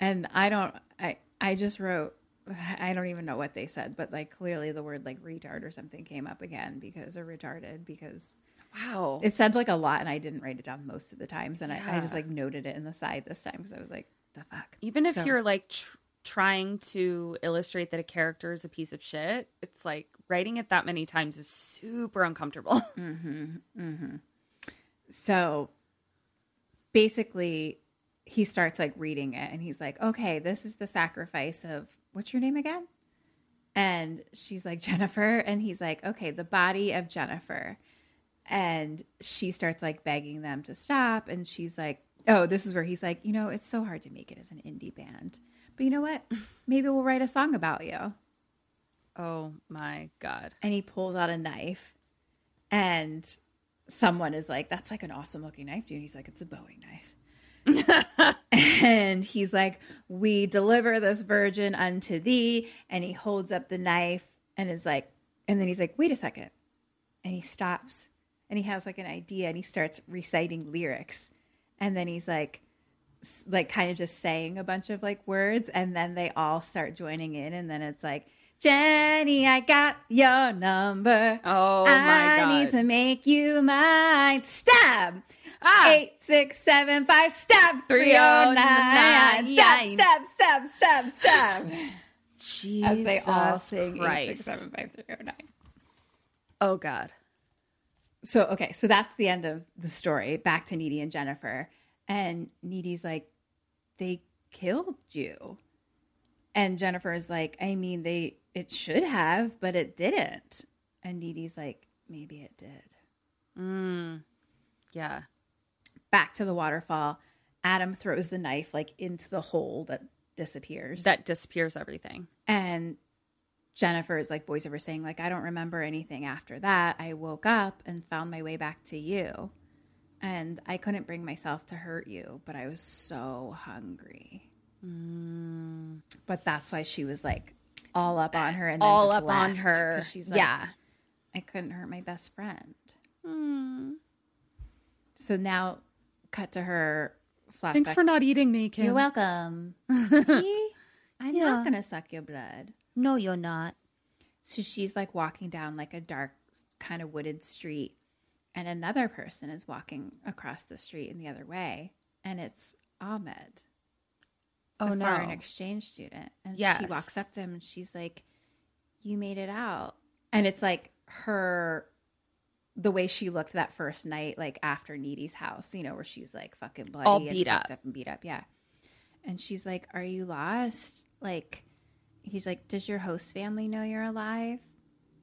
And I don't I I just wrote I don't even know what they said, but like clearly the word like retard or something came up again because or retarded because Wow. it said like a lot and I didn't write it down most of the times and I, I just like noted it in the side this time because I was like the fuck. Even if So- you're like tr- trying to illustrate that a character is a piece of shit, it's like writing it that many times is super uncomfortable. Mm-hmm. Mm-hmm. So basically, he starts like reading it and he's like, okay, this is the sacrifice of what's your name again? And she's like, Jennifer. And he's like, okay, the body of Jennifer. And she starts like begging them to stop. And she's like, oh, this is where he's like, you know, it's so hard to make it as an indie band. But you know what? Maybe we'll write a song about you. Oh my god. And he pulls out a knife and someone is like, That's like an awesome looking knife, dude. He's like, It's a Bowie knife. and he's like, We deliver this virgin unto thee. And he holds up the knife and is like, and then he's like, Wait a second. And he stops and he has like an idea and he starts reciting lyrics. And then he's like, like kind of just saying a bunch of like words and then they all start joining in and then it's like Jenny, I got your number. Oh I my God. need to make you mine. Stab. Ah. Eight, six, seven, five, stab. Three oh nine. Stab, stab, stab, stab, stab. As they all Jesus sing eight, Christ. six, seven, five, three oh nine. Oh god. So okay, so that's the end of the story. Back to Needy and Jennifer. And Needy's like, they killed you. And Jennifer is like, I mean, they it should have, but it didn't. And Needy's like, maybe it did. Mm. Yeah. Back to the waterfall. Adam throws the knife like into the hole that disappears. That disappears everything. And Jennifer is like voiceover saying, like, I don't remember anything after that. I woke up and found my way back to you. And I couldn't bring myself to hurt you, but I was so hungry. Mm. But that's why she was like all up on her and then All just up on her. She's like, Yeah. I couldn't hurt my best friend. Mm. So now, cut to her flashback. Thanks for not eating me, Kim. You're welcome. See? I'm Yeah. not gonna suck your blood. No, you're not. So she's like walking down like a dark, kind of wooded street, and another person is walking across the street in the other way, and it's Ahmed. Oh, the no. foreign exchange student, and she walks up to him and she's like, "You made it out," and it's like her. The way she looked that first night, like after Needy's house, you know, where she's like fucking bloody, All and beat up. and beat up, yeah. And she's like, "Are you lost?" Like, he's like, "Does your host family know you're alive?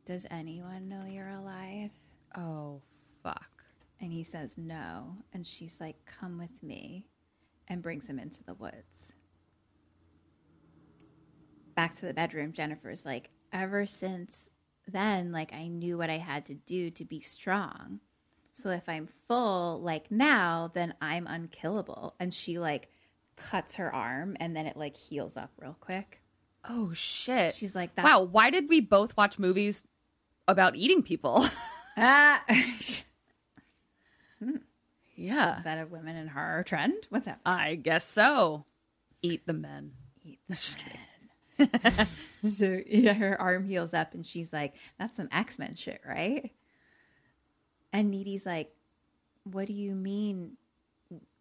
Does anyone know you're alive?" Oh fuck. And he says no, and she's like, "Come with me," and brings him into the woods. Back to the bedroom, Jennifer's like, "Ever since then, like I knew what I had to do to be strong." So if I'm full like now, then I'm unkillable. And she like cuts her arm and then it like heals up real quick. Oh shit. She's like that. Wow, why did we both watch movies about eating people? Ah. yeah. Is that a women in horror trend? What's that? I guess so. Eat the men. Eat the men. so yeah, her arm heals up and she's like, That's some X-Men shit, right? And Needy's like, What do you mean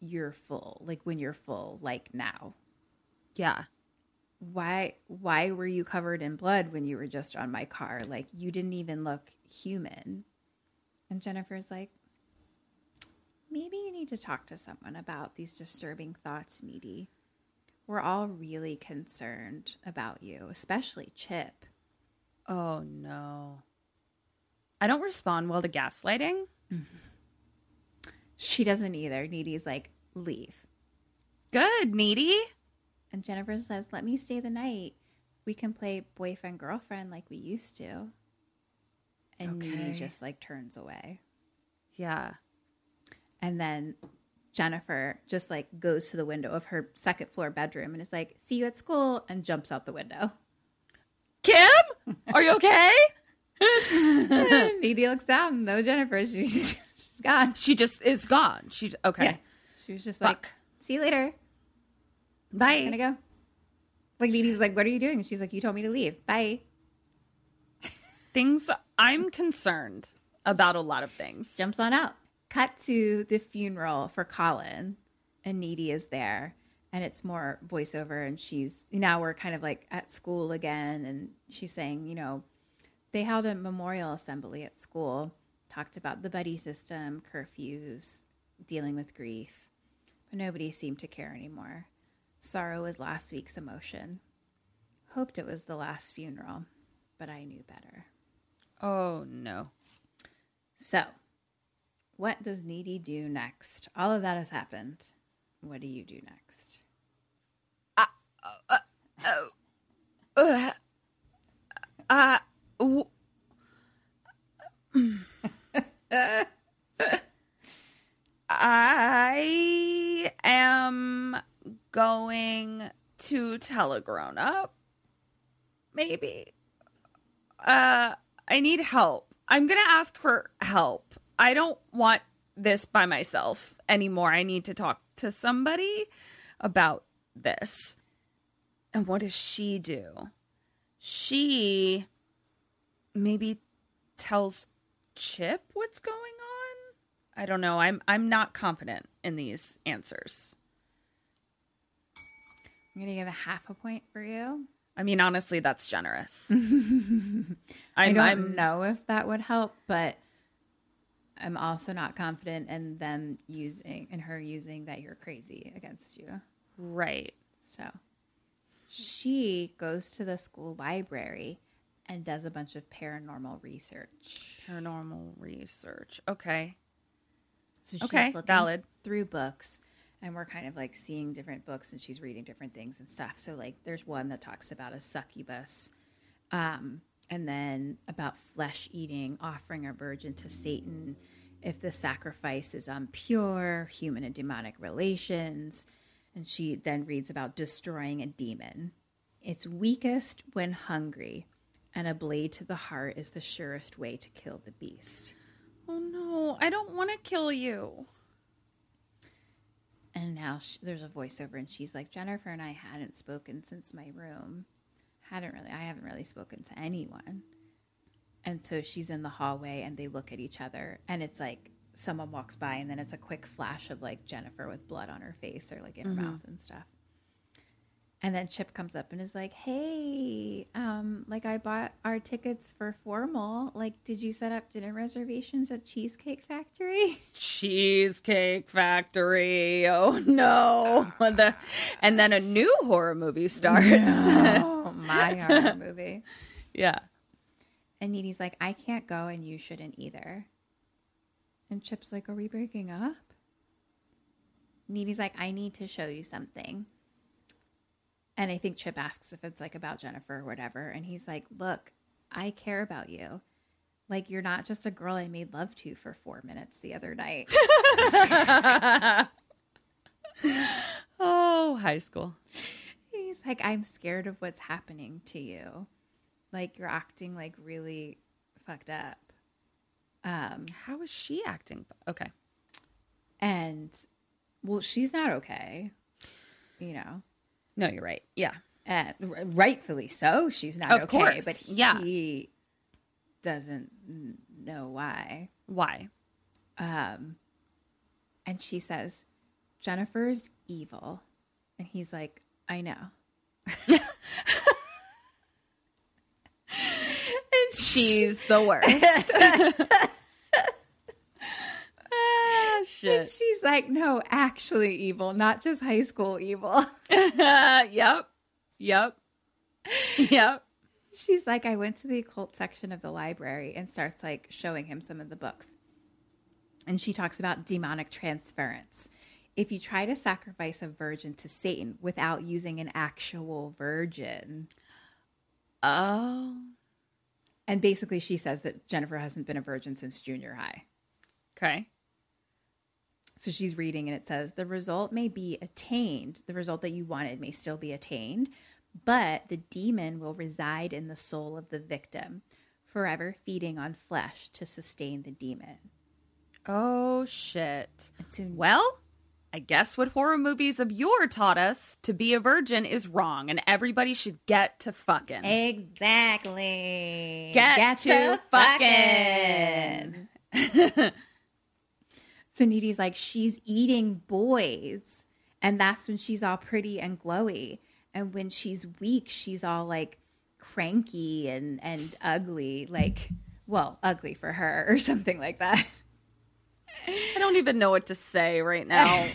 you're full? Like when you're full, like now? Yeah. Why why were you covered in blood when you were just on my car? Like you didn't even look human. And Jennifer's like, maybe you need to talk to someone about these disturbing thoughts, Needy. We're all really concerned about you, especially Chip. Oh no. I don't respond well to gaslighting. She doesn't either. Needy's like, leave. Good, Needy. And Jennifer says, let me stay the night. We can play boyfriend girlfriend like we used to. And Needy just like turns away. Yeah. And then Jennifer just like goes to the window of her second floor bedroom and is like, see you at school, and jumps out the window. Kim? Are you okay? Needy looks down. No, Jennifer. She, She's gone. She just is gone. She okay. Yeah. She was just like, see you later. Bye. I'm Gonna go. Like Needy was like, what are you doing? And she's like, you told me to leave. Bye. Things I'm concerned about a lot of things. Jumps on out. Cut to the funeral for Colin, and Needy is there. And it's more voiceover, and she's now we're kind of like at school again, and she's saying, you know, they held a memorial assembly at school, talked about the buddy system, curfews, dealing with grief, but nobody seemed to care anymore. Sorrow was last week's emotion. Hoped it was the last funeral, but I knew better. Oh no. So, what does Needy do next? All of that has happened. What do you do next? Uh, uh, w- I am going to tell a grown up. Maybe. Uh, I need help. I'm going to ask for help. I don't want this by myself anymore. I need to talk to somebody about this. And what does she do? She maybe tells Chip what's going on? I don't know. I'm I'm not confident in these answers. I'm going to give a half a point for you. I mean, honestly, that's generous. I I'm- don't I'm- know if that would help, but I'm also not confident in them using and her using that you're crazy against you. Right. So she goes to the school library and does a bunch of paranormal research. Paranormal research. Okay. So she's Okay, looking valid. through books and we're kind of like seeing different books and she's reading different things and stuff. So like there's one that talks about a succubus um and then about flesh eating, offering a virgin to Satan if the sacrifice is impure, human and demonic relations. And she then reads about destroying a demon. It's weakest when hungry, and a blade to the heart is the surest way to kill the beast. Oh no, I don't want to kill you. And now sh there's a voiceover, and she's like, Jennifer and I hadn't spoken since my room. Hadn't really, I haven't really spoken to anyone. And so she's in the hallway, and they look at each other, and it's like someone walks by, and then it's a quick flash of like Jennifer with blood on her face or like in her Mhm. mouth and stuff. And then Chip comes up and is like, "Hey, um, like I bought our tickets for formal. Like, did you set up dinner reservations at Cheesecake Factory?" Cheesecake Factory. Oh no. The- and then a new horror movie starts. No, my horror movie. Yeah. And Needy's like, I can't go and you shouldn't either. And Chip's like, Are we breaking up? Needy's like, I need to show you something. And I think Chip asks if it's like about Jennifer or whatever. And he's like, Look, I care about you. Like, you're not just a girl I made love to for four minutes the other night. oh, high school. He's like, I'm scared of what's happening to you. Like, you're acting like really fucked up. Um, How is she acting? Okay. And well, she's not okay. You know. No, you're right. Yeah. R- rightfully so, she's not Of okay. course, But yeah. he doesn't know why. Why? Um, and she says, Jennifer's evil. And he's like, I know. and She's the worst. shit. And she's like, no, actually evil, not just high school evil. yep. Yep. Yep. She's like, I went to the occult section of the library and starts like showing him some of the books. And she talks about demonic transference. If you try to sacrifice a virgin to Satan without using an actual virgin. Oh. And basically, she says that Jennifer hasn't been a virgin since junior high. Okay. So she's reading and it says the result may be attained. The result that you wanted may still be attained, but the demon will reside in the soul of the victim, forever feeding on flesh to sustain the demon. Oh shit. Soon- well, I guess what horror movies of yore taught us to be a virgin is wrong, and everybody should get to fucking. Exactly. Get, to, fucking. So Needy's like, she's eating boys. And that's when she's all pretty and glowy. And when she's weak, she's all like cranky and, and ugly. Like, well, ugly for her or something like that. I don't even know what to say right now.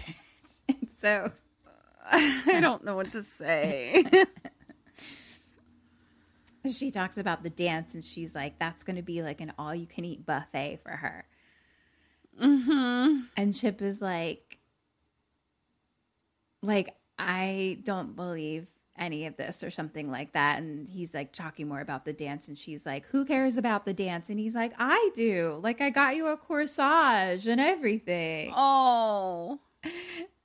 so I don't know what to say. she talks about the dance and she's like, that's going to be like an all you can eat buffet for her. Mm-hmm. And Chip is like, like, I don't believe any of this or something like that. And he's like talking more about the dance. And she's like, Who cares about the dance? And he's like, I do. Like, I got you a corsage and everything. Oh.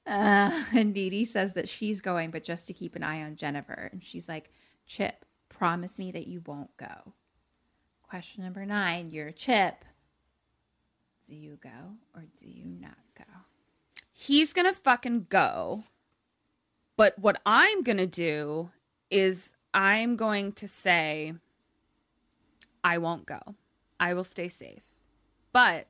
Uh, and Needy says that she's going, but just to keep an eye on Jennifer. And she's like, Chip, promise me that you won't go. Question number nine You're Chip. Do you go or do you not go? He's gonna fucking go. But what I'm gonna do is I'm going to say, I won't go. I will stay safe. But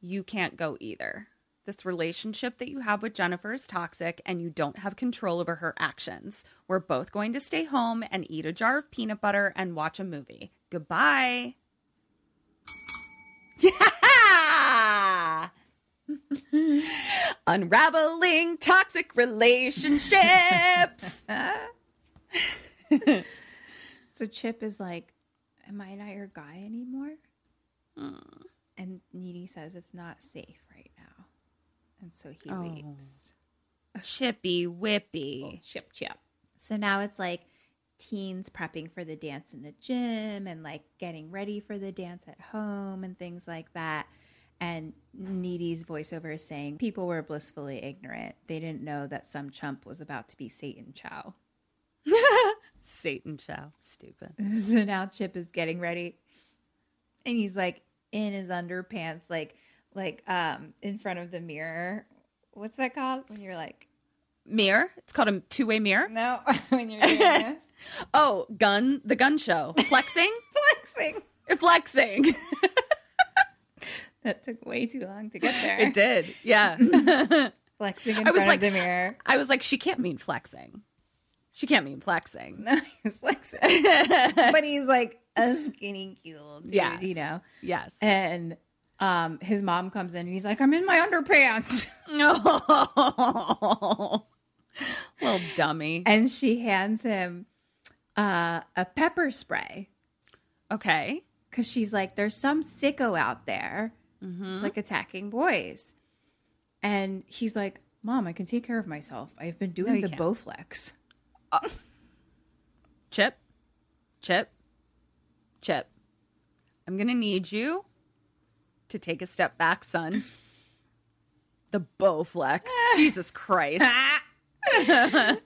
you can't go either. This relationship that you have with Jennifer is toxic and you don't have control over her actions. We're both going to stay home and eat a jar of peanut butter and watch a movie. Goodbye. Yeah! Unraveling toxic relationships. so Chip is like, Am I not your guy anymore? Hmm. And Needy says it's not safe right now. And so he Oh. leaves. Chippy whippy. Oh, chip chip. So now it's like teens prepping for the dance in the gym and like getting ready for the dance at home and things like that. And Needy's voiceover is saying people were blissfully ignorant. They didn't know that some chump was about to be Satan Chow. Satan Chow. Stupid. so now Chip is getting ready. And he's like in his underpants, like like um in front of the mirror. What's that called? When you're like Mirror. It's called a two way mirror. No, when you're doing this. oh, gun. The gun show. Flexing. Flexing. Flexing. That took way too long to get there. It did. Yeah. Flexing in I was front like, of the mirror. I was like, she can't mean flexing. She can't mean flexing. No, he's flexing. but he's like a skinny, cute dude, Yes. you know? Yes. And um, his mom comes in and he's like, I'm in my underpants. No. Little dummy. And she hands him uh, a pepper spray. Okay. Because she's like, there's some sicko out there. Mm-hmm. It's like attacking boys. And he's like, Mom, I can take care of myself. I've been doing you the can't. Bowflex. Chip. Chip. Chip. I'm going to need you to take a step back, son. The Bowflex. Jesus Christ. and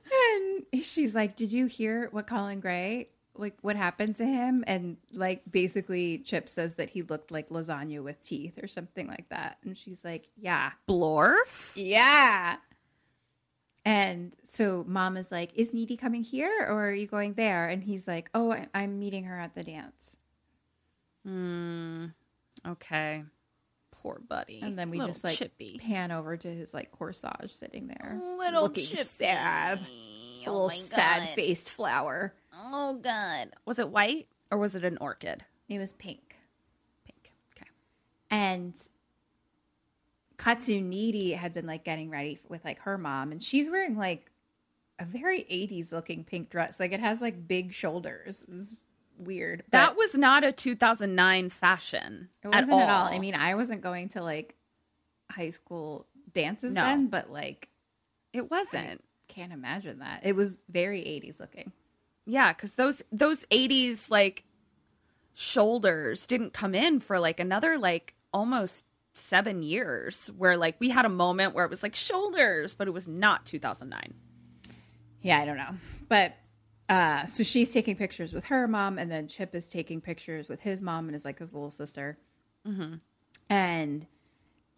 she's like, "Did you hear what Colin Gray like what happened to him?" And like basically, Chip says that he looked like lasagna with teeth or something like that. And she's like, "Yeah, Blorf? yeah." And so mom is like, "Is Needy coming here or are you going there?" And he's like, "Oh, I- I'm meeting her at the dance." Hmm. Okay. Poor buddy. And then we Little just like chippy. pan over to his like corsage sitting there, Little looking chippy. sad, It's a little sad faced flower. Oh God. Was it white or was it an orchid? It was pink. Pink. Okay. And Katsu Needy had been like getting ready with like her mom, and she's wearing like a very 80s looking pink dress. Like it has like big shoulders. It's weird. That was not a 2009 fashion. it wasn't at all. I mean, I wasn't going to like high school dances No. then, but like it wasn't. can't imagine that. It was very 80s looking. Yeah, because those those 80s like shoulders didn't come in for like another like almost seven years where like we had a moment where it was like shoulders, but it was not 2009. Yeah, I don't know. But uh so she's taking pictures with her mom and then Chip is taking pictures with his mom and is like his little sister. Mm-hmm. And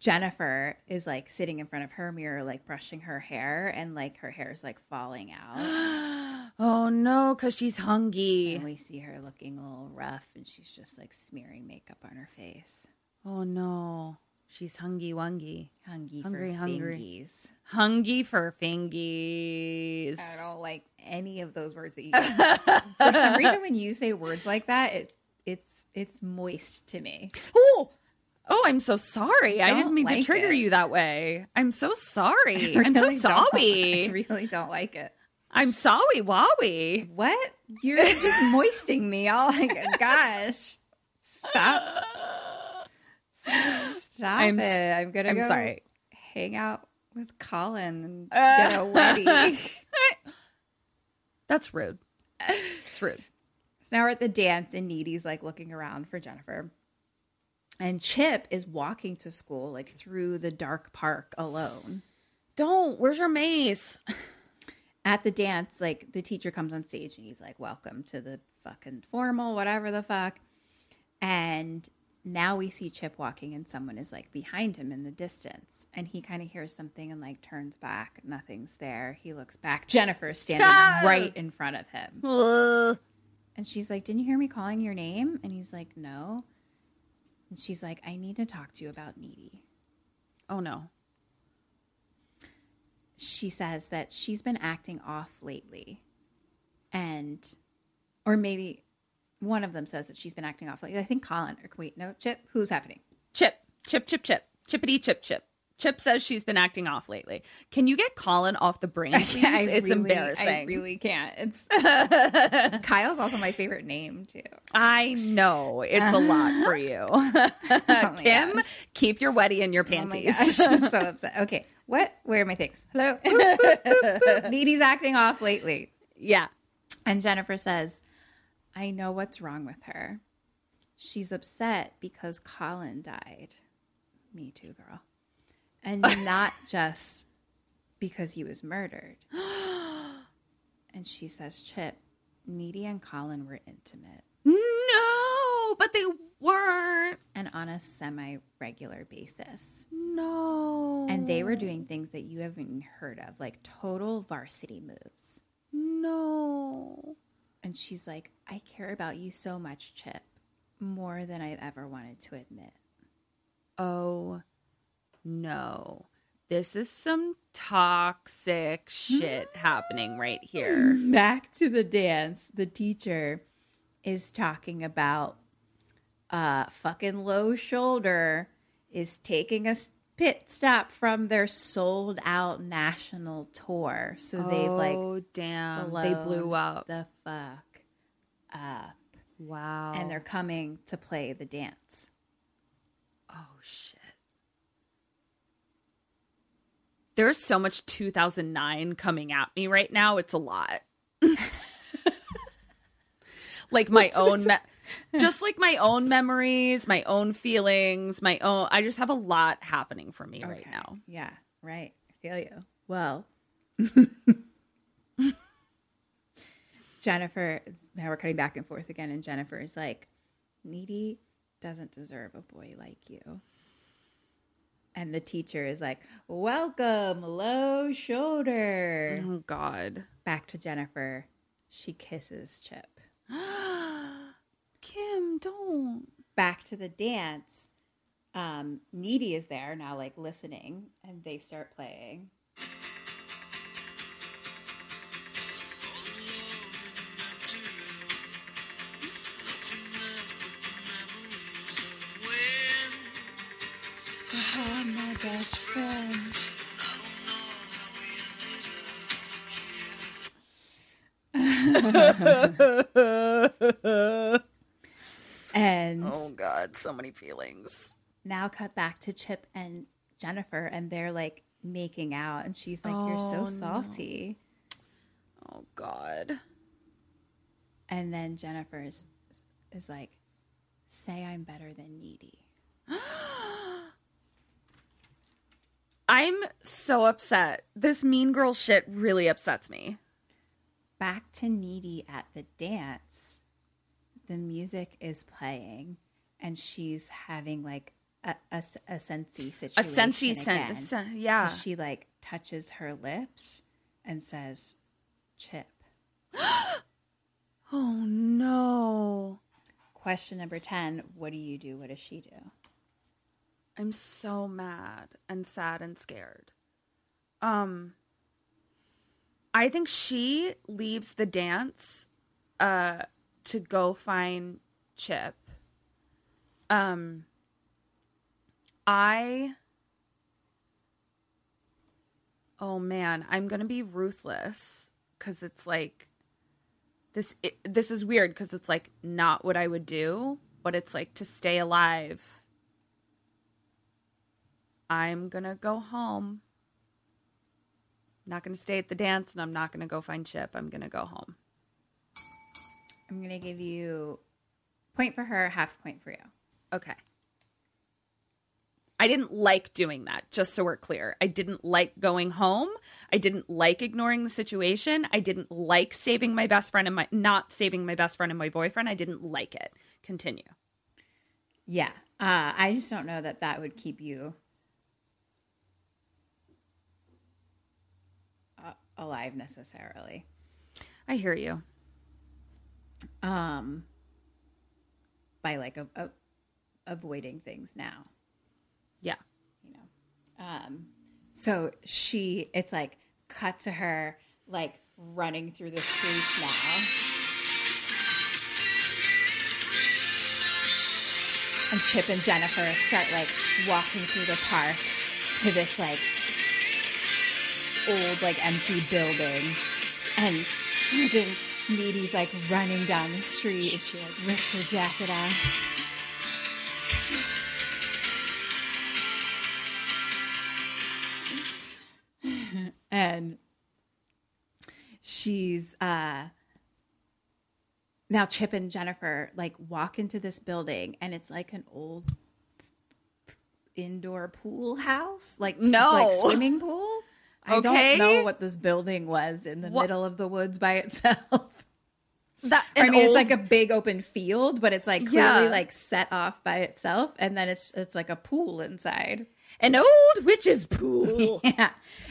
Jennifer is like sitting in front of her mirror, like brushing her hair, and like her hair is like falling out. oh no, because she's hungry. And we see her looking a little rough, and she's just like smearing makeup on her face. Oh no. She's hungry wungy. Hungry, Hungry, for hungry. fingies. Hungry for fingies. I don't like any of those words that you use. For some reason, when you say words like that, it it's it's moist to me. Oh, oh, I'm so sorry. I Don't didn't mean to trigger it. you that way. I'm so sorry. I I'm so really sorry. I really don't like it. I'm sorry, Wowie. What? You're just moisting me. Oh All like, gosh, stop, stop I'm it. I'm gonna. I'm go sorry. Hang out with Colin and get a wedding. That's rude. It's rude. So now we're at the dance, and Needy's like looking around for Jennifer. And Chip is walking to school, like through the dark park alone. Don't. Where's your mace? At the dance, like the teacher comes on stage and he's like, Welcome to the fucking formal, whatever the fuck. And now we see Chip walking, and someone is like behind him in the distance. And he kind of hears something and like turns back. Nothing's there. He looks back. Jennifer's standing Ah! right in front of him. Ugh. And she's like, Didn't you hear me calling your name? And he's like, No. And she's like, I need to talk to you about Needy. Oh no. She says that she's been acting off lately. And, or maybe one of them says that she's been acting off lately. I think Colin, or wait, no, Chip, who's happening? Chip, chip, chip, chip, chippity, chip, chip. Chip says she's been acting off lately. Can you get Colin off the brain, please? I it's really- embarrassing. I really can't. It's Kyle's also my favorite name too. I know it's a lot for you. Oh Kim, keep your weddy in your Oh panties. gosh, I'm so upset. Okay, what? Where are my things? Hello. Boop, boop, boop, boop. Needy's acting off lately. yeah. And Jennifer says, I know what's wrong with her. She's upset because Colin died. Me too, girl. And not just because he was murdered. and she says, Chip, Needy and Colin were intimate No, but they weren't. and on a semi regular basis. No. And they were doing things that you haven't heard of, like total varsity moves. No. And she's like, I care about you so much, Chip, more than I've ever wanted to admit. Oh no. This is some toxic shit happening right here. Back to the dance, the teacher is talking about uh fucking low shoulder is taking a pit stop from their sold out national tour. So they've like Oh, damn. They blew up. the fuck up. Wow. And they're coming to play the dance. Oh shit. There's so much 2009 coming at me right now. It's a lot. like my own me- just like my own memories, my own feelings, my own I just have a lot happening for me right now. Yeah, right. I feel you. Well, Jennifer, now we're cutting back and forth again, and Jennifer is like, Needy doesn't deserve a boy like you. And the teacher is like, Welcome, low shoulder. Oh god. Back to Jennifer. She kisses Chip. Kim, don't. Back to the dance. Um, Needy is there now, like listening, and they start playing. Best friend. and Oh god, so many feelings. now cut back to Chip and Jennifer, and they're like making out, and she's like, "You're Oh, so no. salty." Oh god. And then Jennifer is, is like, "Say I'm better than Needy." I'm so upset. This mean girl shit really upsets me. Back to Needy at the dance. The music is playing, and she's having like a, a, a sensey situation. A sensey again, sen- sen- yeah. She like touches her lips and says, "Chip." Oh no. Question number ten: What do you do? What does she do? I'm so mad and sad and scared. Um I think she leaves the dance uh to go find Chip. Um I Oh man, I'm going to be ruthless cuz it's like this it, this is weird cuz it's like not what I would do, but it's like to stay alive. I'm going to go home. I'm Not going to stay at the dance and I'm not going to go find Chip. I'm going to go home. I'm gonna give you point for her, half point for you. Okay. I didn't like doing that, just so we're clear. I didn't like going home. I didn't like ignoring the situation. I didn't like saving my best friend and my not saving my best friend and my boyfriend. I didn't like it. Continue. Yeah, uh, I just don't know that that would keep you uh, alive necessarily. I hear you. Um, by like a, a, avoiding things now. Yeah. You know. Um, so she, it's like cut to her like running through the streets now. And Chip and Jennifer start like walking through the park to this like old like empty building. And then Needy's like running down the street and she like rips her jacket off. and she's uh now Chip and Jennifer like walk into this building and it's like an old indoor pool house, like No. like swimming pool. I Okay. don't know what this building was in the What- middle of the woods by itself. That I an mean, it's like a big open field, but it's like Yeah. clearly like set off by itself, and then it's it's like a pool inside. An old witch's pool. yeah,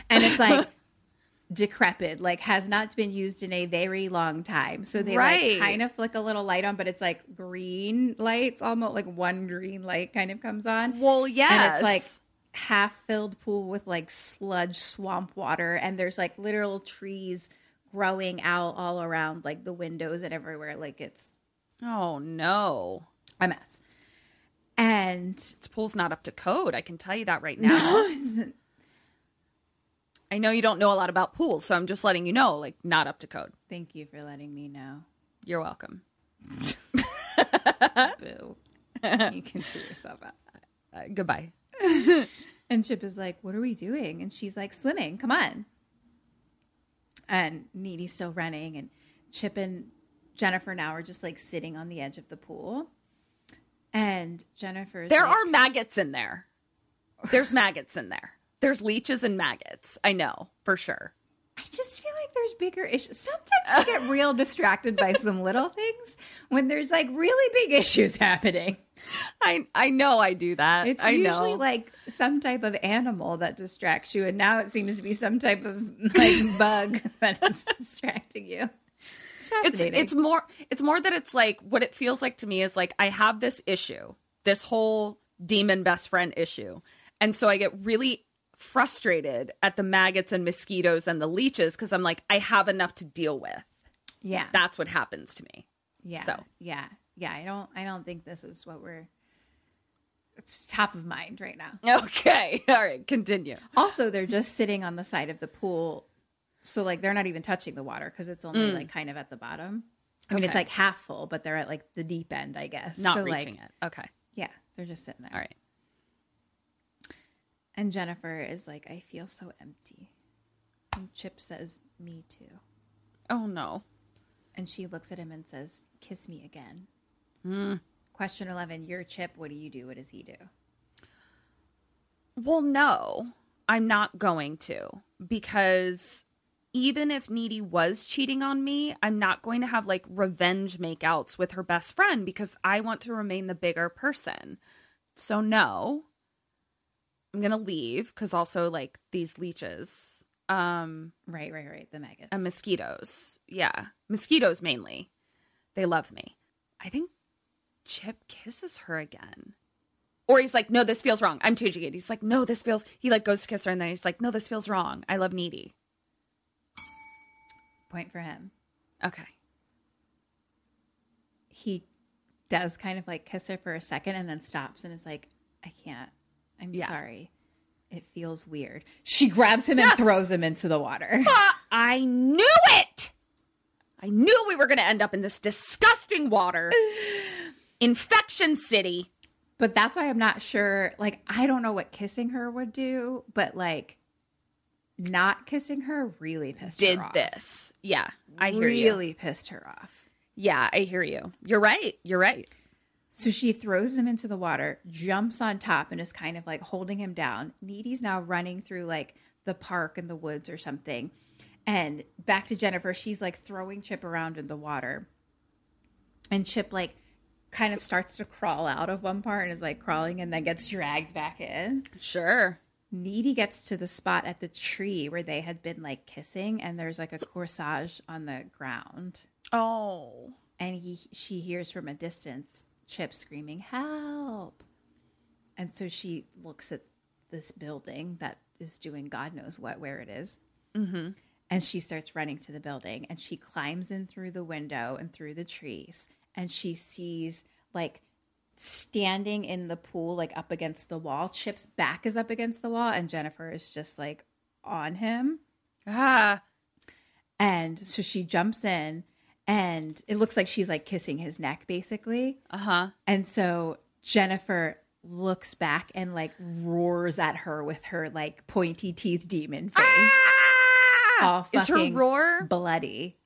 and it's like decrepit, like has not been used in a very long time. So they Right. like kind of flick a little light on, but it's like green lights, almost like one green light kind of comes on. Well, yeah, and it's like half filled pool with like sludge swamp water, and there's like literal trees growing out all around like the windows and everywhere. Like it's Oh no. a mess. And This pool's not up to code. I can tell you that right now. no, I know you don't know a lot about pools, so I'm just letting you know, like, not up to code. Thank you for letting me know. You're welcome. Boo. you can see yourself out. Uh, goodbye. And Chip is like, What are we doing? And she's like, Swimming, come on. And Needy's still running. And Chip and Jennifer now are just like sitting on the edge of the pool. And Jennifer's There like- are maggots in there. There's maggots in there. There's leeches and maggots. I know for sure. I just feel like there's bigger issues. Sometimes you get real distracted by some little things when there's like really big issues happening. I I know I do that. It's I usually know. like some type of animal that distracts you, and now it seems to be some type of like bug that is distracting you. It's it's fascinating. it's more it's more that it's like what it feels like to me is like I have this issue, this whole demon best friend issue. And so I get really frustrated at the maggots and mosquitoes and the leeches because I'm like, I have enough to deal with. yeah, That's what happens to me. yeah, so. yeah, yeah. I don't, I don't think this is what we're. It's top of mind right now. Okay. All right. Continue. Also, they're just sitting on the side of the pool, so like they're not even touching the water because it's only Mm. like kind of at the bottom. I mean, it's like half full, but they're at like the deep end, I guess. Not So, reaching like, it. Okay. Yeah, they're just sitting there. All right. And Jennifer is like, I feel so empty. And Chip says, Me too. Oh no. And she looks at him and says, Kiss me again. Hmm. Question 11 You're Chip. What do you do? What does he do? Well, no, I'm not going to because even if Needy was cheating on me, I'm not going to have like revenge makeouts with her best friend because I want to remain the bigger person. So no. I'm going to leave cuz also like these leeches um Right, right, right. The maggots. and mosquitoes. Yeah. Mosquitoes mainly. They love me. I think Chip kisses her again. Or he's like, no, this feels wrong. I'm changing it. He's like, no, this feels. He like goes to kiss her, and then he's like, no, this feels wrong. I love needy. Point for him. Okay. He does kind of like kiss her for a second and then stops and is like, I can't. I'm Yeah. sorry. It feels weird. She grabs him and throws him into the water. I knew it. I knew we were going to end up in this disgusting water. Infection City. But that's why I'm not sure. Like, I don't know what kissing her would do, but like, not kissing her really pissed Did her off. Did this. Yeah. I hear really you. pissed her off. Yeah, I hear you. You're right. You're right. So she throws him into the water, jumps on top, and is kind of like holding him down. Needy's now running through like the park and the woods or something. And back to Jennifer, she's like throwing Chip around in the water. And Chip like kind of starts to crawl out of one part and is like crawling and then gets dragged back in. Sure. Needy gets to the spot at the tree where they had been like kissing, and there's like a corsage on the ground. Oh. And he she hears from a distance Chip screaming, Help. And so she looks at this building that is doing God knows what, where it is. Mm-hmm. And she starts running to the building and she climbs in through the window and through the trees. And she sees like standing in the pool, like up against the wall. Chip's back is up against the wall, and Jennifer is just like on him. Ah. And so she jumps in, and it looks like she's like kissing his neck, basically. Uh huh. And so Jennifer looks back and like roars at her with her like pointy teeth demon face. Ah! Is her roar bloody?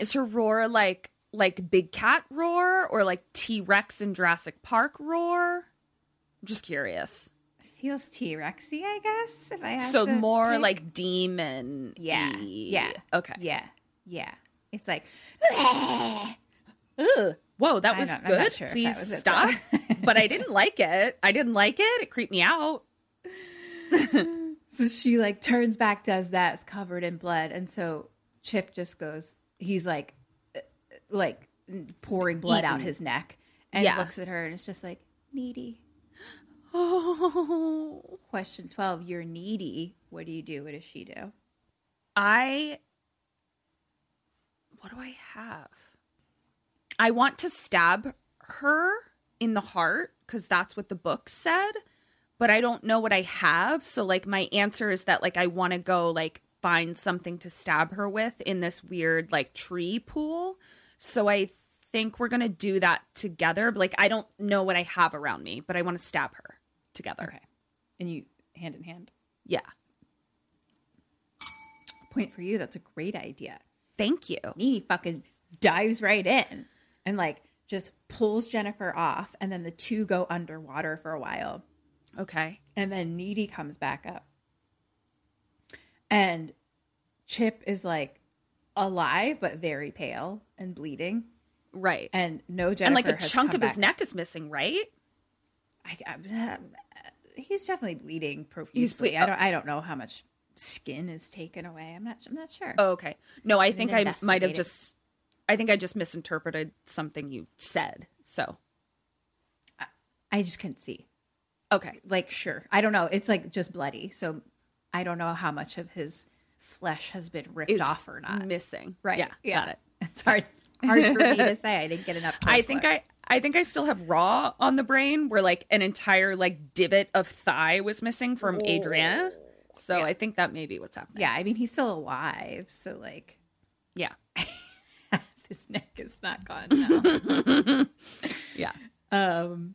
Is her roar like like big cat roar or like T Rex in Jurassic Park roar? I'm just curious. Feels T Rexy, I guess. If I So to more pick. like demon. yeah, yeah, Okay. yeah, yeah. It's like Ugh. Whoa, that was good. sure Please was stop. but I didn't like it. I didn't like it. It creeped me out. So she like turns back, does that, covered in blood, and so Chip just goes. He's like, uh, like pouring blood out his neck, and Yeah. looks at her, and it's just like needy. Oh. Question twelve: You're needy. What do you do? What does she do? I what do I have? I want to stab her in the heart because that's what the book said, but I don't know what I have. So like my answer is that like I want to go like find something to stab her with in this weird like tree pool. So I think we're gonna do that together. Like I don't know what I have around me, but I want to stab her together. Okay, and you hand in hand. Yeah. Point for you. That's a great idea. Thank you. Needy fucking dives right in and like just pulls Jennifer off, and then the two go underwater for a while. Okay. And then Needy comes back up. And Chip is like alive, but very pale and bleeding. Right. And no Jennifer and like a chunk of his neck is missing, right? I, I, uh, he's definitely bleeding profusely. ble- I don't. I don't know how much skin is taken away. I'm not. I'm not sure. Oh, okay. No, I think I might have just I think I just misinterpreted something you said. So, I just couldn't see. okay. Like, sure. I don't know. It's like just bloody. So I don't know how much of his flesh has been ripped Is off or not. Missing. Right. Yeah, Yeah. got it. It's hard. Hard for me to say. I didn't get enough. I think look. I I think I still have raw on the brain where like an entire like divot of thigh was missing from Adrienne. So I think that may be what's happening. Yeah, I mean he's still alive, so like Yeah. his neck is not gone now. Yeah. um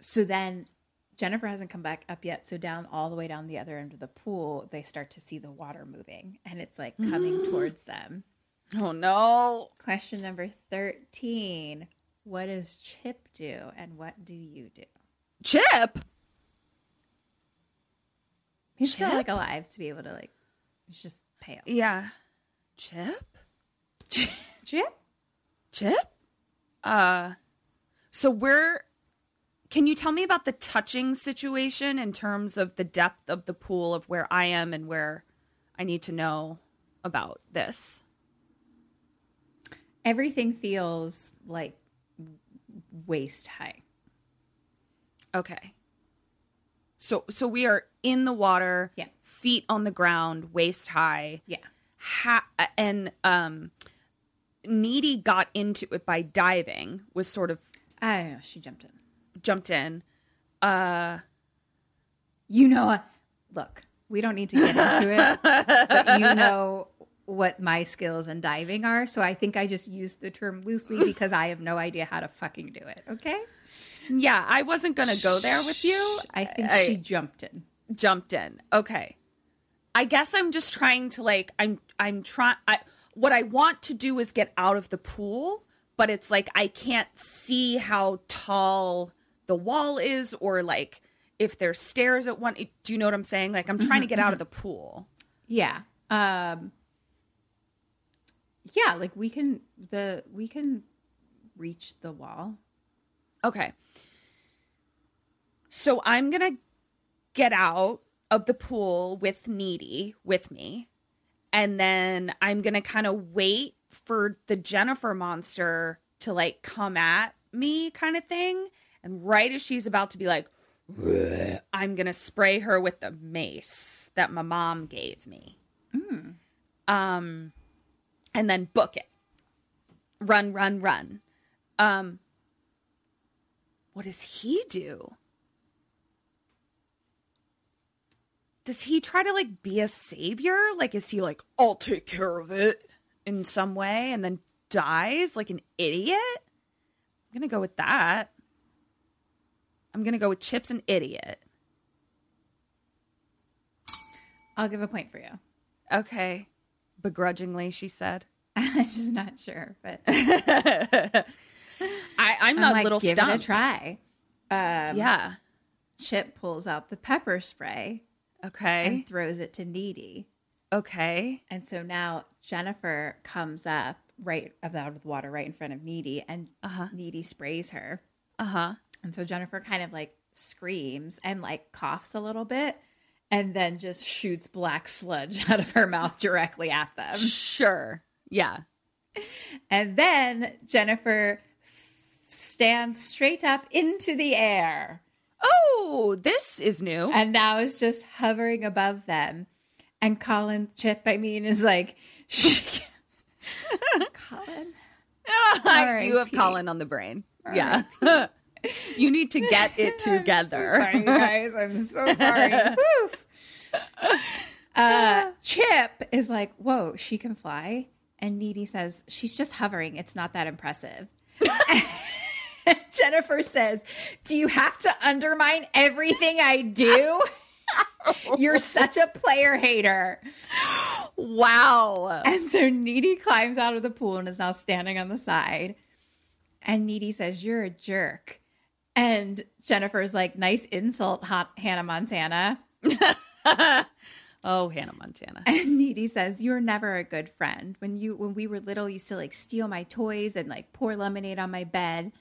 so then Jennifer hasn't come back up yet, so down all the way down the other end of the pool, they start to see the water moving and it's like coming towards them. Oh no. Question number 13. What does Chip do and what do you do? Chip. He's still like alive to be able to like he's just pale. Yeah. Chip? Chip? Chip? Uh so we're can you tell me about the touching situation in terms of the depth of the pool of where I am and where I need to know about this? Everything feels like waist high. Okay. So so we are in the water, Yeah. feet on the ground, waist high. Yeah. Ha- and um Needy got into it by diving, was sort of I she jumped in. jumped in. Uh You know, uh, look, we don't need to get into it, but you know what my skills in diving are. So I think I just used the term loosely because I have no idea how to fucking do it. Okay. Yeah, I wasn't gonna go there with you. I think I- she jumped in. jumped in. Okay. I guess I'm just trying to like I'm I'm trying I what I want to do is get out of the pool, but it's like I can't see how tall the wall is or like if there's stairs at one do you know what I'm saying? Like I'm trying to get out of the pool. Yeah. Um Yeah, like we can the we can reach the wall. Okay. So I'm going to get out of the pool with Needy with me. And then I'm going to kind of wait for the Jennifer monster to like come at me kind of thing. And right as she's about to be like, I'm going to spray her with the mace that my mom gave me. Um, and then book it. Run, run, run. Um, what does he do? Does he try to like be a savior? Like, is he like, I'll take care of it in some way and then dies like an idiot? I'm gonna go with that. I'm gonna go with Chip's an idiot. I'll give a point for you. Okay. Begrudgingly, she said. I'm just not sure, but I, I'm a like, little give stumped. it a try. Um, Yeah. Chip pulls out the pepper spray Okay. and throws it to Needy. Okay. And so now Jennifer comes up right out of the water right in front of Needy and uh-huh. Needy sprays her. Uh huh. And so Jennifer kind of like screams and like coughs a little bit and then just shoots black sludge out of her mouth directly at them. Sure. Yeah. And then Jennifer stands straight up into the air. Oh, this is new. And now is just hovering above them. And Colin Chip, I mean, is like, Colin. I, you have Colin on the brain. Yeah. you need to get it together. Sorry, guys. I'm so sorry. Woof. Uh, Chip is like, whoa, she can fly. And Needy says, she's just hovering. It's not that impressive. Jennifer says, do you have to undermine everything I do? You're such a player hater. Wow. And so Needy climbs out of the pool and is now standing on the side. And Needy says, You're a jerk. And Jennifer's like, Nice insult, Hot Hannah Montana. oh, Hannah Montana. And Needy says, You're never a good friend. When you when we were little, you used to like steal my toys and like pour lemonade on my bed.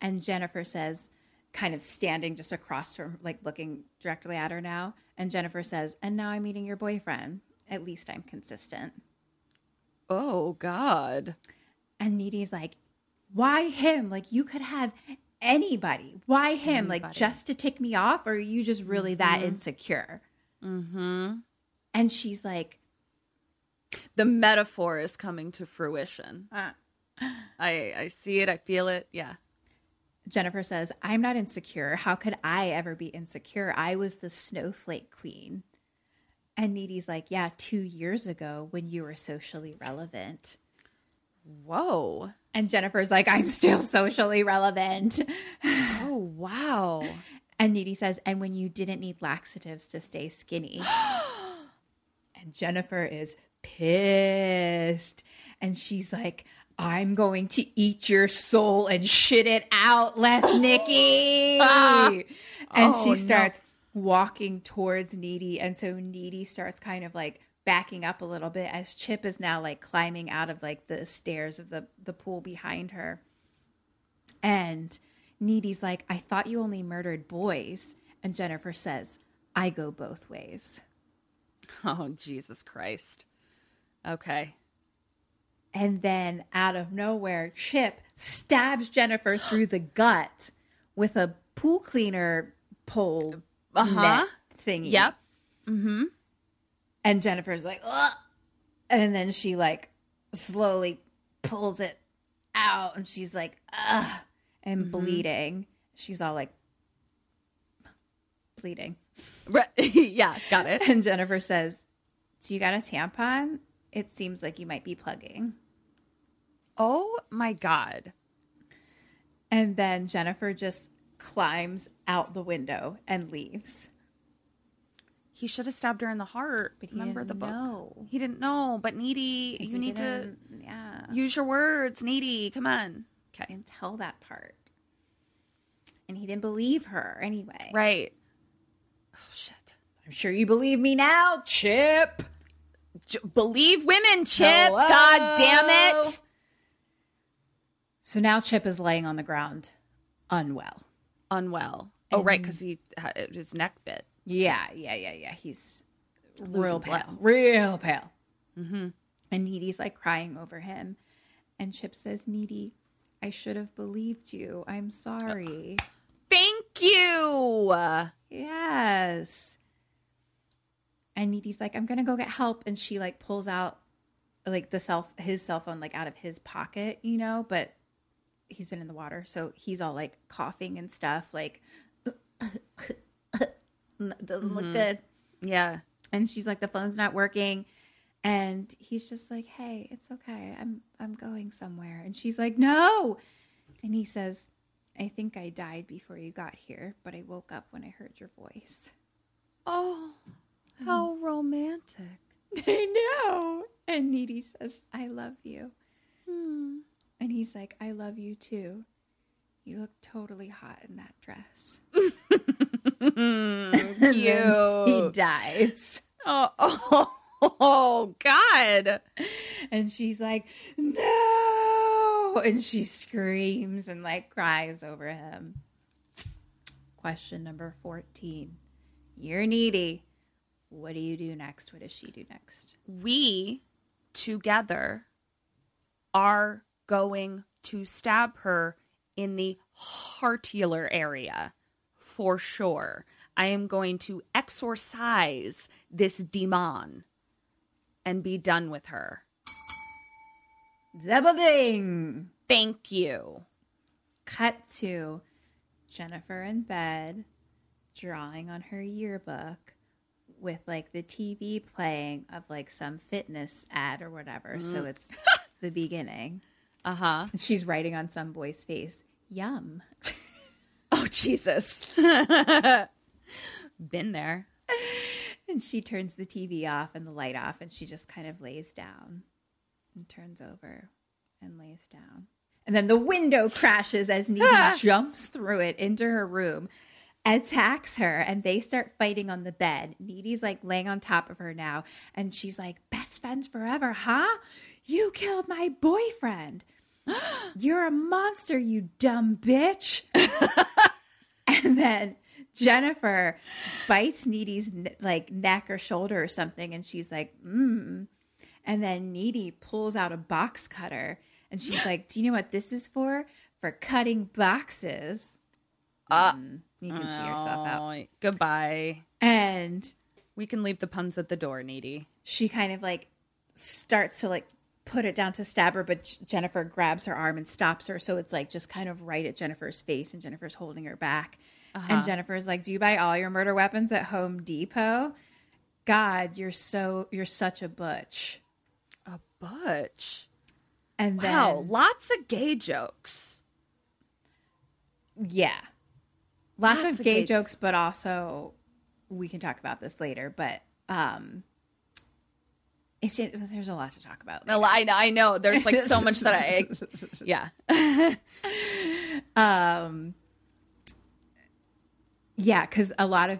And Jennifer says, kind of standing just across from like looking directly at her now. And Jennifer says, And now I'm meeting your boyfriend. At least I'm consistent. Oh, God. And Needy's like, why him? Like, you could have anybody. Why him? Like, just to tick me off? Or are you just really that insecure? Mm-hmm. And she's like, The metaphor is coming to fruition. Uh. I I see it. I feel it. Yeah. Jennifer says, I'm not insecure. How could I ever be insecure? I was the snowflake queen. And Needy's like, yeah, two years ago when you were socially relevant. Whoa. And Jennifer's like, I'm still socially relevant. Oh, wow. And Needy says, and when you didn't need laxatives to stay skinny. and Jennifer is pissed. And she's like, I'm going to eat your soul and shit it out, Les Nikki. Ah. and Oh, she no. starts walking towards Needy. And so Needy starts kind of like backing up a little bit as Chip is now like climbing out of like the stairs of the, the pool behind her. And Needy's like, I thought you only murdered boys. And Jennifer says, I go both ways. Oh, Jesus Christ. Okay. And then out of nowhere, Chip stabs Jennifer through the gut with a pool cleaner pole Uh-huh. thingy. Yep. Mm-hmm. And Jennifer's like, Ugh! and then she like slowly pulls it out, and she's like, ugh, and Mhm. bleeding. She's all like, bleeding. Right. yeah, got it. And Jennifer says, "So you got a tampon? It seems like you might be plugging." Oh my god. And then Jennifer just climbs out the window and leaves. He should have stabbed her in the heart. But Remember the book? know. He didn't know. But needy, you need to yeah. use your words. Needy, come on. I can tell that part. And he didn't believe her anyway. Right. Oh shit! I'm sure you believe me now, Chip. J- believe women, Chip. Hello? God damn it. So now Chip is laying on the ground, unwell. Unwell. Oh, right, because he his neck bit. Yeah, yeah, yeah, yeah. He's Losing real blood. pale, real pale. Mm-hmm. And Needy's like crying over him. And Chip says, Needy, I should have believed you. I'm sorry. Thank you. Yes. And Needy's like, I'm gonna go get help. And she like pulls out like the self his cell phone like out of his pocket, you know, but he's been in the water, so he's all like coughing and stuff, like doesn't look Mhm. good. Yeah. And she's like, the phone's not working. And he's just like, Hey, it's okay. I'm I'm going somewhere. And she's like, No. And he says, I think I died before you got here, but I woke up when I heard your voice. Oh, how romantic. I know. And Needy says, I love you. And he's like, I love you too. You look totally hot in that dress. Then he dies. Oh, oh, oh, God. And she's like, no. And she screams and like cries over him. Question number 14. You're needy. What do you do next? What does she do next? We together are going to stab her in the heartular area for sure. I am going to exorcise this demon and be done with her. Zebbleding. Thank you. Cut to Jennifer in bed, drawing on her yearbook with like the TV playing of like some fitness ad or whatever. So Mm. it's the beginning. Uh huh. She's writing on some boy's face, Yum. Oh, Jesus. Been there. And she turns the TV off and the light off, and she just kind of lays down and turns over and lays down. And then the window crashes as Nina jumps through it into her room, attacks her, and they start fighting on the bed. Needy's like laying on top of her now, and she's like, Best friends forever, huh? You killed my boyfriend. You're a monster, you dumb bitch. and then Jennifer bites Needy's like neck or shoulder or something, and she's like, "Hmm." And then Needy pulls out a box cutter, and she's like, "Do you know what this is for? For cutting boxes." Uh, Mm, you can see yourself out. Goodbye. And we can leave the puns at the door, Needy. She kind of like starts to like put it down to stab her, but J- Jennifer grabs her arm and stops her. So it's like just kind of right at Jennifer's face, and Jennifer's holding her back. Uh-huh. And Jennifer's like, "Do you buy all your murder weapons at Home Depot?" God, you're so you're such a butch. A butch. And then Wow, lots of gay jokes. yeah, lots, Lots of of gay gay jokes, but also we can talk about this later. But um, it's there's a lot to talk about. No, I know, I know. There's like so much that I, yeah. um yeah because a lot of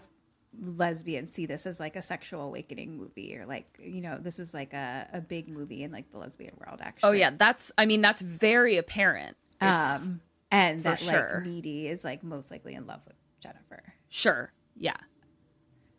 lesbians see this as like a sexual awakening movie or like you know this is like a, a big movie in like the lesbian world actually Oh yeah, that's. I mean, that's very apparent. It's- um and For that sure. like Needy is like most likely in love with Jennifer. Sure. Yeah.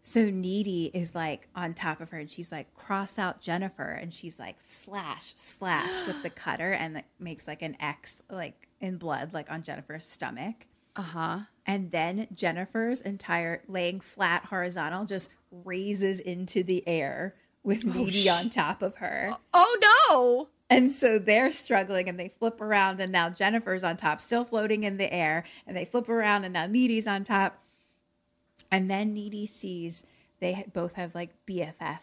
So Needy is like on top of her and she's like, cross out Jennifer. And she's like, slash, slash with the cutter and it makes like an X like in blood, like on Jennifer's stomach. Uh huh. And then Jennifer's entire laying flat horizontal just raises into the air with Needy sh- on top of her. Oh no. And so they're struggling and they flip around and now Jennifer's on top, still floating in the air. And they flip around and now Needy's on top. And then Needy sees they both have like BFF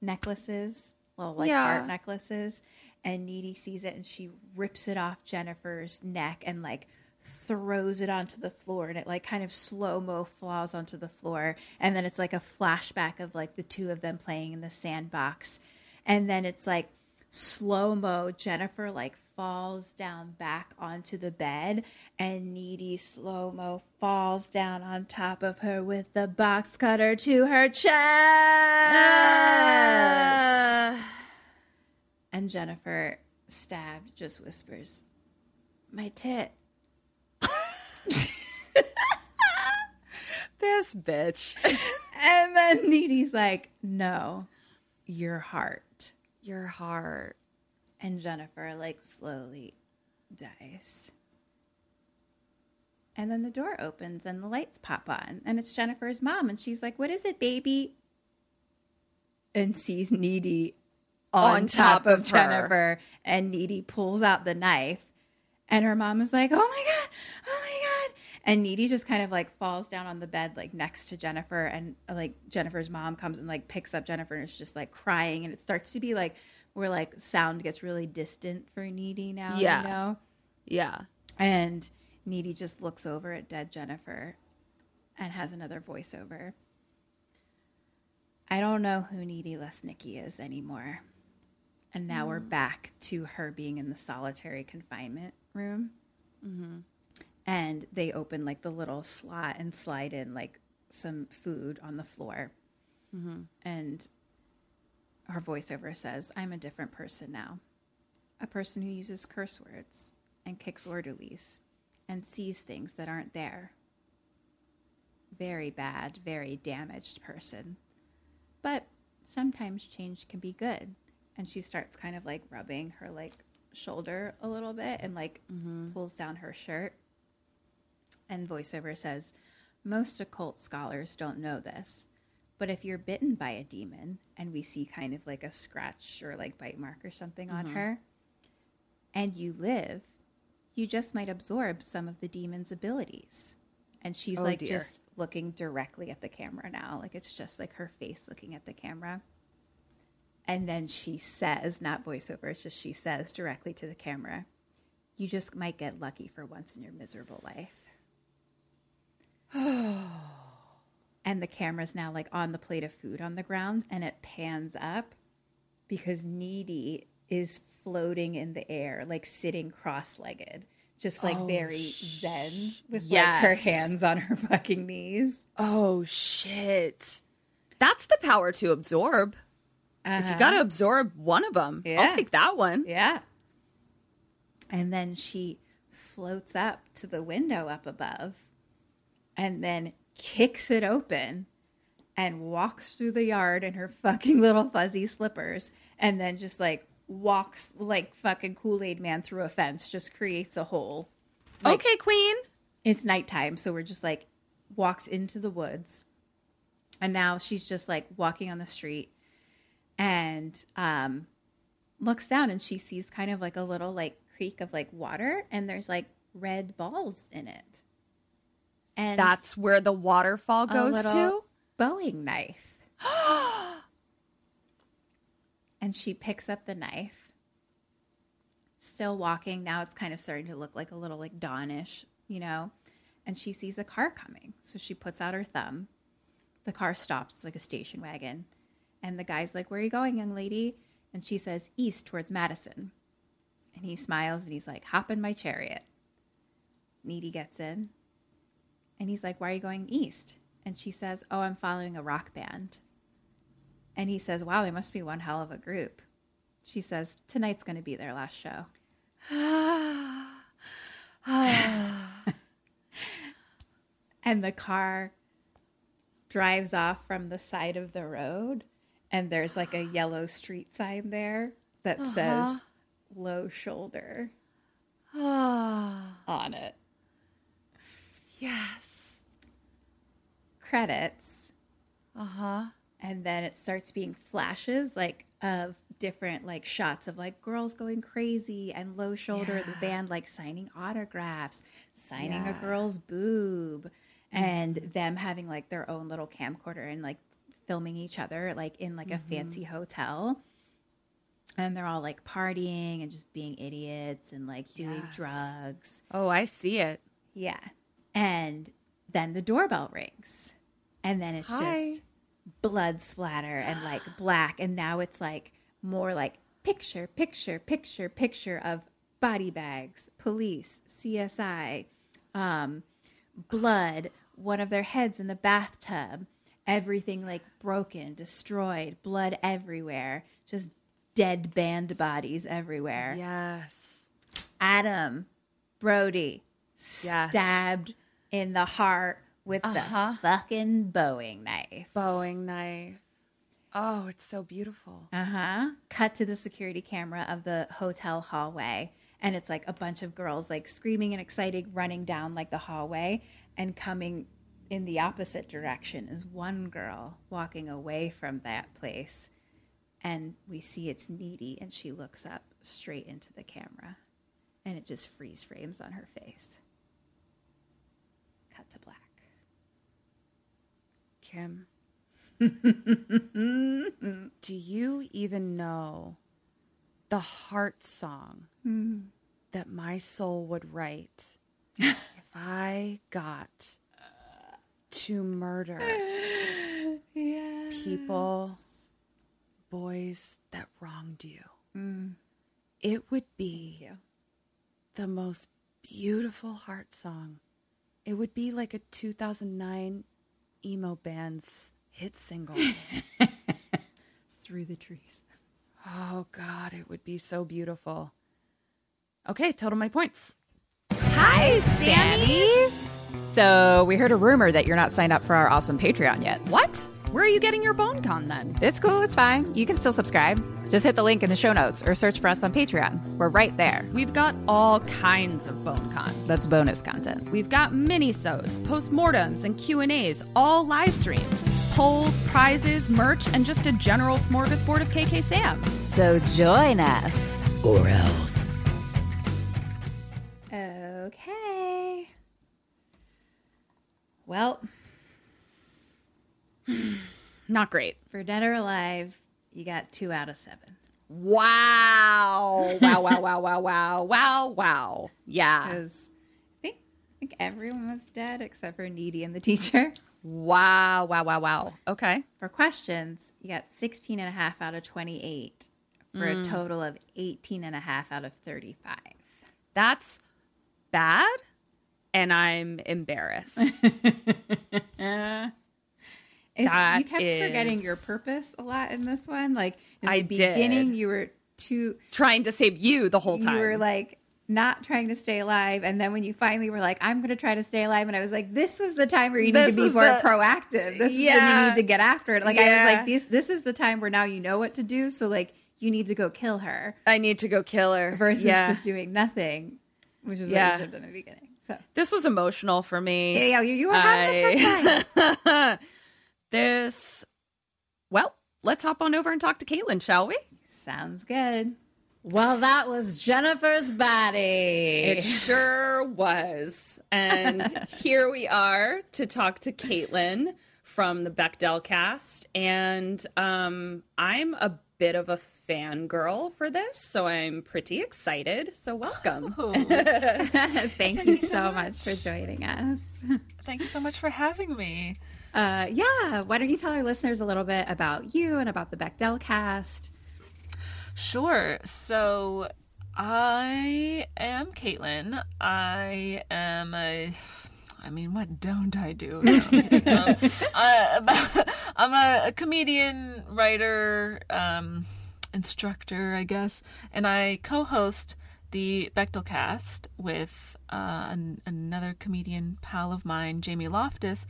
necklaces, little like Yeah. art necklaces. And Needy sees it and she rips it off Jennifer's neck and like throws it onto the floor and it like kind of slow mo falls onto the floor. And then it's like a flashback of like the two of them playing in the sandbox. And then it's like slow mo Jennifer like falls down back onto the bed and Needy slow mo falls down on top of her with the box cutter to her chest. Ah. and Jennifer stabbed just whispers, "My tit." This bitch. and then Needy's like, "No, your heart." Your heart. And Jennifer like slowly dies. And then the door opens and the lights pop on and it's Jennifer's mom and she's like, "What is it, baby?" And sees Needy on, On top, top of, of her. Jennifer and Needy pulls out the knife and her mom is like, "Oh my god. Oh my god." And Needy just kind of like falls down on the bed like next to Jennifer and uh, like Jennifer's mom comes and like picks up Jennifer and is just like crying and it starts to be like where like sound gets really distant for Needy now, Yeah. you know? Yeah. And Needy just looks over at dead Jennifer and has another voiceover. I don't know who Needy Lesnicki is anymore. And now we're back to her being in the solitary confinement room. Mm-hmm. And they open like the little slot and slide in like some food on the floor. Mm-hmm. And her voiceover says, I'm a different person now. A person who uses curse words and kicks orderlies and sees things that aren't there. Very bad, very damaged person. But sometimes change can be good. And she starts kind of like rubbing her like shoulder a little bit and like pulls down her shirt. And voiceover says, Most occult scholars don't know this, but if you're bitten by a demon and we see kind of like a scratch or like bite mark or something on Mhm. her, and you live, you just might absorb some of the demon's abilities. And she's Oh, like dear. just looking directly at the camera now. Like it's just like her face looking at the camera. And then she says, not voiceover, it's just she says directly to the camera, you just might get lucky for once in your miserable life. and the camera's now like on the plate of food on the ground and it pans up because Needy is floating in the air, like sitting cross legged, just like Oh, very zen with like her hands on her fucking knees. Oh shit. That's the power to absorb. If Uh-huh. you got to absorb one of them, Yeah. I'll take that one. Yeah. And then she floats up to the window up above and then kicks it open and walks through the yard in her fucking little fuzzy slippers and then just like walks like fucking Kool-Aid man through a fence, just creates a hole. Like, okay, queen. It's nighttime, so we're just like walks into the woods. And now she's just like walking on the street and um looks down and she sees kind of like a little like creek of like water and there's like red balls in it. And That's where the waterfall goes to. Bowie knife. and she picks up the knife. Still walking. Now it's kind of starting to look like a little like dawnish, you know. And she sees a car coming. So she puts out her thumb. The car stops. It's like a station wagon. And the guy's like, Where are you going, young lady? And she says, East towards Madison. And he smiles and he's like, Hop in my chariot. Needy gets in. And he's like, Why are you going east? And she says, Oh, I'm following a rock band. And he says, Wow, they must be one hell of a group. She says, Tonight's going to be their last show. and the car drives off from the side of the road and there's like a yellow street sign there that Uh-huh. says low shoulder on it. Yes. Credits. Uh-huh. And then it starts being flashes like of different like shots of like girls going crazy and low shoulder the band like signing autographs, signing a girl's boob and them having like their own little camcorder and like filming each other like in like a Mhm. fancy hotel. And they're all like partying and just being idiots and like doing Yes. drugs. Oh, I see it. Yeah. And then the doorbell rings. And then it's Hi. just blood splatter and like black. And now it's like more like picture, picture, picture, picture of body bags, police, CSI, um, blood, one of their heads in the bathtub, everything like broken, destroyed, blood everywhere, just dead band bodies everywhere. Yes. Adam Brody Yes. stabbed in the heart with Uh-huh. the fucking Bowie knife. Bowie knife. Oh, it's so beautiful. Uh huh. Cut to the security camera of the hotel hallway. And it's like a bunch of girls like screaming and excited, running down like the hallway and coming in the opposite direction is one girl walking away from that place. And we see it's needy and she looks up straight into the camera and it just freeze frames on her face. To black. Kim. Do you even know the heart song Mm. that my soul would write if I got to murder people, boys that wronged you? Mm. It would be the most beautiful heart song. It would be like a 2009 emo band's hit single. Through the trees. Oh, God, it would be so beautiful. Okay, total my points. Hi, Sammys. So we heard a rumor that you're not signed up for our awesome Patreon yet. What? Where are you getting your BoneCon then? It's cool. It's fine. You can still subscribe. Just hit the link in the show notes or search for us on Patreon. We're right there. We've got all kinds of BoneCon. That's bonus content. We've got mini-sodes, postmortems, and Q&As, all live streamed. Polls, prizes, merch, and just a general smorgasbord of KK Sam. So join us. Or else. Okay. Well, Not great. for Dead or Alive, you got two out of seven. Wow. Wow, wow, wow, wow, wow, wow, wow. Yeah. I think, I think everyone was dead except for Needy and the teacher. Wow, wow, wow, wow. Okay. For questions, you got 16 and a half out of 28 for a Mm. total of 18 and a half out of 35. That's bad, and I'm embarrassed. You kept forgetting your purpose a lot in this one. Like in I the beginning, did. you were too Trying to save you the whole time. You were like not trying to stay alive, and then when you finally were like, "I'm going to try to stay alive," and I was like, "This was the time where you need to be more the- proactive. This is when you need to get after it." Like I was like, "This this is the time where now you know what to do." So like you need to go kill her I need to go kill her. versus yeah. just doing nothing, which is what Yeah. you should have done in the beginning. So This was emotional for me. yeah, you, you were having a tough time. this, well, let's hop on over and talk to Caitlin, shall we? Sounds good. Well, that was Jennifer's body. It sure was. And here we are to talk to Caitlin from the Bechdel cast. And um, I'm a bit of a fangirl for this, so I'm pretty excited. So welcome. Thank you so much for joining us. Thank you so much for having me. Uh, yeah, why don't you tell our listeners a little bit about you and about the Bechdel cast? Sure. So I am Caitlin. I am a. I mean, what don't I do? No, I'm um, I, I'm a, a comedian, writer, um, instructor, I guess, and I co-host the Bechdel cast with uh, an, another comedian pal of mine, Jamie Loftus.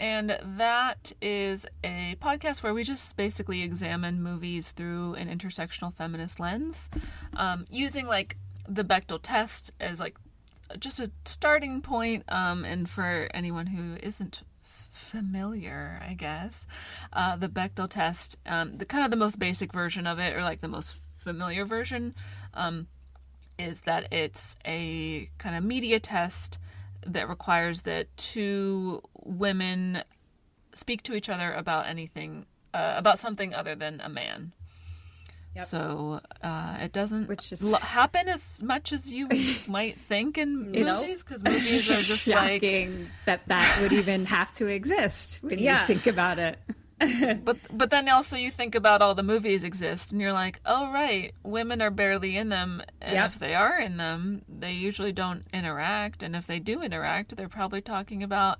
And that is a podcast where we just basically examine movies through an intersectional feminist lens, um, using like the Bechdel test as like just a starting point. Um, and for anyone who isn't familiar, I guess, uh, the Bechdel test, um, the kind of the most basic version of it, or like the most familiar version, um, is that it's a kind of media test that requires that two women speak to each other about anything, uh, about something other than a man. Yep. So uh, it doesn't Which is- happen as much as you might think in movies because movies are just like that that would even have to exist when Yeah. you think about it. but but then also you think about all the movies exist and you're like oh right women are barely in them and Yep. if they are in them they usually don't interact and if they do interact they're probably talking about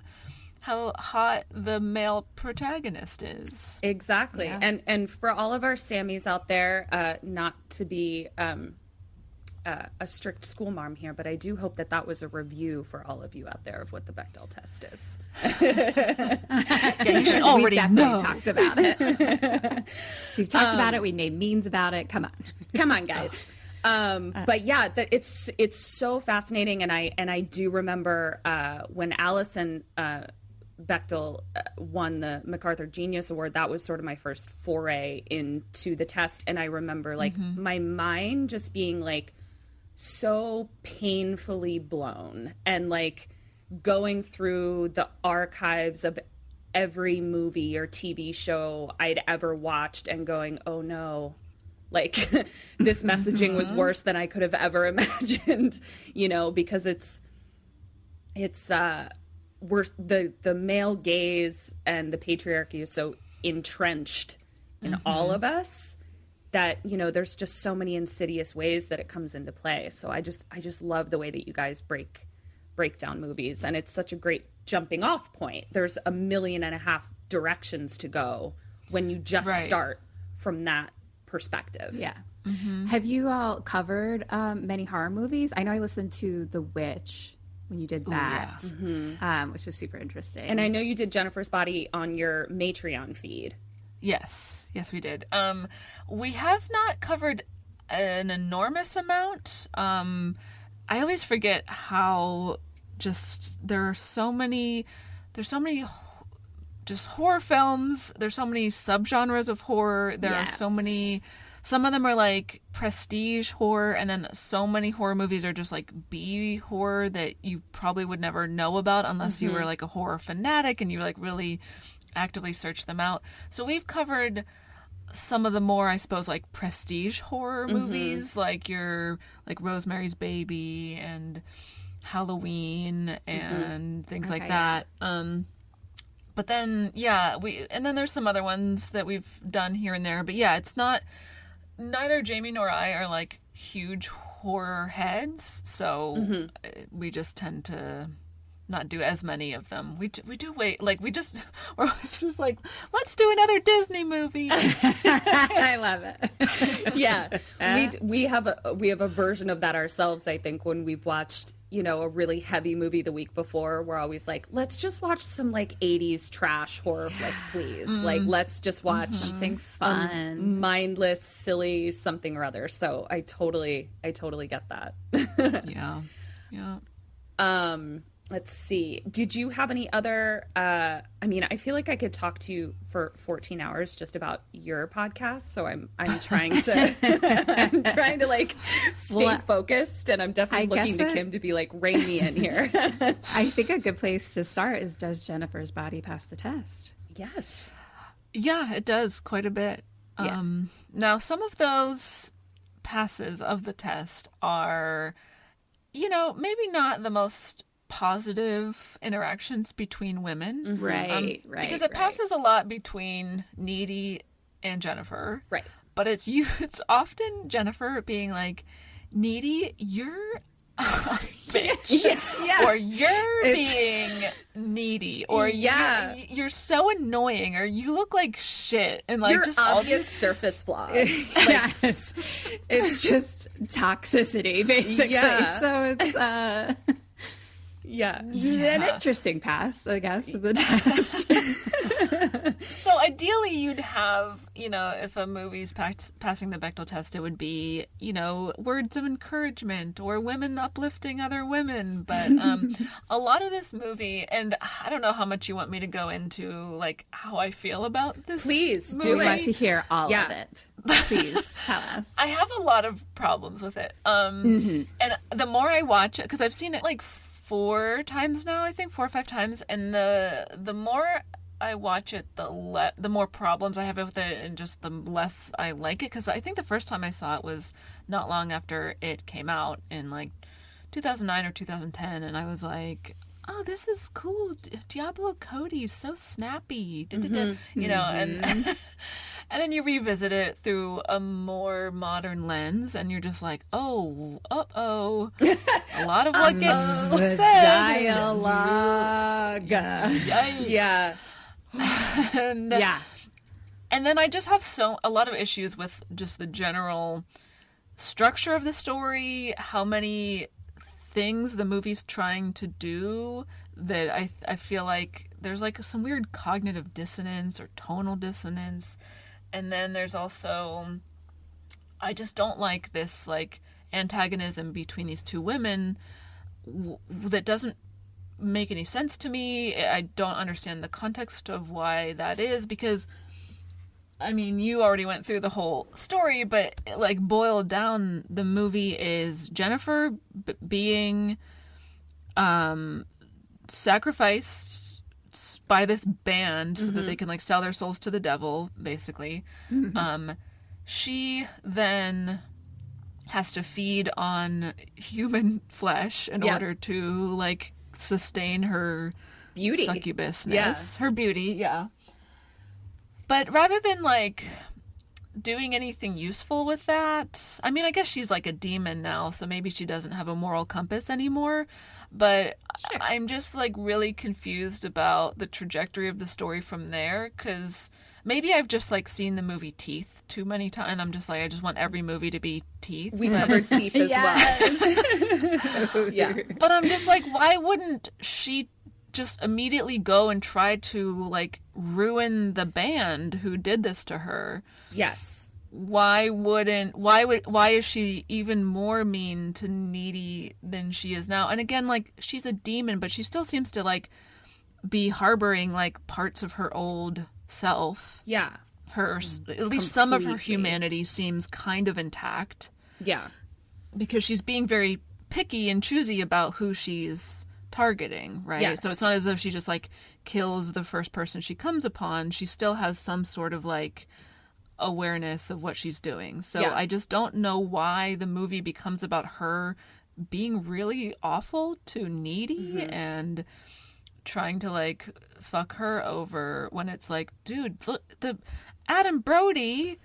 how hot the male protagonist is Exactly. Yeah. And and for all of our Sammys out there, uh, not to be um, uh, a strict school mom here, but I do hope that that was a review for all of you out there of what the Bechdel test is. yeah you should We've already definitely know talked about it. We've talked about Um, it. We made memes about it. Come on, come on, guys. Um, but yeah, that it's it's so fascinating, and I and I do remember uh, when Alison uh, Bechdel uh, won the MacArthur Genius Award. That was sort of my first foray into the test, and I remember like Mhm. my mind just being like so painfully blown, and like going through the archives of every movie or TV show I'd ever watched, and going, oh no, like this messaging was Mhm. worse than I could have ever imagined, you know, because it's it's uh we're the the male gaze and the patriarchy is so entrenched in all Mhm. of us that you know there's just so many insidious ways that it comes into play so i just i just love the way that you guys break break down movies and it's such a great jumping off point there's a million and a half directions to go when you just Right. start from that perspective Yeah. Have you all covered um, many horror movies? I know I listened to The Witch when you did Ooh, that, yeah. Mhm. um, which was super interesting. and i know you did jennifer's body on your Patreon feed Yes, yes, we did. Um, we have not covered an enormous amount. Um, I always forget how just there are so many. There's so many. Just horror films. There's so many subgenres of horror. There are so many. Some of them are like prestige horror, and then so many horror movies are just like B horror that you probably would never know about unless you were Mhm. like a horror fanatic and you like really actively search them out. So we've covered some of the more, I suppose, like prestige horror Mhm. movies, like your like Rosemary's Baby and Halloween and things like Okay, that. Um, but then, yeah, we and then there's some other ones that we've done here and there. But yeah, it's not. Neither Jamie nor I are like huge horror heads, so Mhm. uh, we just tend to not do as many of them. We do, we do wait like we just we're just like let's do another Disney movie. I love it. yeah we d- we have a we have a version of that ourselves i think when we've watched you know a really heavy movie the week before we're always like let's just watch some like 80s trash horror flick please Mm. like let's just watch Something um, fun. mindless silly something or other so i totally i totally get that yeah yeah um let's see did you have any other uh i mean i feel like i could talk to you for 14 hours just about your podcast so i'm i'm trying to i'm trying to like stay Well, focused and i'm definitely I looking to guess kim to be like rein me in here I think a good place to start is does Jennifer's body pass the test? yes Yeah, it does quite a bit. Yeah. Um, now, some of those passes of the test are, you know, maybe not the most positive interactions between women. Mhm. Right, Um, right, Because it right. passes a lot between Needy and Jennifer. Right. But it's you. It's often Jennifer being like, "Needy, you're a bitch. Yes, yeah. Or you're It's- being needy. Or Yeah. you're, you're so annoying. Or you look like shit. And like Your just all obvious these surface flaws. yes, it's just toxicity, basically. Yeah. So it's uh, yeah, an interesting pass, I guess, of the test. So ideally, you'd have, you know, if a movie's pass- passing the Bechdel test, it would be, you know, words of encouragement or women uplifting other women. But um, a lot of this movie, and I don't know how much you want me to go into, like, how I feel about this. Please, movie. do We'd like to hear all Yeah. of it. Please tell us. I have a lot of problems with it. Um, Mhm. And the more I watch it, because I've seen it like four times now, I think four or five times, and the the more I watch it, the le- the more problems I have with it, and just the less I like it. Because I think the first time I saw it was not long after it came out in like 2009 or 2010, and I was like. Oh, this is cool. Diablo Cody, so snappy. Mhm. You know, and and then you revisit it through a more modern lens, and you're just like, oh, uh oh, a lot of what gets said. Dialogue. Yeah. and, Yeah. And then I just have so a lot of issues with just the general structure of the story, how many things the movie's trying to do that I I feel like there's like some weird cognitive dissonance or tonal dissonance. And then there's also I just don't like this like antagonism between these two women w- that doesn't make any sense to me. I don't understand the context of why that is because I mean, you already went through the whole story, but like boiled down, the movie is Jennifer b- being um sacrificed by this band so that Mhm. they can like sell their souls to the devil, basically. Mhm. Um she then has to feed on human flesh in Yeah. order to like sustain her Beauty. succubusness, Yeah. her beauty, yeah. But rather than like doing anything useful with that, I mean, I guess she's like a demon now, so maybe she doesn't have a moral compass anymore. But I'm just like really confused about the trajectory of the story from there because maybe I've just like seen the movie Teeth too many times, and I'm just like, I just want every movie to be Teeth. We covered teeth as well. yeah. But I'm just like, why wouldn't she just immediately go and try to like ruin the band who did this to her? Yes. Why wouldn't why would why is she even more mean to needy than she is now? And again, like she's a demon, but she still seems to like be harboring like parts of her old self. Yeah. Her at least some of her humanity seems kind of intact Yeah. because she's being very picky and choosy about who she's targeting, right? Yes. So it's not as if she just like kills the first person she comes upon. She still has some sort of like awareness of what she's doing. So Yeah. I just don't know why the movie becomes about her being really awful to needy Mm-hmm. and trying to like fuck her over when it's like, dude, look the Adam Brody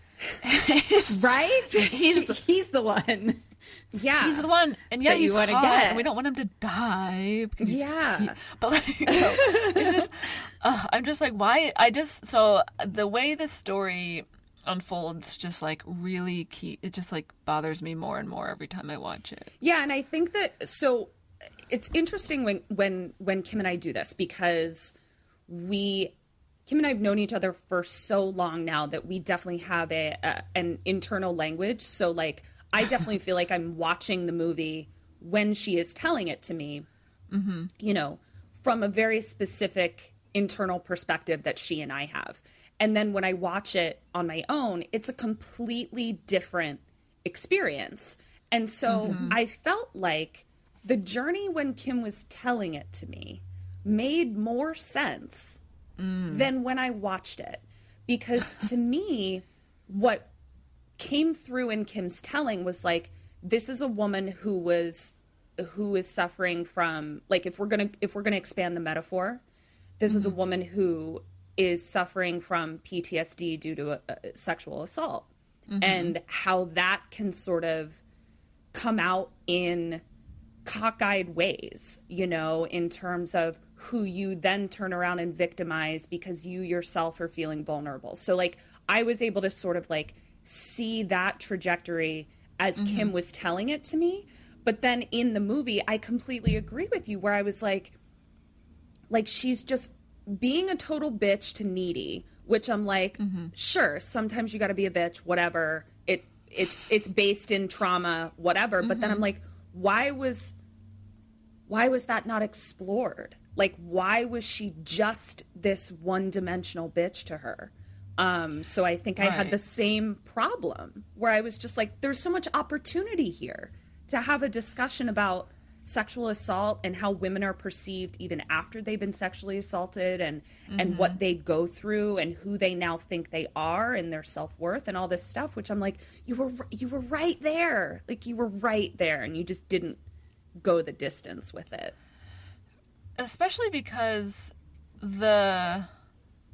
is right? He's he's the one. Yeah. He's the one, and yeah, you he's wanna get. and we don't want him to die. Because he's- Yeah. he- but like, it's just, uh, I'm just like, why? I just so the way the story unfolds, just like really key. It just like bothers me more and more every time I watch it. Yeah, and I think that so it's interesting when when when Kim and I do this because we Kim and I have known each other for so long now that we definitely have a, a an internal language. So like I definitely feel like I'm watching the movie when she is telling it to me, Mm-hmm. you know, from a very specific internal perspective that she and I have. And then when I watch it on my own, it's a completely different experience. And so Mhm. I felt like the journey when Kim was telling it to me made more sense than when I watched it. Because to me, what came through in Kim's telling was like, this is a woman who was who is suffering from like if we're gonna if we're gonna expand the metaphor, this is a woman who is suffering from PTSD due to a, a sexual assault Mhm. and how that can sort of come out in cockeyed ways, you know, in terms of who you then turn around and victimize because you yourself are feeling vulnerable. So, like, I was able to sort of like see that trajectory as Mm-hmm. Kim was telling it to me. But then in the movie, I completely agree with you where I was like, like she's just being a total bitch to needy which i'm like sure sometimes you got to be a bitch whatever. It it's it's based in trauma whatever. But then i'm like why was why was that not explored? Like why was she just this one-dimensional bitch to her um so i think i had the same problem where i was just like there's so much opportunity here to have a discussion about sexual assault and how women are perceived even after they've been sexually assaulted and and what they go through and who they now think they are and their self-worth and all this stuff which I'm like you were you were right there. Like you were right there and you just didn't go the distance with it. Especially because the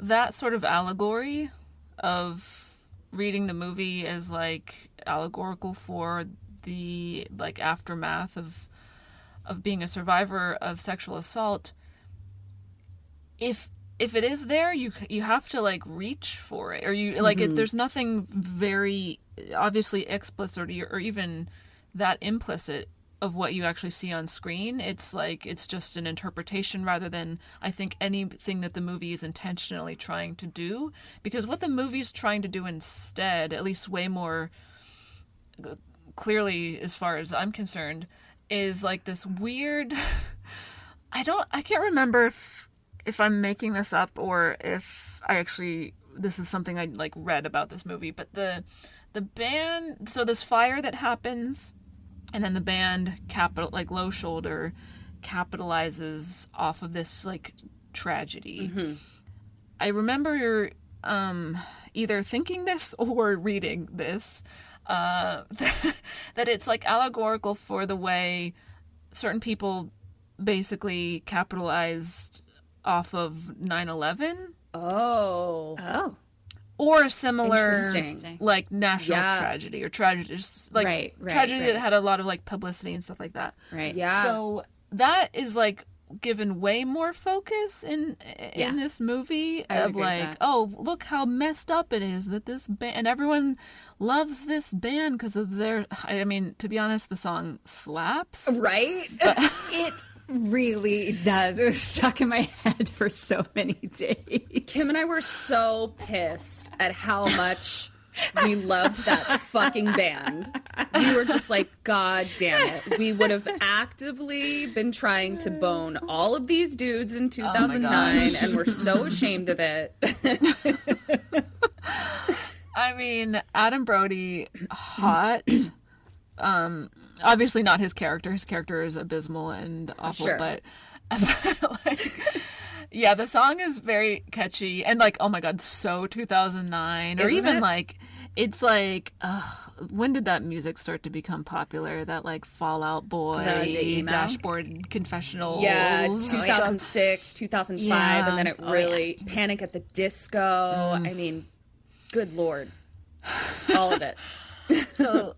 that sort of allegory of reading the movie as like allegorical for the like aftermath of of being a survivor of sexual assault if if it is there you you have to like reach for it or you like it, Mhm. there's nothing very obviously explicit or, or even that implicit of what you actually see on screen. It's like it's just an interpretation rather than i think anything that the movie is intentionally trying to do. Because what the movie is trying to do instead at least way more uh, clearly as far as i'm concerned is like this weird i don't i can't remember if if i'm making this up or if i actually this is something i like read about this movie but the the band so this fire that happens and then the band capital like low shoulder capitalizes off of this like tragedy. I remember um either thinking this or reading this uh that it's like allegorical for the way certain people basically capitalized off of 9-11 oh. Oh or a similar Interesting. like national Yeah. tragedy or tragedy like Right, right, tragedy right. that had a lot of like publicity and stuff like that right Yeah. so that is like given way more focus in Yeah. in this movie I of like that. oh look how messed up it is that this band and everyone loves this band because of their i mean to be honest the song slaps right it really does it was stuck in my head for so many days Kim and I were so pissed at how much we loved that fucking band. We were just like, God damn it. We would have actively been trying to bone all of these dudes in 2009, gosh. and we're so ashamed of it. I mean, Adam Brody, hot. um, obviously not his character. His character is abysmal and awful, Sure. but like, yeah, the song is very catchy and like, oh my god, so 2009, or Isn't even it? like, it's like, uh, when did that music start to become popular? That like Fall Out Boy? Dashboard Confessional, yeah, 2006, 2005, Yeah. and then it Oh, yeah. really Panic at the Disco. I mean, good lord. All of it. so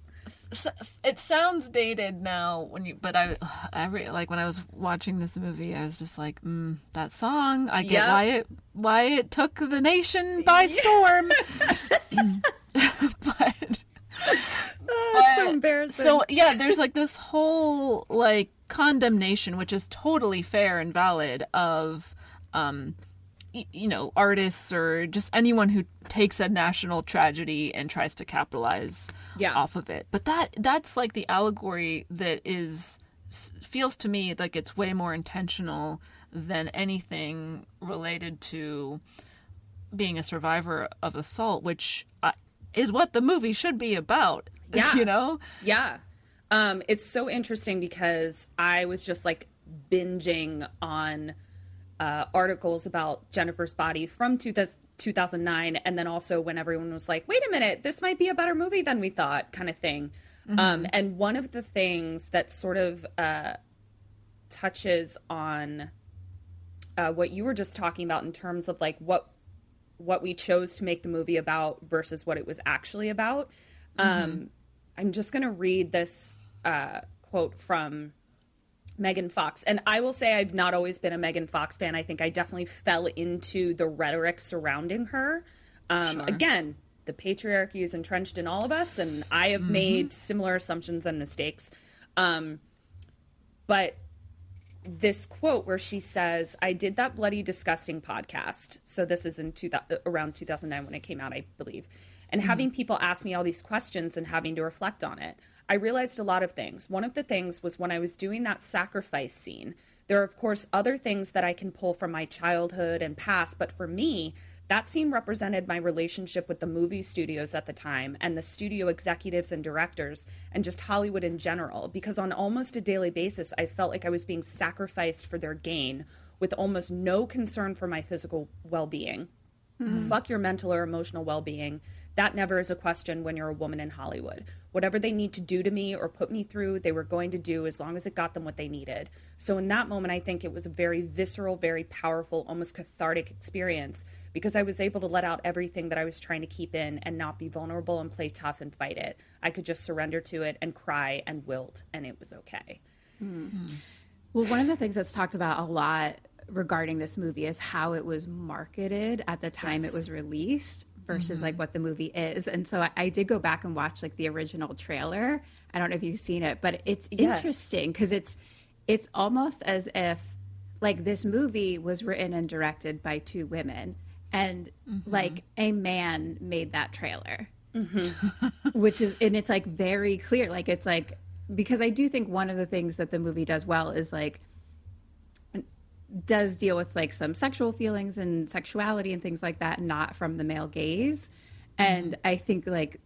it sounds dated now when you but i every like when i was watching this movie i was just like mm, that song i get Yep. why it why it took the nation by storm but Oh, so embarrassing. so yeah there's like this whole like condemnation which is totally fair and valid of um you know artists or just anyone who takes a national tragedy and tries to capitalize Yeah. off of it but that that's like the allegory that is feels to me like it's way more intentional than anything related to being a survivor of assault which uh, is what the movie should be about Yeah. you know Yeah. Um, it's so interesting because I was just like binging on uh, articles about Jennifer's body from 2000, 2009. And then also when everyone was like, wait a minute, this might be a better movie than we thought, kind of thing. Um, and one of the things that sort of uh, touches on uh, what you were just talking about in terms of like what what we chose to make the movie about versus what it was actually about. Um, I'm just going to read this uh, quote from Megan Fox. And I will say I've not always been a Megan Fox fan. I think I definitely fell into the rhetoric surrounding her. Um, Sure. Again, the patriarchy is entrenched in all of us, and I have Mhm. made similar assumptions and mistakes. Um, but this quote where she says, "I did that bloody disgusting podcast." So this is in two, around 2009 when it came out, I believe. And having people ask me all these questions and having to reflect on it, I realized a lot of things. One of the things was when I was doing that sacrifice scene. There are of course other things that I can pull from my childhood and past, but for me, that scene represented my relationship with the movie studios at the time and the studio executives and directors and just Hollywood in general. Because on almost a daily basis, I felt like I was being sacrificed for their gain with almost no concern for my physical well being. Mhm. Fuck your mental or emotional well being. That never is a question when you're a woman in Hollywood. Whatever they need to do to me or put me through, they were going to do as long as it got them what they needed. So, in that moment, I think it was a very visceral, very powerful, almost cathartic experience because I was able to let out everything that I was trying to keep in and not be vulnerable and play tough and fight it. I could just surrender to it and cry and wilt, and it was okay. Hmm. Well, one of the things that's talked about a lot regarding this movie is how it was marketed at the time Yes. it was released versus Mhm. like what the movie is. And so I, I did go back and watch like the original trailer. I don't know if you've seen it, but it's Yes. interesting because it's it's almost as if like this movie was written and directed by two women and like a man made that trailer which is and it's like very clear like it's like because i do think one of the things that the movie does well is like does deal with like some sexual feelings and sexuality and things like that not from the male gaze. Mm-hmm. And i think like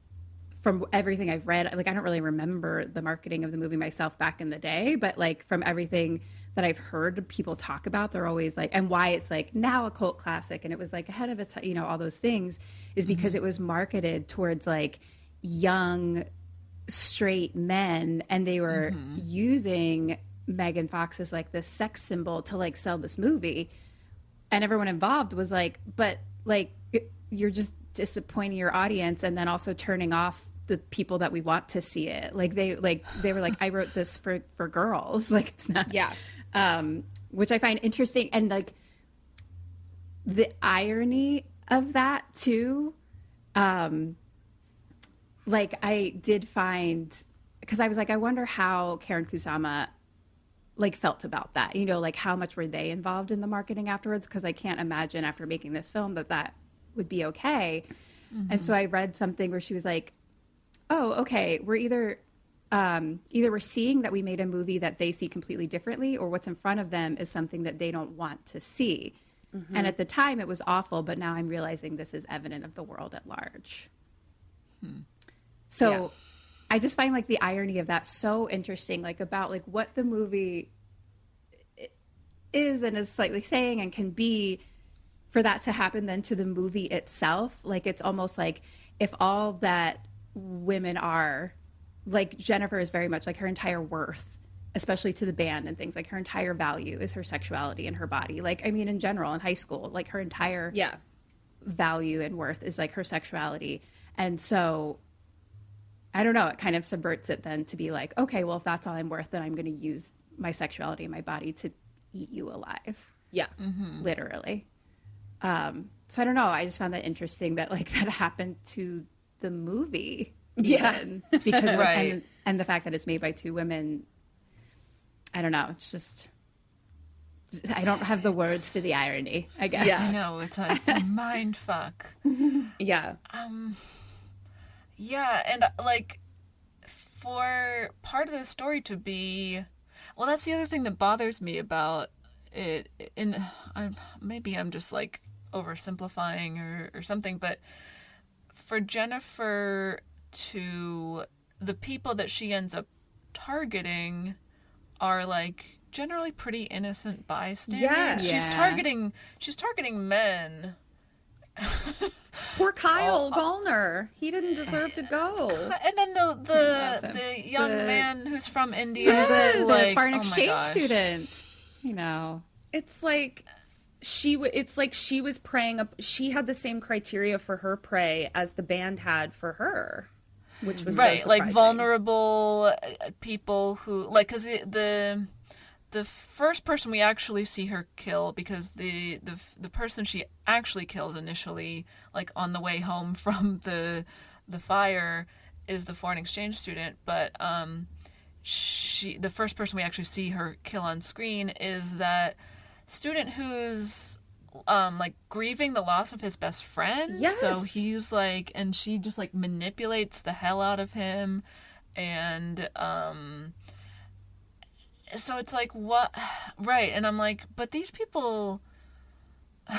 from everything i've read like i don't really remember the marketing of the movie myself back in the day but like from everything that i've heard people talk about they're always like and why it's like now a cult classic and it was like ahead of its you know all those things is mm-hmm. because it was marketed towards like young straight men and they were mm-hmm. using Megan Fox as like this sex symbol to like sell this movie. And everyone involved was like but like you're just disappointing your audience and then also turning off the people that we want to see it. Like they like they were like I wrote this for for girls. Like it's not yeah. um which I find interesting. And like the irony of that too um like I did find because I was like, I wonder how Karyn Kusama like felt about that. You know, like how much were they involved in the marketing afterwards? Because I can't imagine after making this film that that would be okay. And so mm-hmm. I read something where she was like, "Oh, okay, we're either." Um, either we're seeing that we made a movie that they see completely differently, or what's in front of them is something that they don't want to see. Mm-hmm. And at the time, it was awful, but now I'm realizing this is evident of the world at large. Hmm. So Yeah. I just find like the irony of that so interesting, like about like what the movie is and is slightly saying and can be for that to happen then to the movie itself. Like it's almost like if all that women are, like Jennifer is very much like her entire worth, especially to the band and things like her entire value is her sexuality and her body. Like I mean in general in high school, like her entire yeah value and worth is like her sexuality. And so I don't know, it kind of subverts it then to be like, okay, well, if that's all I'm worth, then I'm going to use my sexuality and my body to eat you alive. Yeah. Literally. Um, so I don't know. I just found that interesting that like that happened to the movie. Yeah. even, because of, Right. and, and the fact that it's made by two women. I don't know. It's just I don't have the words for the irony. I guess. I know it's a, it's a mind fuck. Yeah. Um. Yeah, and uh, like for part of the story to be, well, that's the other thing that bothers me about it. In I'm maybe I'm just like oversimplifying or or something, but for Jennifer to the people that she ends up targeting are like generally pretty innocent bystanders. Yeah. She's Yeah. targeting she's targeting men. Poor Kyle Gallner. He didn't deserve to go. And then the the the young The- man who's from India, the, who's the like, foreign oh exchange gosh. student. You know. It's like she w- it's like she was praying. up she had the same criteria for her prey as the band had for her which was so right, like vulnerable uh, people who like because the the first person we actually see her kill because the the the person she actually kills initially like on the way home from the the fire is the foreign exchange student but um she the first person we actually see her kill on screen is that student who's um like grieving the loss of his best friend Yes. so he's like and she just like manipulates the hell out of him and um so it's like what right and i'm like but these people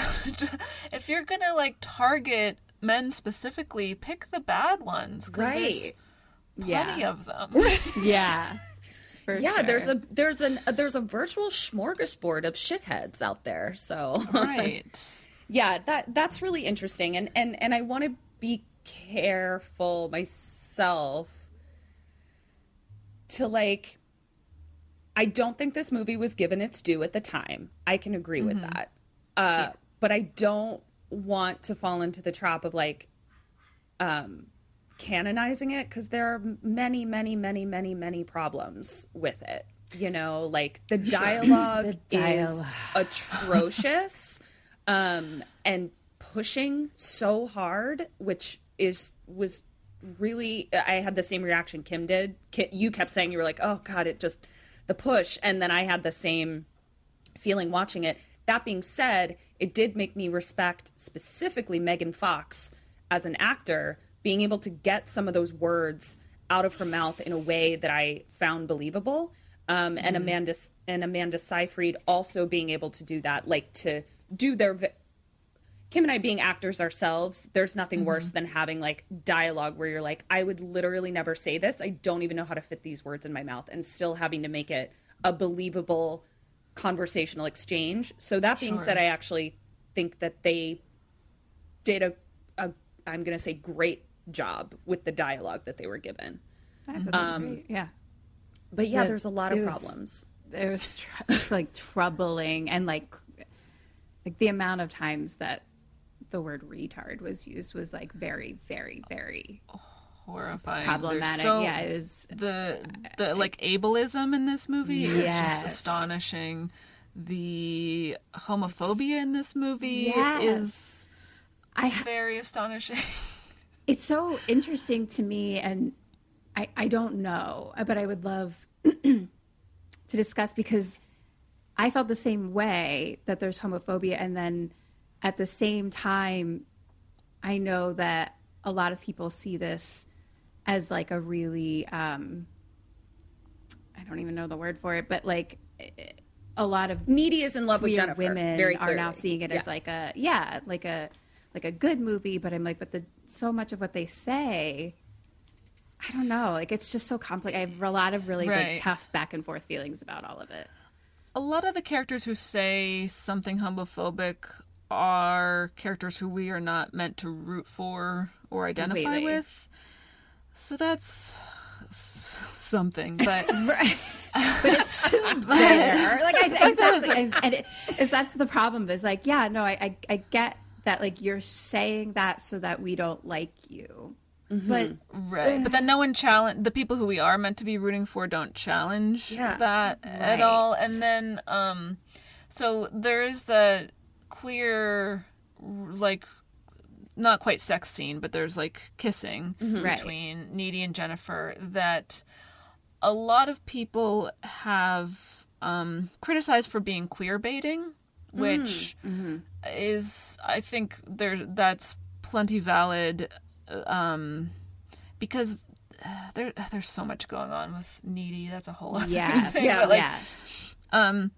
if you're gonna like target men specifically pick the bad ones 'cause there's Right. plenty Yeah. of them yeah for yeah, there's a there's an there's a virtual smorgasbord of shitheads out there. So right. yeah, that that's really interesting, and and and I want to be careful myself to like. I don't think this movie was given its due at the time. I can agree with Mhm. that, uh, but I don't want to fall into the trap of like um canonizing it because there are many many many many many problems with it you know? Like the dialogue, The is atrocious um and pushing so hard which is was really i had the same reaction kim did. Ki- you kept saying you were like oh god it just the push and then i had the same feeling watching it. That being said, it did make me respect specifically Megan Fox as an actor, being able to get some of those words out of her mouth in a way that I found believable. Um, and Mhm. Amanda and Amanda Seyfried also being able to do that, like to do their. Kim and I being actors ourselves, there's nothing worse mm-hmm. than having like dialogue where you're like, I would literally never say this. I don't even know how to fit these words in my mouth, and still having to make it a believable conversational exchange. So that being Sure. said, I actually think that they did a, a I'm going to say great job with the dialogue that they were given. I thought they were um, great, yeah. But yeah, The- there's a lot of was- problems. There was tr- like troubling and like like the amount of times that the word retard was used was like very very very horrifying problematic. So- yeah, it was the uh, the like ableism in this movie is just astonishing. The homophobia in this movie Yes. is I very astonishing. it's so interesting to me and I, I don't know but i would love to discuss because i felt the same way that there's homophobia and then at the same time i know that a lot of people see this as like a really um i don't even know the word for it but like a lot of Needy is in love with queer Jennifer, women very are now seeing it Yeah. as like a yeah like a like a good movie but i'm like but the so much of what they say i don't know like it's just so complex i have a lot of really Right. like tough back and forth feelings about all of it a lot of the characters who say something homophobic are characters who we are not meant to root for or identify Completely. with. So that's something, but but it's still there like I, exactly and, and it, that's the problem is like yeah no I, I i get that like you're saying that so that we don't like you but right. But then no one challenge the people who we are meant to be rooting for don't challenge Yeah. that at all. And then um so there is the queer like not quite sex scene, but there's like kissing Mhm. Right. between Needy and Jennifer that a lot of people have um criticized for being queer baiting, which is I think there that's plenty valid um because uh, there there's so much going on with needy that's a whole other Yes, thing, yeah, like, yes. um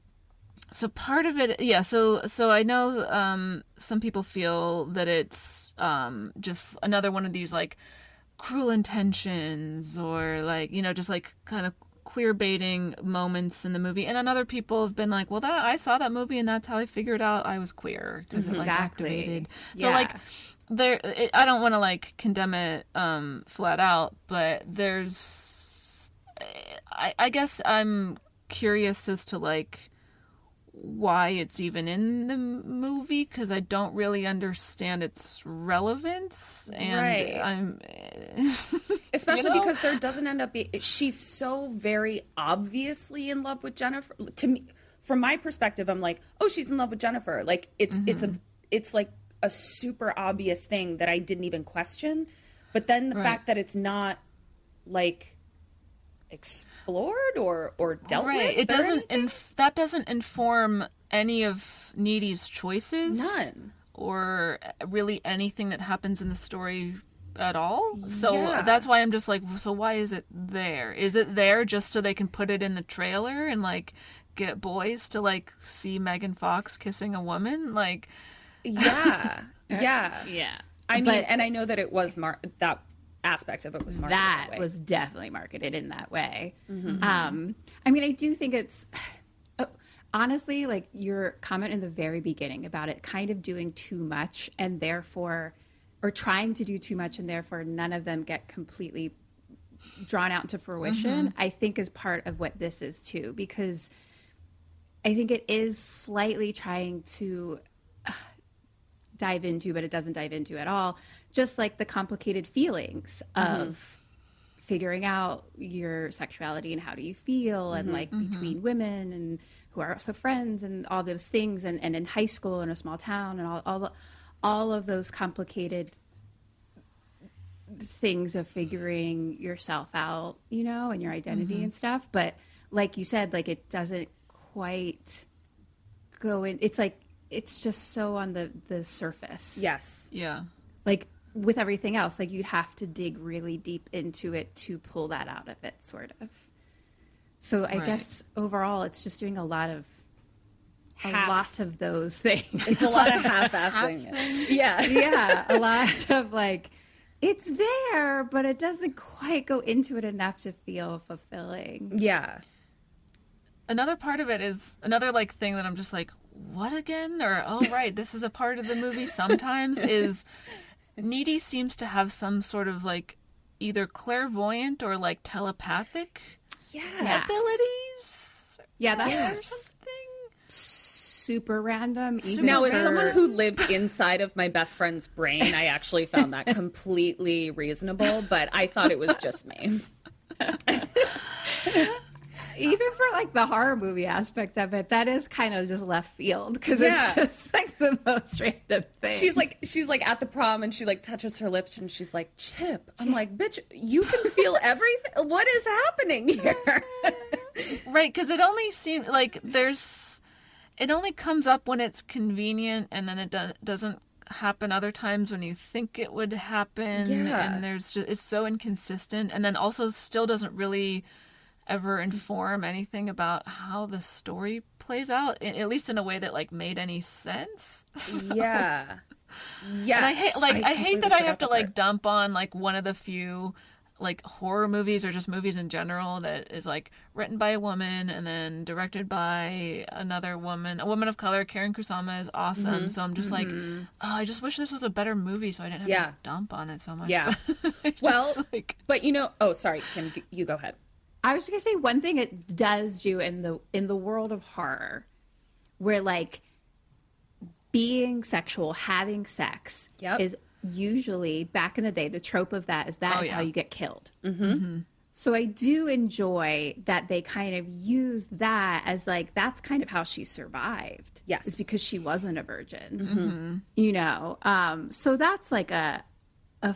so part of it yeah so so i know um some people feel that it's um just another one of these like cruel intentions or like you know just like kind of queer baiting moments in the movie and then other people have been like well that i saw that movie and that's how i figured out i was queer because it like Exactly. activated so Yeah. like there it, i don't want to like condemn it um flat out but there's I, I guess i'm curious as to like why it's even in the movie because I don't really understand its relevance, and Right. I'm especially You know? because there doesn't end up being she's so very obviously in love with jennifer to me from my perspective i'm like oh she's in love with jennifer like it's it's Mm-hmm. a it's like a super obvious thing that i didn't even question but then the Right. fact that it's not like explored or or dealt right. with It doesn't. Inf- that doesn't inform any of Needy's choices. None. Or really anything that happens in the story at all. So Yeah. that's why I'm just like, so why is it there? Is it there just so they can put it in the trailer and like get boys to like see Megan Fox kissing a woman? Like, yeah yeah yeah i mean But- and i know that it was mar- that aspect of it was marketed that way. was definitely marketed in that way. Mhm. Um, I mean, I do think it's uh, honestly like your comment in the very beginning about it kind of doing too much and therefore, or trying to do too much and therefore none of them get completely drawn out to fruition. Mhm. I think is part of what this is too, because I think it is slightly trying to dive into, but it doesn't dive into at all. Just like the complicated feelings Mhm. of figuring out your sexuality and how do you feel, and Mhm. like Mhm. between women and who are also friends, and all those things, and, and in high school in a small town, and all all, the- all of those complicated things of figuring yourself out, you know, and your identity Mhm. and stuff. But like you said, like it doesn't quite go in. It's like it's just so on the the surface. Yes. Yeah. Like with everything else, like you'd have to dig really deep into it to pull that out of it, sort of. So I Right. guess overall, it's just doing a lot of a Half- lot of those things. It's a lot of half-assing. Yeah. yeah, a lot of like it's there, but it doesn't quite go into it enough to feel fulfilling. Yeah. another part of it is another like thing that I'm just like, what again? Or oh right, this is a part of the movie. Sometimes is Needy seems to have some sort of like either clairvoyant or like telepathic Yes. abilities. Yeah, that's something. super random. Now, as someone who lived inside of my best friend's brain, I actually found that completely reasonable, but I thought it was just me. even for like the horror movie aspect of it, that is kind of just left field because Yeah. it's just like the most random thing. She's like, she's like at the prom, and she like touches her lips, and she's like, "Chip." I'm like, "Bitch, you can feel everything. What is happening here?" right because it only seems like there's it only comes up when it's convenient and then it do- doesn't happen other times when you think it would happen Yeah. and there's just it's so inconsistent and then also still doesn't really ever inform anything about how the story plays out at least in a way that like made any sense So- Yeah. Yeah. I hate like I, hate that I have to like dump on like one of the few like horror movies or just movies in general that is like written by a woman and then directed by another woman, a woman of color. Karyn Kusama is awesome. Mhm. So I'm just like, oh. I just wish this was a better movie so I didn't have Yeah. to dump on it so much. Yeah. But well, but you know, oh, sorry, Kim, you go ahead. I was just gonna say one thing it does do in the in the world of horror, where like being sexual, having sex is usually back in the day. The trope of that is that Oh, is yeah. how you get killed. Mm-hmm. So I do enjoy that they kind of use that as like that's kind of how she survived. Yes, is because she wasn't a virgin. Mhm. You know, um, so that's like a a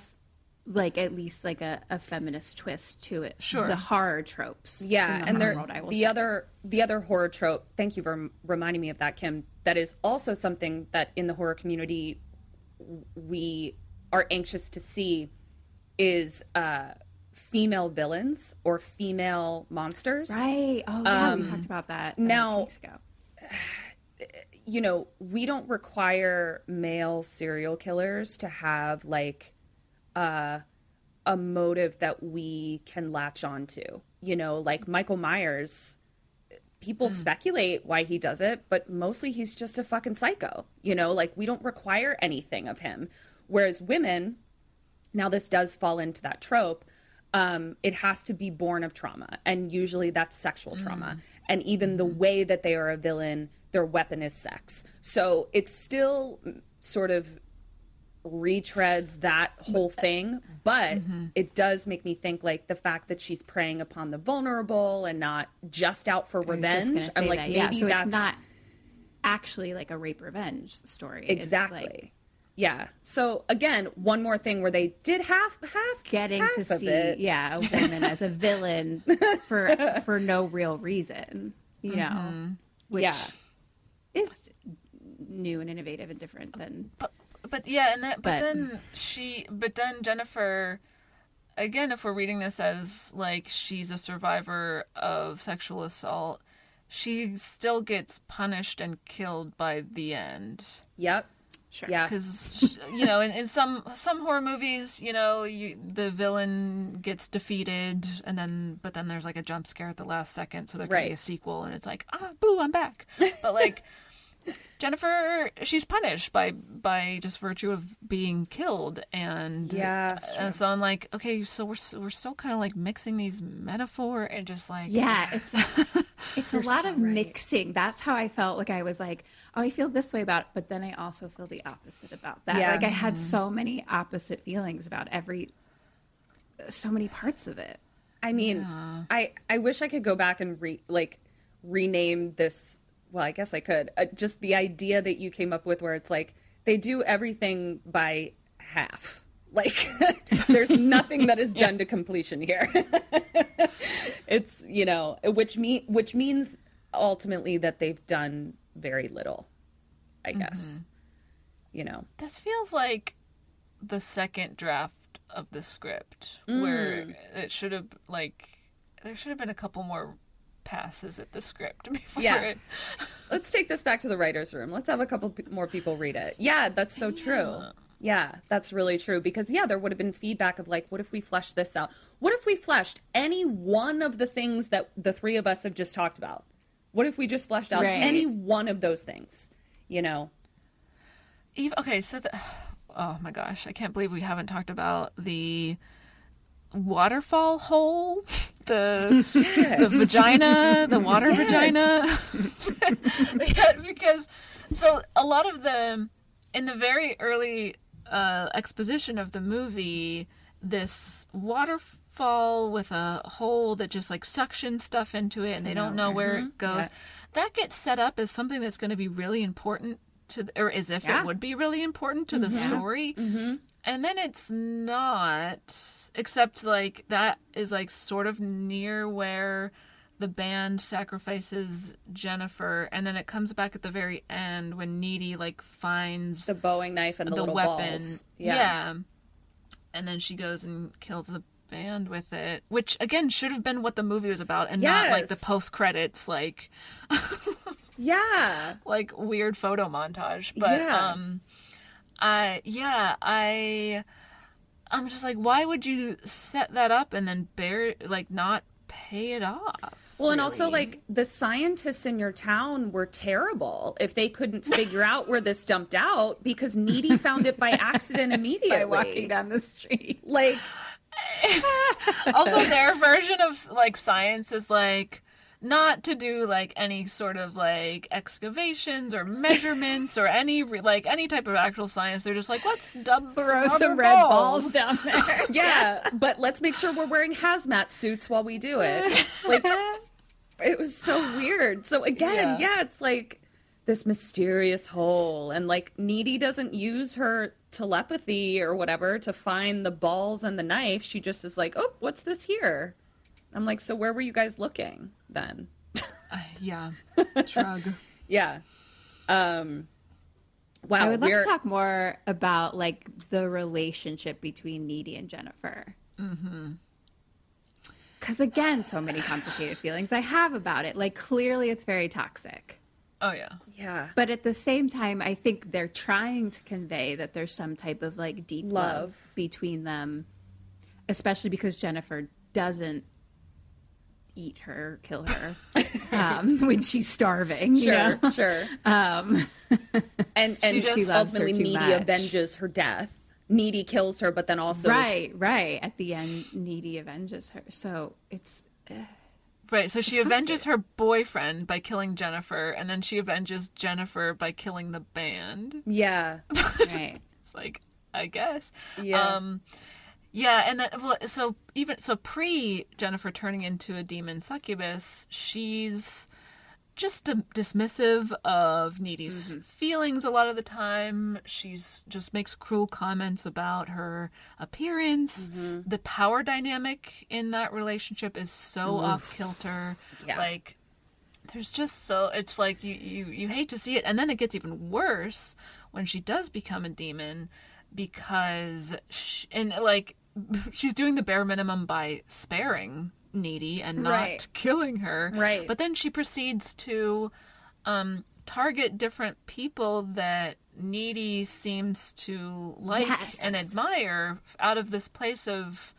like at least like a, a feminist twist to it. Sure. the horror tropes. Yeah, the and there world, the say. other the other horror trope. Thank you for rem- reminding me of that, Kim. That is also something that in the horror community we are anxious to see is uh, female villains or female monsters. Right. Oh yeah, we Um, talked about that uh, now. weeks ago. you know, we don't require male serial killers to have like uh, a motive that we can latch onto. You know, like Michael Myers, people speculate why he does it, but mostly he's just a fucking psycho. You know, like we don't require anything of him. Whereas women, now this does fall into that trope. Um, it has to be born of trauma, and usually that's sexual trauma. And even the way that they are a villain, their weapon is sex. So it's still sort of retreads that whole thing, but it does make me think like the fact that she's preying upon the vulnerable and not just out for I just revenge. I'm like that, maybe yeah. so that's it's not actually like a rape revenge story. It's exactly. like yeah. So again, one more thing where they did half half getting half to of see it. yeah a woman as a villain for for no real reason, you know, Mhm. which Yeah. is new and innovative and different than but yeah and that but, But- then she but then jennifer again if we're reading this as like she's a survivor of sexual assault she still gets punished and killed by the end Yep. Sure. Yeah. because you know in, in some some horror movies you know you, the villain gets defeated and then but then there's like a jump scare at the last second so there can be a sequel and it's like ah boo i'm back but like jennifer she's punished by by just virtue of being killed and Yeah, and so i'm like okay so we're we're still kind of like mixing these metaphor and just like yeah it's it's a lot so of right. mixing that's how i felt like i was like oh i feel this way about it but then i also feel the opposite about that Yeah. like i had Mm-hmm. so many opposite feelings about every so many parts of it I mean, I I wish I could go back and re like rename this. Well, I guess I could. Uh, just the idea that you came up with, where it's like they do everything by half. Like there's nothing that is done to completion here. it's you know, which mean which means ultimately that they've done very little. I guess. You know. This feels like the second draft of the script where Mm. it should have like there should have been a couple more passes at the script before Yeah. it. Let's take this back to the writers' room. Let's have a couple more people read it. Yeah, that's so true. Yeah, that's really true because yeah, there would have been feedback of like, what if we fleshed this out? What if we fleshed any one of the things that the three of us have just talked about? What if we just fleshed out Right. any one of those things? You know, Even, okay, so the, oh my gosh, I can't believe we haven't talked about the waterfall hole, the the vagina, the water Yes. vagina. yeah, because so a lot of the in the very early uh, exposition of the movie, this waterfall with a hole that just like suctions stuff into it, and they don't know where it goes. Yeah. That gets set up as something that's going to be really important to, the, or as if Yeah. it would be really important to the story, mm-hmm. and then it's not. Except like that is like sort of near where the band sacrifices Jennifer, and then it comes back at the very end when Needy like finds the Bowie knife and the, little weapon. balls. Yeah. And then she goes and kills the band with it, which again should have been what the movie was about, and not like the post credits like yeah, like weird photo montage. But Yeah. um, I yeah I I'm just like, why would you set that up and then bear like not pay it off? Well, and also like the scientists in your town were terrible if they couldn't figure out where this dumped out because Needy found it by accident immediately. by walking down the street Like, also their version of like science is like not to do like any sort of like excavations or measurements or any re- like any type of actual science they're just like let's dump throw some, some red balls. balls down there yeah, but let's make sure we're wearing hazmat suits while we do it. Like, it was so weird. So again, Yeah. yeah, it's like this mysterious hole, and like Needy doesn't use her telepathy or whatever to find the balls and the knife. She just is like, oh, what's this here? I'm like, so where were you guys looking then? Uh, yeah shrug Yeah. Um. Wow. I would love we're- to talk more about like the relationship between Needy and Jennifer. mm-hmm. Because again, so many complicated feelings I have about it. Like clearly, it's very toxic. oh yeah Yeah. But at the same time, I think they're trying to convey that there's some type of like deep love, Love. between them, especially because Jennifer doesn't eat her, kill her um, when she's starving. you Sure. know? Sure. Um, and and She she just loves ultimately too Needy much. avenges her death. Needy kills her, but then also is- right, right. At the end, Needy avenges her. So it's. eh. Right, so she avenges her boyfriend by killing Jennifer, and then she avenges Jennifer by killing the band. Yeah. right. It's like, I guess. Yeah. Um, yeah, and that, well, so even so, pre Jennifer turning into a demon succubus, she's just a, dismissive of Needy's Mm-hmm. feelings a lot of the time. She's just makes cruel comments about her appearance. Mm-hmm. The power dynamic in that relationship is so off kilter. Yeah. Like there's just so it's like you, you you hate to see it and then it gets even worse when she does become a demon because sh and like she's doing the bare minimum by sparing needy and not Right. killing her Right. but then she proceeds to um target different people that needy seems to like Yes. and admire out of this place of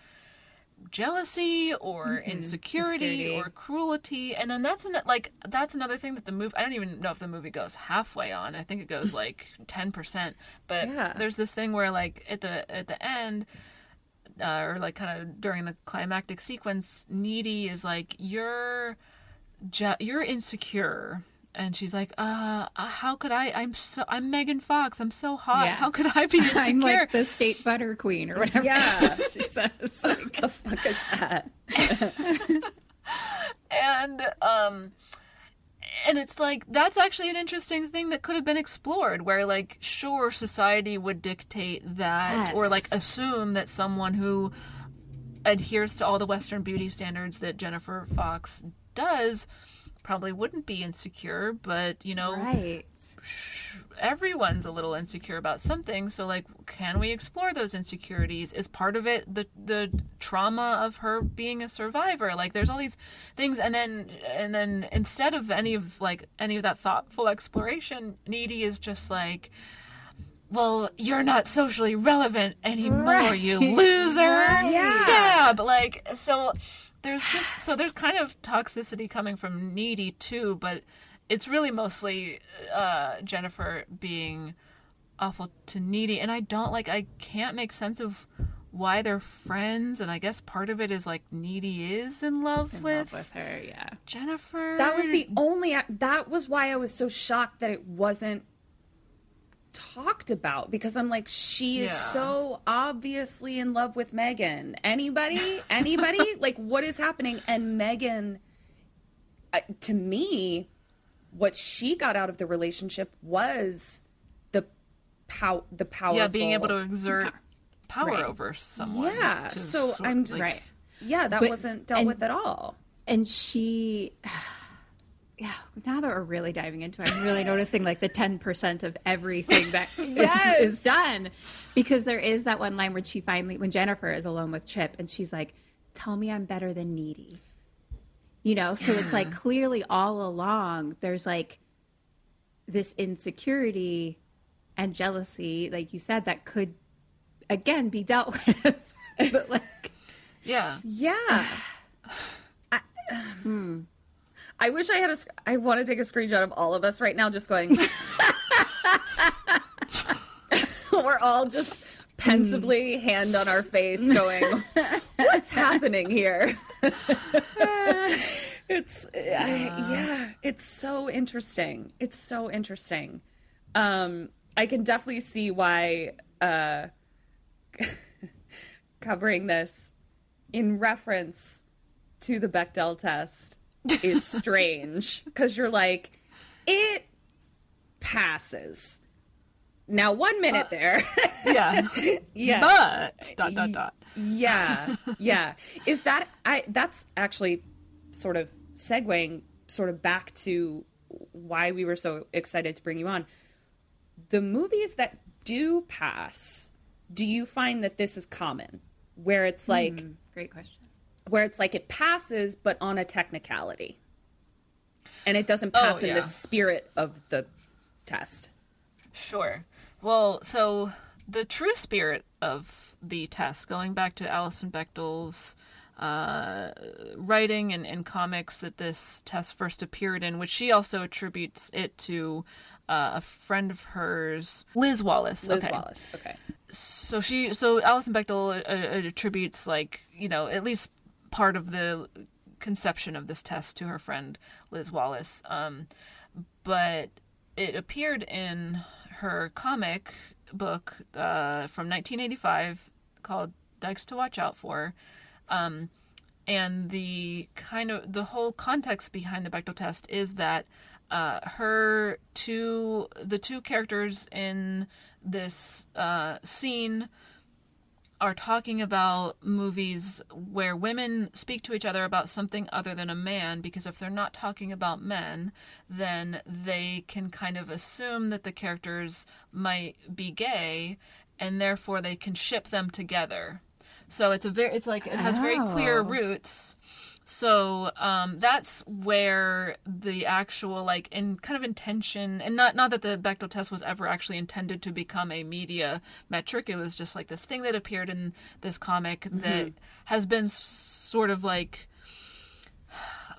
jealousy or Mhm. insecurity, Insecurity. or cruelty and then that's an, like that's another thing that the movie I don't even know if the movie goes halfway on I think it goes like 10% but Yeah. there's this thing where like at the at the end uh, or like kind of during the climactic sequence needy is like you're you're insecure and she's like uh uh, how could i i'm so i'm megan fox i'm so hot Yeah. how could i be insecure I'm like the state butter queen or whatever. Yeah. she says. Like, the fuck is that? and um and it's like that's actually an interesting thing that could have been explored where like sure society would dictate that or like assume that someone who adheres to all the western beauty standards that jennifer fox does probably wouldn't be insecure but you know right. Everyone's a little insecure about something so like can we explore those insecurities is part of it the the trauma of her being a survivor like there's all these things and then and then instead of any of like any of that thoughtful exploration needy is just like well, you're not socially relevant anymore, Right. you loser. Right. Yeah. Stab. Like, so there's just, so there's kind of toxicity coming from Needy too, but it's really mostly uh, Jennifer being awful to Needy. And I don't like, I can't make sense of why they're friends. And I guess part of it is like Needy is in love In with, love with her, yeah. Jennifer. That was the only. That was why I was so shocked that it wasn't talked about because I'm like, she is Yeah. so obviously in love with Megan. Anybody? Anybody? like, what is happening? And Megan, uh, to me, what she got out of the relationship was the pow the power. Yeah, being able to exert power Right. over someone. Yeah. to So sort- I'm just. like- Yeah, that But- wasn't dealt and- with at all. And she, yeah. Now that we're really diving into, it, I'm really noticing like the 10 percent of everything that is- Yes. is, done, because there is that one line where she finally, when Jennifer is alone with Chip, and she's like, "Tell me I'm better than needy." You know, so it's like clearly all along there's like this insecurity and jealousy, like you said, that could again be dealt with, but like. Yeah. Yeah. I, hmm. I wish I had a i want to take a screenshot of all of us right now, just going. We're all just pensively, hand on our face, going, "What's happening here?" it's I, yeah, it's so interesting. It's so interesting. Um, I can definitely see why uh, covering this in reference to the Bechdel test is strange because you're like, it passes. Now, one minute there. yeah. yeah. But dot dot dot. Yeah. Yeah. Is that I that's actually sort of segueing sort of back to why we were so excited to bring you on. The movies that do pass, do you find that this is common? Where it's like Hmm, great question. where it's like it passes but on a technicality. And it doesn't Oh, pass in the spirit of the test. Sure. Well, so the true spirit of the test, going back to Alison Bechdel's uh, writing and, and comics that this test first appeared in, which she also attributes it to uh, a friend of hers, Liz Wallace. Liz okay. Wallace. Okay. So she, so Alison Bechdel uh, uh, attributes like you know at least part of the conception of this test to her friend Liz Wallace. Um, but it appeared in her comic book uh, from 1985 called Dykes to Watch Out For. Um, and the kind of the whole context behind the Bechdel test is that uh, her two the two characters in this uh, scene are talking about movies where women speak to each other about something other than a man because if they're not talking about men then they can kind of assume that the characters might be gay and therefore they can ship them together so it's a very it's like it has very queer Oh. roots so um, that's where the actual like in kind of intention and not not that the Bechdel test was ever actually intended to become a media metric. It was just like this thing that appeared in this comic that Mhm. has been sort of like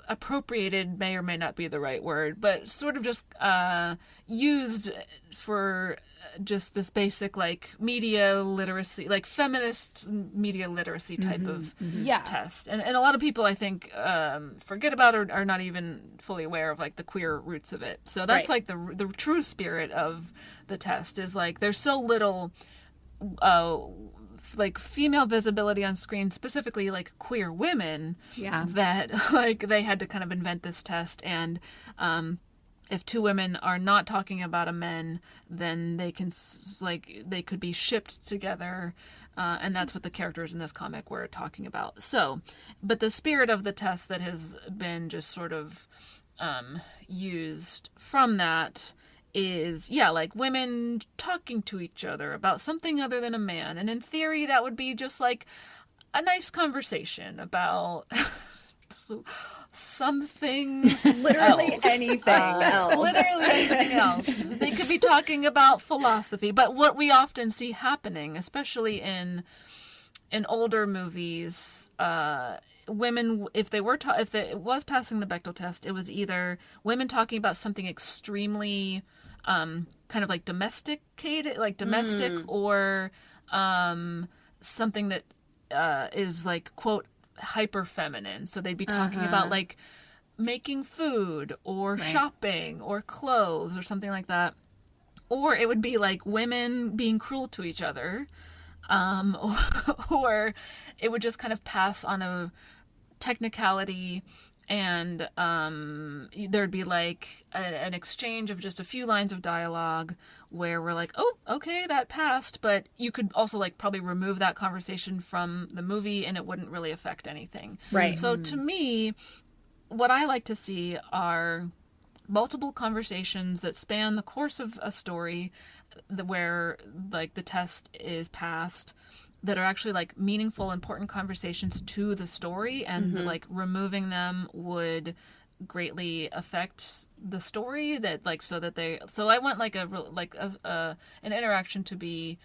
appropriated may or may not be the right word, but sort of just uh, used for just this basic like media literacy, like feminist media literacy type Mhm, of mhm. Yeah. test. And, and a lot of people, I think, um, forget about or are not even fully aware of like the queer roots of it. So that's Right. like the the true spirit of the test is like there's so little uh like female visibility on screen specifically like queer women Yeah. that like they had to kind of invent this test. And um if two women are not talking about a men then they can like they could be shipped together. Uh, and that's what the characters in this comic were talking about. So but the spirit of the test that has been just sort of um, used from that is yeah like women talking to each other about something other than a man and in theory that would be just like a nice conversation about something Literally else. anything else. literally anything else they could be talking about philosophy but what we often see happening especially in in older movies, uh, women, if they were ta- if it was passing the Bechdel test, it was either women talking about something extremely um, kind of like domesticated, like domestic, Mm. or um, something that uh, is like quote hyper feminine. So they'd be talking Uh-huh. about like making food or Right. shopping or clothes or something like that. Or it would be like women being cruel to each other um, or, or it would just kind of pass on a technicality and um, there'd be like a, an exchange of just a few lines of dialogue where we're like oh okay that passed but you could also like probably remove that conversation from the movie and it wouldn't really affect anything Right. so to me what i like to see are multiple conversations that span the course of a story where like the test is passed that are actually like meaningful important conversations to the story and Mhm. like removing them would greatly affect the story that like so that they so i want like a like a, a an interaction to be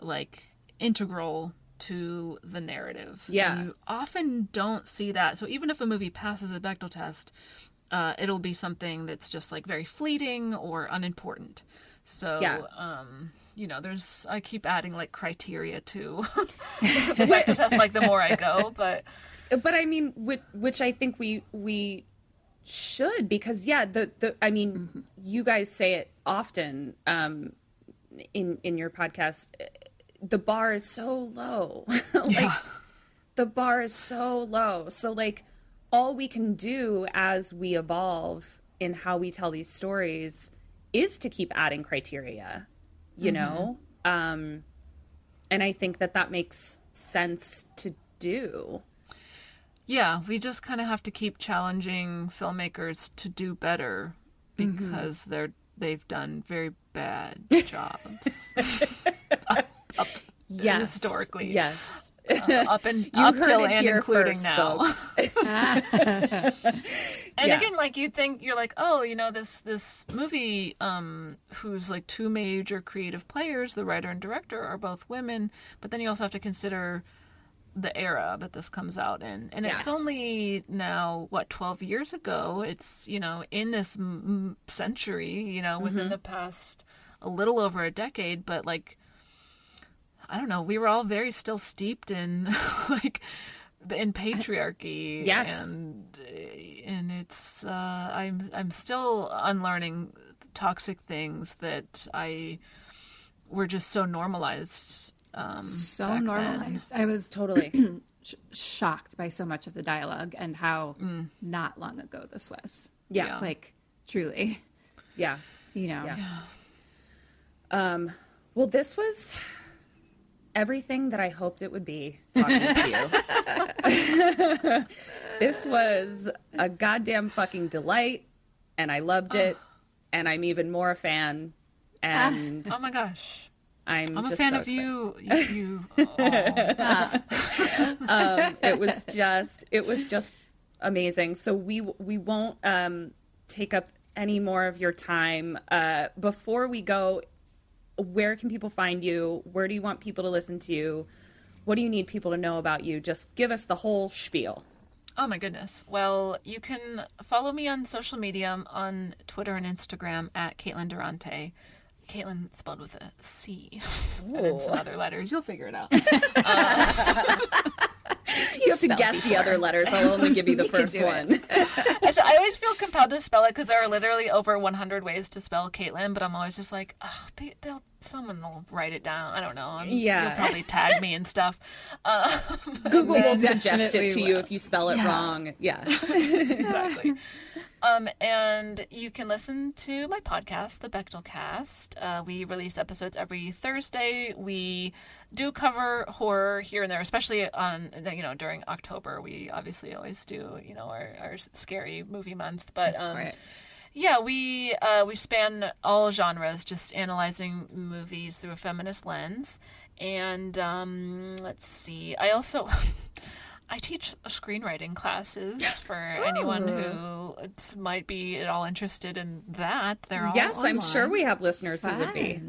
like integral to the narrative Yeah. And you often don't see that so even if a movie passes the bechdel test uh, it'll be something that's just like very fleeting or unimportant. So, Yeah. um, you know, there's I keep adding like criteria to the test, like the more I go, but but I mean, which, which I think we we should because yeah, the the I mean, Mm-hmm. you guys say it often um, in in your podcast. The bar is so low, like the bar is so low. So like, all we can do as we evolve in how we tell these stories is to keep adding criteria. You Mhm. know, um, and I think that that makes sense to do. yeah, we just kind of have to keep challenging filmmakers to do better Mm-hmm. because they're they've done very bad jobs. Yes. historically, Yes. Uh, up and You up till and including first, now. And Yeah. again, like you think you're like, oh, you know, this this movie, um, whose like two major creative players, the writer and director, are both women, but then you also have to consider the era that this comes out in, and Yes. it's only now what twelve years ago. It's you know in this m- century, you know, within Mhm. the past a little over a decade, but like I don't know, we were all very still steeped in like in patriarchy. Yes. and and it's uh, I'm I'm still unlearning toxic things that I were just so normalized. Um, so back then. normalized. I was totally sh- shocked by so much of the dialogue and how not long ago this was. Yeah. like truly. Yeah, you know. Yeah. Um, well, this was everything that I hoped it would be talking to you. this was a goddamn fucking delight, and I loved it, and I'm even more a fan. And oh my gosh, I'm, I'm a fan so of you. excited. You, you um, it was just it was just amazing. So we we won't um, take up any more of your time. Uh, before we go, where can people find you? Where do you want people to listen to you? What do you need people to know about you? Just give us the whole spiel. Oh my goodness. Well, you can follow me on social media um, on Twitter and Instagram at Caitlin Durante. Caitlin spelled with a C and then some other letters. You'll figure it out. Uh, You have to guess the other letters. I'll only give you the You first one. I so I always feel compelled to spell it because there are literally over 100 ways to spell Caitlin, but I'm always just like, oh, they, they'll someone will write it down. I don't know. I'm, Yeah. you'll probably tag me and stuff. Uh, Google will suggest it to you if you spell it Yeah. wrong. Yeah. exactly. Um, and you can listen to my podcast, the Bechdel Cast. Uh, we release episodes every Thursday. We do cover horror here and there, especially on you know during October. We obviously always do you know our, our scary movie month, but um, yeah, we uh, we span all genres, just analyzing movies through a feminist lens. And um, let's see, I also I teach screenwriting classes for anyone who might be at all interested in that. They're all yes, I'm sure we have listeners who would be.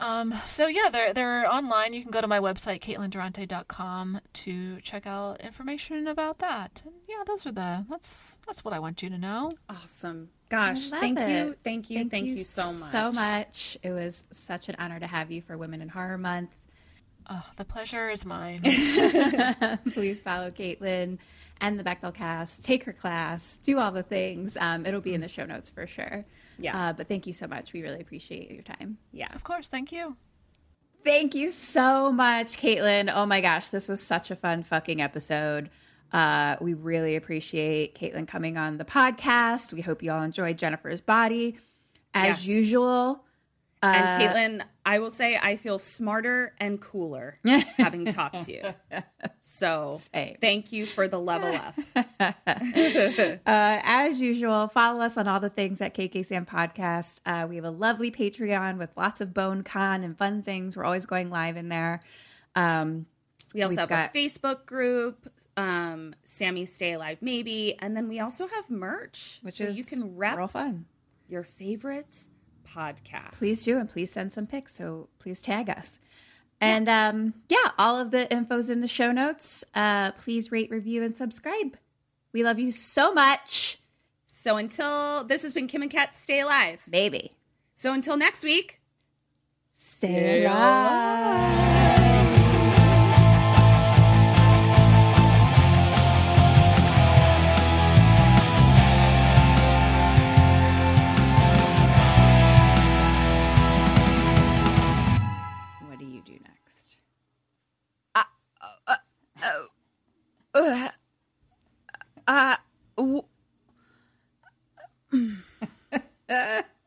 Um, so yeah, they're they're online. You can go to my website, CaitlinDurante.com to check out information about that. And yeah, those are the that's that's what I want you to know. Awesome. Gosh, thank it. you, thank you, thank, you, so much. So much. It was such an honor to have you for Women in Horror Month. Oh, the pleasure is mine. Please follow Caitlin and the Bechdel cast. Take her class. Do all the things. Um, it'll be in the show notes for sure. Yeah. Uh, but thank you so much. We really appreciate your time. Yeah. Of course. Thank you. Thank you so much, Caitlin. Oh my gosh, this was such a fun fucking episode. Uh, we really appreciate Caitlin coming on the podcast. We hope you all enjoyed Jennifer's Body. As Yes. usual. And uh, Caitlin, I will say I feel smarter and cooler having talked to you. So thank you for the level up. uh, as usual, follow us on all the things at KK Sam Podcast. Uh, we have a lovely Patreon with lots of Bone Con and fun things. We're always going live in there. Um, We also we've have got- a Facebook group, um, Sammy Stay Alive Maybe, and then we also have merch, Which so is you can rep real fun. your favorite podcast. Please do, and please send some pics. So please tag us. And um, yeah, all of the info's in the show notes. Uh, please rate, review, and subscribe. We love you so much. So until this has been Kim and Kat Stay Alive, baby. So until next week, Stay alive. What Uh, uh, w-